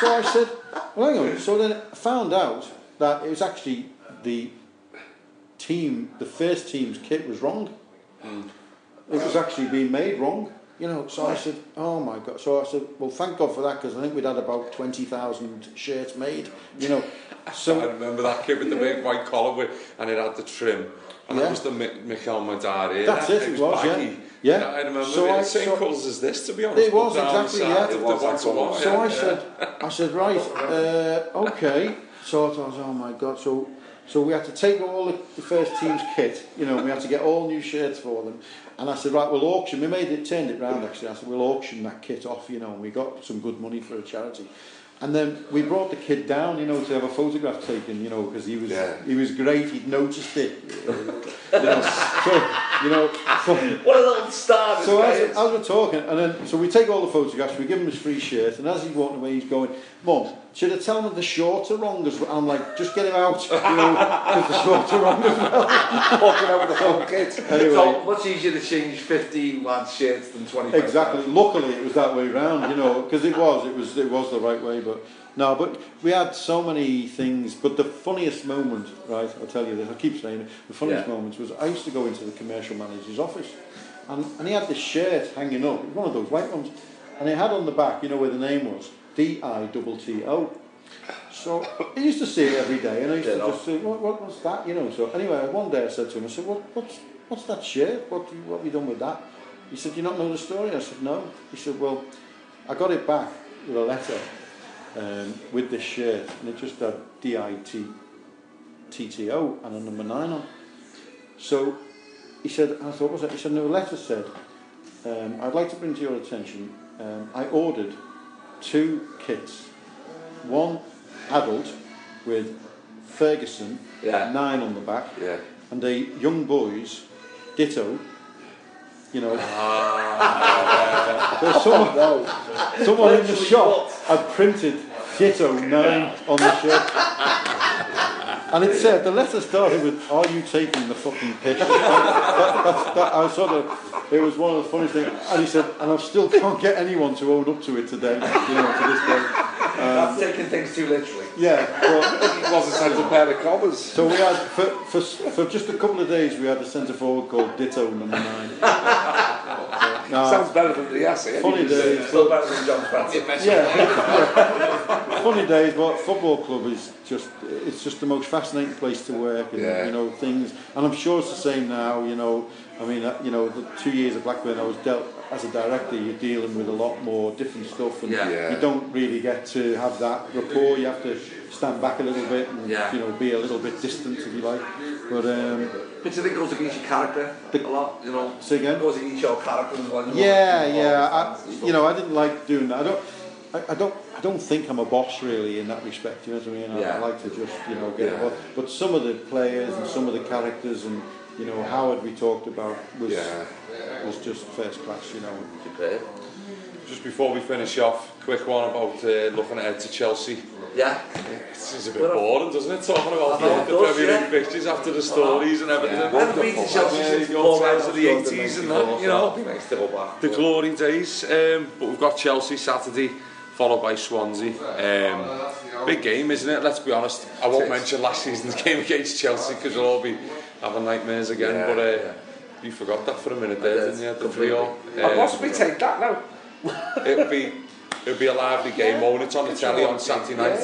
So I said, well, hang on. So then I found out that it was actually the team, the first team's kit was wrong. It was actually being made wrong. You know, so I said, oh my God. So I said, well, thank God for that because I think we'd had about 20,000 shirts made, you know. (laughs) So I remember that kit with the big white collar with, and it had the trim. And Yeah. that was the Mi- Mikel Madar era. That's it, it was, yeah. Yeah. I remember So it. I- Same so- colours as this, to be honest. It was, exactly, yeah. It was was one. so yeah, I yeah. said, I said, right, uh, okay. So I thought, oh my God. So, So we had to take all the, the first team's kit, you know, we had to get all new shirts for them. And I said, right, we'll auction. We made it, turned it round actually. I said, we'll auction that kit off, you know, and we got some good money for a charity. And then we brought the kid down, you know, to have a photograph taken, you know, because he was yeah. he was great. He'd noticed it. you know, so you know, so, what a little star! So as, is. as we're talking, and then so we take all the photographs, we give him his free shirt, and as he's walking away, he's going, "Mom, should I tell him the shorts are wrong as well?" I'm like, "Just get him out, you know, because the shorts are wrong as well." (laughs) Walking out with the full kit. Anyway, So much easier to change 15 lads shirts than 25. exactly. Luckily, it was that way round, you know, because it was, it was, it was the right way. But no, but we had so many things. But the funniest moment, right? I'll tell you this. I keep saying it. The funniest Yeah. moments was I used to go into the commercial manager's office, and, and he had this shirt hanging up. It was one of those white ones, and it had on the back, you know, where the name was D I double T O. So I used to see it every day, and I used to Dead just say, what, what was that? You know. So anyway, one day I said to him, I said, what, what's, what's that shirt? What, what have you done with that? He said, you not know the story? I said, no. He said, well, I got it back with a letter um, with this shirt, and it just had D-I-T-T-O and a number nine on. So he said, I thought, was it? He said, no, the letter said, um, I'd like to bring to your attention, um, I ordered two kits, one adult with Ferguson, Yeah. nine on the back, Yeah. and a young boys, ditto, you know. Ah. (laughs) so someone, someone in the shop had printed ditto nine on the shirt. And it said, the letter started with, are you taking the fucking piss? (laughs) that, that, that, it was one of the funniest things. And he said, and I still can't get anyone to own up to it today, you know, to this day. That's taking things too literally. Yeah, well, It wasn't such a pair of covers. so we had, for, for, for just a couple of days, we had a centre forward called Ditto number nine. (laughs) No. Sounds better than the essay. Funny days. Still better than John Spencer. Yeah. (laughs) Funny days, but football club is just it's just the most fascinating place to work and Yeah. you know things and I'm sure it's the same now, you know. I mean, uh, you know, the two years of Blackburn I was dealt as a director, you're dealing with a lot more different stuff and Yeah. Yeah. you don't really get to have that rapport. You have to stand back a little bit and Yeah. you know be a little bit distant if you like. But um, Which I think goes against your character a lot, you know. say again. Goes against your character as well. you know, Yeah, like, yeah. I, you know, I didn't like doing that. I don't. I, I don't. I don't think I'm a boss really in that respect. You know what I mean? I, I like to just you know get Yeah. involved. But some of the players and some of the characters and you know Howard we talked about was Yeah. was just first class, you know. Superb. Just before we finish off, quick one about uh, looking ahead to Chelsea. Yeah. This is a bit boring, doesn't it? Talking about the, the does, Premier League yeah. fixtures after the stories and everything. Yeah. I haven't been to Chelsea since times of the 80s and that, you know. Nice to go back. The glory days. Um, but we've got Chelsea Saturday, followed by Swansea. Um, big game, isn't it? Let's be honest. I won't mention last season's (laughs) game against Chelsea because we'll all be having nightmares again. Yeah, but uh, yeah. You forgot that for a minute there, did, didn't you? The completely. three all. I'll possibly take that now. It'll be it'll be a lively game. Won't it on the telly on Saturday night?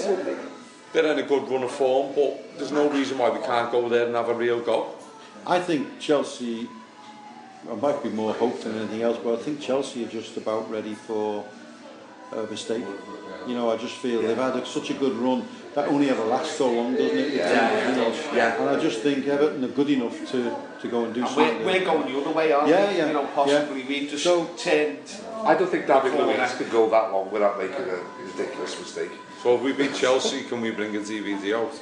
They're in a good run of form, but there's no reason why we can't go there and have a real go. I think Chelsea. I might be more hope than anything else, but I think Chelsea are just about ready for a mistake. You know, I just feel they've had a, such a good run that only ever lasts so long, doesn't it? Yeah. You know, Yeah. And I just think Everton are good enough to, to go and do and something. We're, we're going the other way, aren't yeah, we? Yeah, you know, possibly yeah. we've just so, turned. I don't think David Luiz could go that long without making a ridiculous mistake. So if we beat Chelsea, can we bring a DVD out?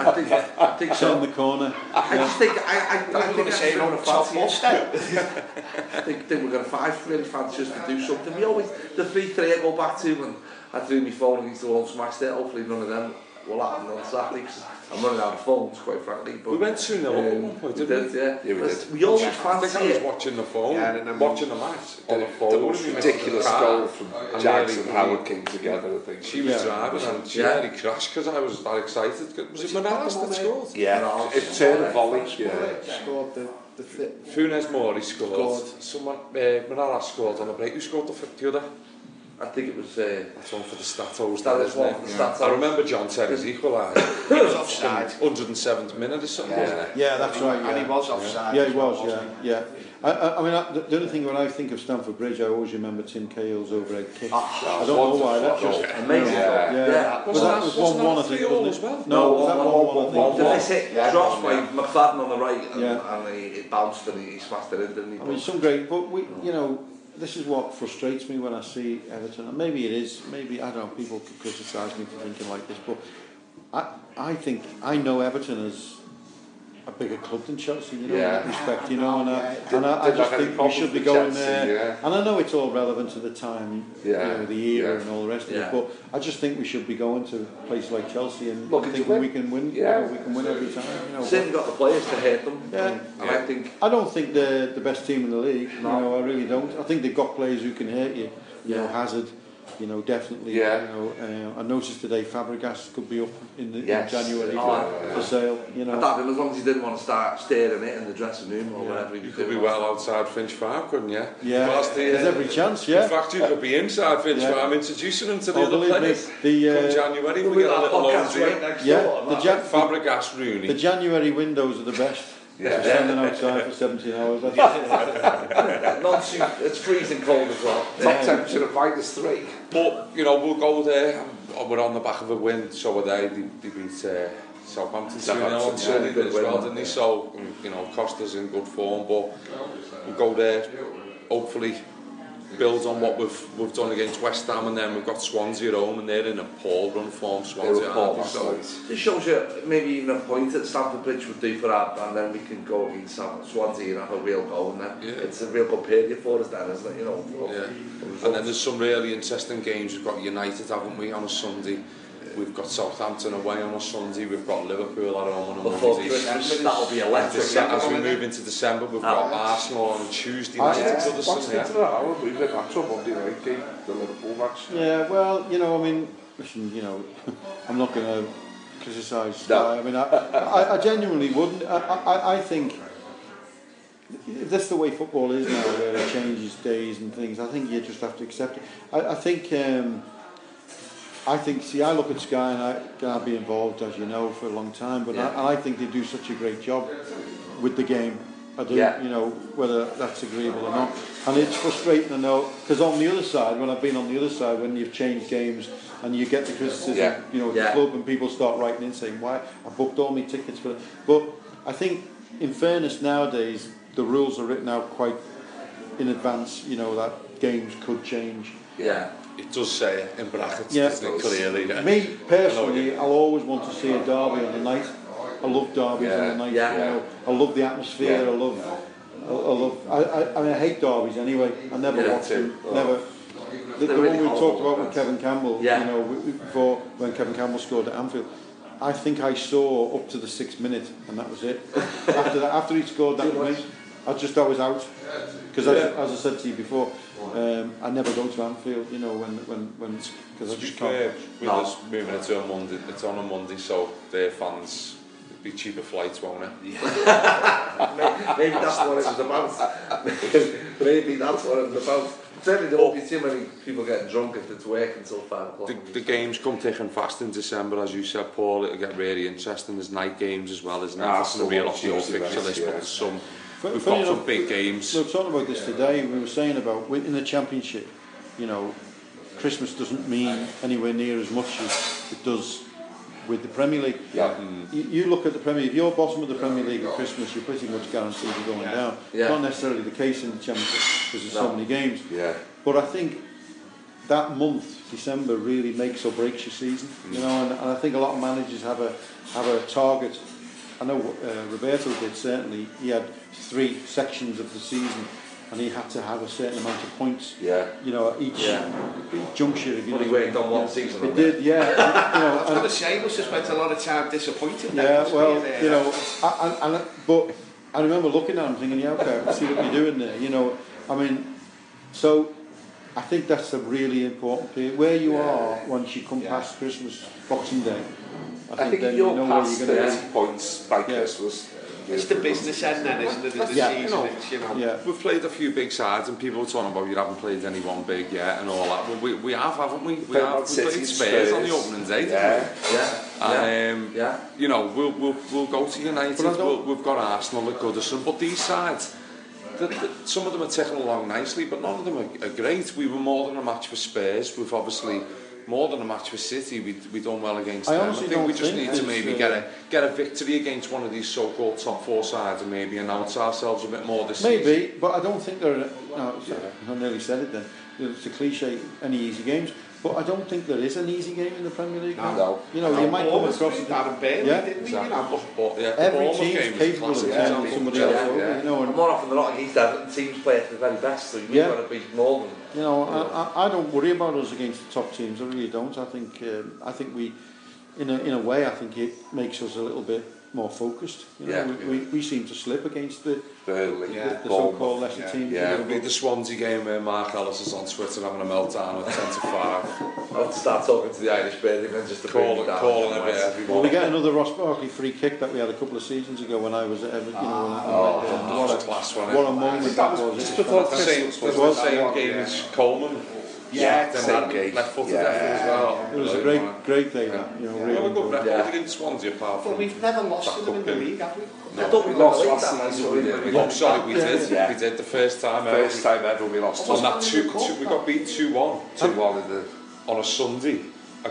I think, I think so. in the corner. I yeah. just think I, I, I, I think say on a top step. (laughs) I think, think we're going to fight for fancy us to do something. We always the free three I go back to and I threw my phone against the wall and smashed it. Hopefully none of them will happen on Saturday. Cause I'm running out of phones, quite frankly. But, we went 2 0 um, at one point, didn't we? Did, yeah. yeah, we did. We always fancy I think I was watching the phone, yeah, and then watching the match on the, the phone. The most ridiculous goal from oh, Jackson and Howard came together, I think. She was yeah. driving and she yeah. nearly crashed because I was that excited. Was it Manalas that scored? Yeah. It turned a volley. Yeah. Scored the the Funes Mori scored. scored. Someone, uh, Manara scored on a break. Who scored the, the other? I think it was. Uh, That's one for the Statos. That there, is one for the Statos. I remember John Terry's equalised. (coughs) He was offside. 107th minute or something, wasn't it? Yeah, that's right. And he Yeah, was offside. yeah as he was. wasn't Yeah, yeah. I, I, I mean, I, the, the only thing when I think of Stamford Bridge, I always remember Tim Cahill's overhead kick. I don't know why. That just amazing. Yeah. Yeah, Yeah. But Wasn't that that- was one one. that I think. 3-all wasn't as it? well? No, was that one one? I think. Hit Yeah. drops by McFadden on the right and, Yeah. and he, it bounced and he, he smashed it in, didn't he? I mean, some great, but we, you know, this is what frustrates me when I see Everton. And maybe it is, maybe I don't know. People could criticise me for thinking like this, but I, I think I know Everton as a bigger club than Chelsea. You know, in that Yeah. respect. You know, and I, Didn't- and I, I just think we should be going Chelsea, there. yeah. And I know it's all relevant to the time, Yeah, you know, the era yeah. and all the rest of Yeah. it. But I just think we should be going to a place like Chelsea and Looking to thinking we can win. Yeah. you know, we can win every time. You know, Certainly got the players to hurt them. Yeah. And, and I think I don't think they're the best team in the league. You know, I really don't. I think they've got players who can hurt you. You know, Yeah. Hazard. You know, definitely. Yeah. You know, uh, I noticed today Fabregas could be up in, the, Yes. in January Oh, for, yeah. for sale. You know. I him as long as he didn't want to start staring it in the dressing room or whatever he You could be doing. well outside Finch Farm, couldn't you? Yeah. Whilst the, There's uh, every chance. Yeah, In fact, you could be inside Finch Yeah. Farm introducing him to the Oh, other believe me, players. the Come uh, January, We'll we be get a little loan podcast right deal. next yeah, door. the, man. Jan- Fabregas, Rooney. the January windows are the best. Yeah. Standing outside for 17 hours. That's (laughs) it. Not too, it's freezing cold as well. Top temperature of minus three. But, you know, we'll go there. And oh, we're on the back of a win, so were they. They, they beat uh, Southampton 2 0 on Sunday as well, didn't they? So, you know, Costa's in good form, but we'll go there, hopefully, builds on what we've we've done against West Ham, and then we've got Swansea at home, and they're in a poor run form. Swansea, poor so it shows you maybe even a point at Stamford Bridge would do for that, and then we can go against Swansea and have a real go, and then yeah. it's a real good period for us then, isn't it? You know. Yeah. And then there's some really interesting games. We've got United, haven't we, on a Sunday? We've got Southampton away on a Sunday. We've got Liverpool at home on a Before Monday. Christmas, that'll be electric. Dece- As we move into December, we've got Arsenal on Tuesday night. At Yeah, Goodison, yeah. that. I would leave it match on Monday night game, the Liverpool match. Yeah, well, you know, I mean, listen, you know, (laughs) I'm not going to criticise No. I mean, I, I, I genuinely wouldn't. I, I, I think if that's the way football is now, where it changes days and things. I think you just have to accept it. I, I think. Um, I think, see, I look at Sky and I, I've been involved, as you know, for a long time, but Yeah. I, I think they do such a great job with the game. I do, Yeah. you know, whether that's agreeable or not. And it's frustrating to know, because on the other side, when I've been on the other side, when you've changed games and you get the criticism, Yeah. you know, Yeah. the club and people start writing in saying, why, I booked all my tickets for it. But I think, in fairness, nowadays, the rules are written out quite in advance, you know, that games could change. Yeah. it does say in brackets, yeah. doesn't it, clearly? Yeah. Me, personally, I'll always want to see a derby on the night. I love derbies yeah. on the night. Yeah. You know, I love the atmosphere, yeah. I love... I, I love... I, I, I, mean, I hate derbies anyway. I never yeah, watch them. Oh. Never. The, the really one we talked about with Kevin Campbell, yeah. you know, before when Kevin Campbell scored at Anfield, I think I saw up to the sixth minute, and that was it. after that, after he scored that, (laughs) point, I just I was out because, yeah. as, as I said to you before, Um, I never go to Anfield, you know, when when when because I just can't. With no. us moving it to a Monday, it's on a Monday, so their fans it'd be cheaper flights, won't it? maybe, (laughs) maybe that's what it was about. (laughs) maybe that's what it was about. Certainly there won't be too many people getting drunk if it's work until 5 o'clock. The, the games come thick and fast in December, as you said, Paul. It'll get really interesting. There's night games as well, isn't it? Ah, that's the real off your fixture list, but there's some We've got some big games. We were talking about this today. We were saying about in the championship, you know, Christmas doesn't mean anywhere near as much as it does with the Premier League. Yeah. Mm. You, you look at the Premier. If you're bottom of the Premier League at Christmas, you're pretty much guaranteed you're going down. Yeah. Not necessarily the case in the championship because there's so many games. Yeah. But I think that month, December, really makes or breaks your season. You mm. know, and, and I think a lot of managers have a have a target. I know uh, Roberto did certainly. He had three sections of the season, and he had to have a certain amount of points. Yeah. You know, at each, Yeah. each juncture. If you Well, he know, worked on one yeah. season, He did, yeah. and, (laughs) you know, I was and- going to say, must have spent a lot of time disappointed. then, yeah, must well, there. you know, I, I, and, but I remember looking at him thinking, yeah, okay, I see what you're doing there. You know, I mean, so I think that's a really important period. Where you are once you come past Christmas, Boxing Day, I think, I think then if you you're know where past you're going 30 points by Christmas, It's the business end then, isn't it? The Yeah, season, you know, it's, you know. Yeah. We've played a few big sides, and people are talking about you haven't played anyone big yet and all that. Well, we, we have, haven't we? We Played have. Man We City played and Spurs on the Spurs. opening day, didn't Yeah. we? Yeah. And, um, Yeah. You know, we'll, we'll, we'll go to United, But I don't- we'll, we've got Arsenal at Goodison, but these sides, the, the, some of them are ticking along nicely, but none of them are, are great. We were more than a match for Spurs. We've obviously more than a match with City, we'd, we'd done well against I them. I think we just think need to maybe uh, get a get a victory against one of these so-called top four sides and maybe announce ourselves a bit more this maybe, season. Maybe, but I don't think they're... No, sorry, yeah. I nearly said it then. It's a cliche, any easy games. But I don't think there is an easy game in the Premier League. No, no. you know, no, you might come across it. and Burnley, yeah, didn't exactly. you know, but, yeah, every team's capable of turning yeah, somebody yeah, else over. Yeah. You know, and more often than not, against that teams play at the very best, so you've yeah. got to beat more than. You know, you. I, I don't worry about us against the top teams. I really don't. I think um, I think we, in a in a way, I think it makes us a little bit more focused. You know, yeah, we, yeah. We, we seem to slip against the Burnley, yeah, the, the so-called lesser yeah. teams. Yeah, it'll be the Swansea game where Mark Ellis is on Twitter having a meltdown at 10 to 5. I'll start talking to the Irish bird and just to call bring it, call it a bit. Well, we get another Ross Barkley free kick that we had a couple of seasons ago when I was at Everton. Ah, you know, oh, and, oh, and, oh, what a class one. What a moment that was. It was the same game as Coleman. Yeah, Southgate. Left footed yeah. as well. It was a great, great thing. Yeah. You know, yeah. Really good record yeah. against Swansea apart from. Well, we've never lost to them in the league, have we? No. I thought we lost last night. We did. Oh, sorry, we did. Yeah. We did the first time ever. First time ever we lost. On that two, we got beat two one. Two one in the on a Sunday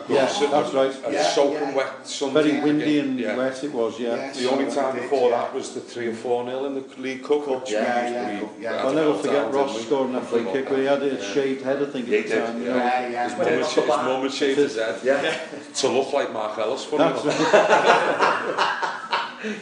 a good yeah, sun. that's right. A yeah, soaking yeah. wet Sunday. Very windy again. and yeah. wet it was, yeah. yeah the only time did, before yeah. that was the 3 or 4 nil in the League Cup. Which yeah, yeah, we, yeah. I'll never forget Ross scoring that free kick where he had a yeah. shaved head, I think, at the time. Yeah, yeah. yeah. His, mum, his mum had shaved his head. Yeah. to look like Mark Ellis, funny that's enough. (laughs)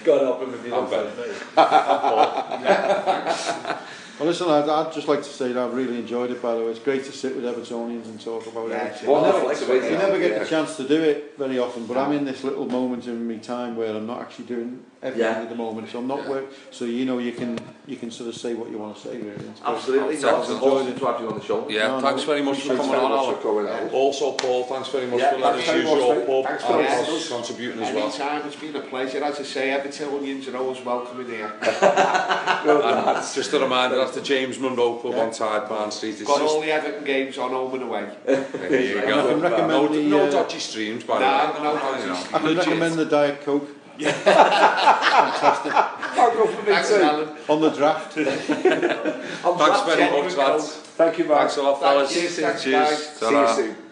God help him if you don't. I'm Ben. I'm Well, listen, I'd, I'd just like to say that I've really enjoyed it, by the way. It's great to sit with Evertonians and talk about Yeah, it. Wonderful, You never, you never get yeah. the chance to do it very often, but I'm in this little moment in my time where I'm not actually doing everything yeah. at the moment. So I'm not yeah. work. So you know you can you can sort of say what you want to say. Really. Absolutely. No, it's awesome to have you on the show. Yeah. No, thanks no, very much for coming on, Alan. coming out. Also, Paul, thanks very much yeah, for letting us use your pub and yes. contributing as well. Anytime, it's been a pleasure. As I say, Evertonians are always welcome in here. (laughs) and just a reminder, that's the James Munro pub yeah. on Tide Barn Street. It's Got all the Everton games on home and away. (laughs) there you go. No, the, uh, no dodgy streams, by the way. No, no dodgy streams. I can recommend the Diet Coke I'll go for me Thanks, too. Alan. on the draft. (laughs) Thanks very much, lads. Thank you, Mark. Thanks a lot, fellas. Thanks, thanks, Cheers. guys. See you soon.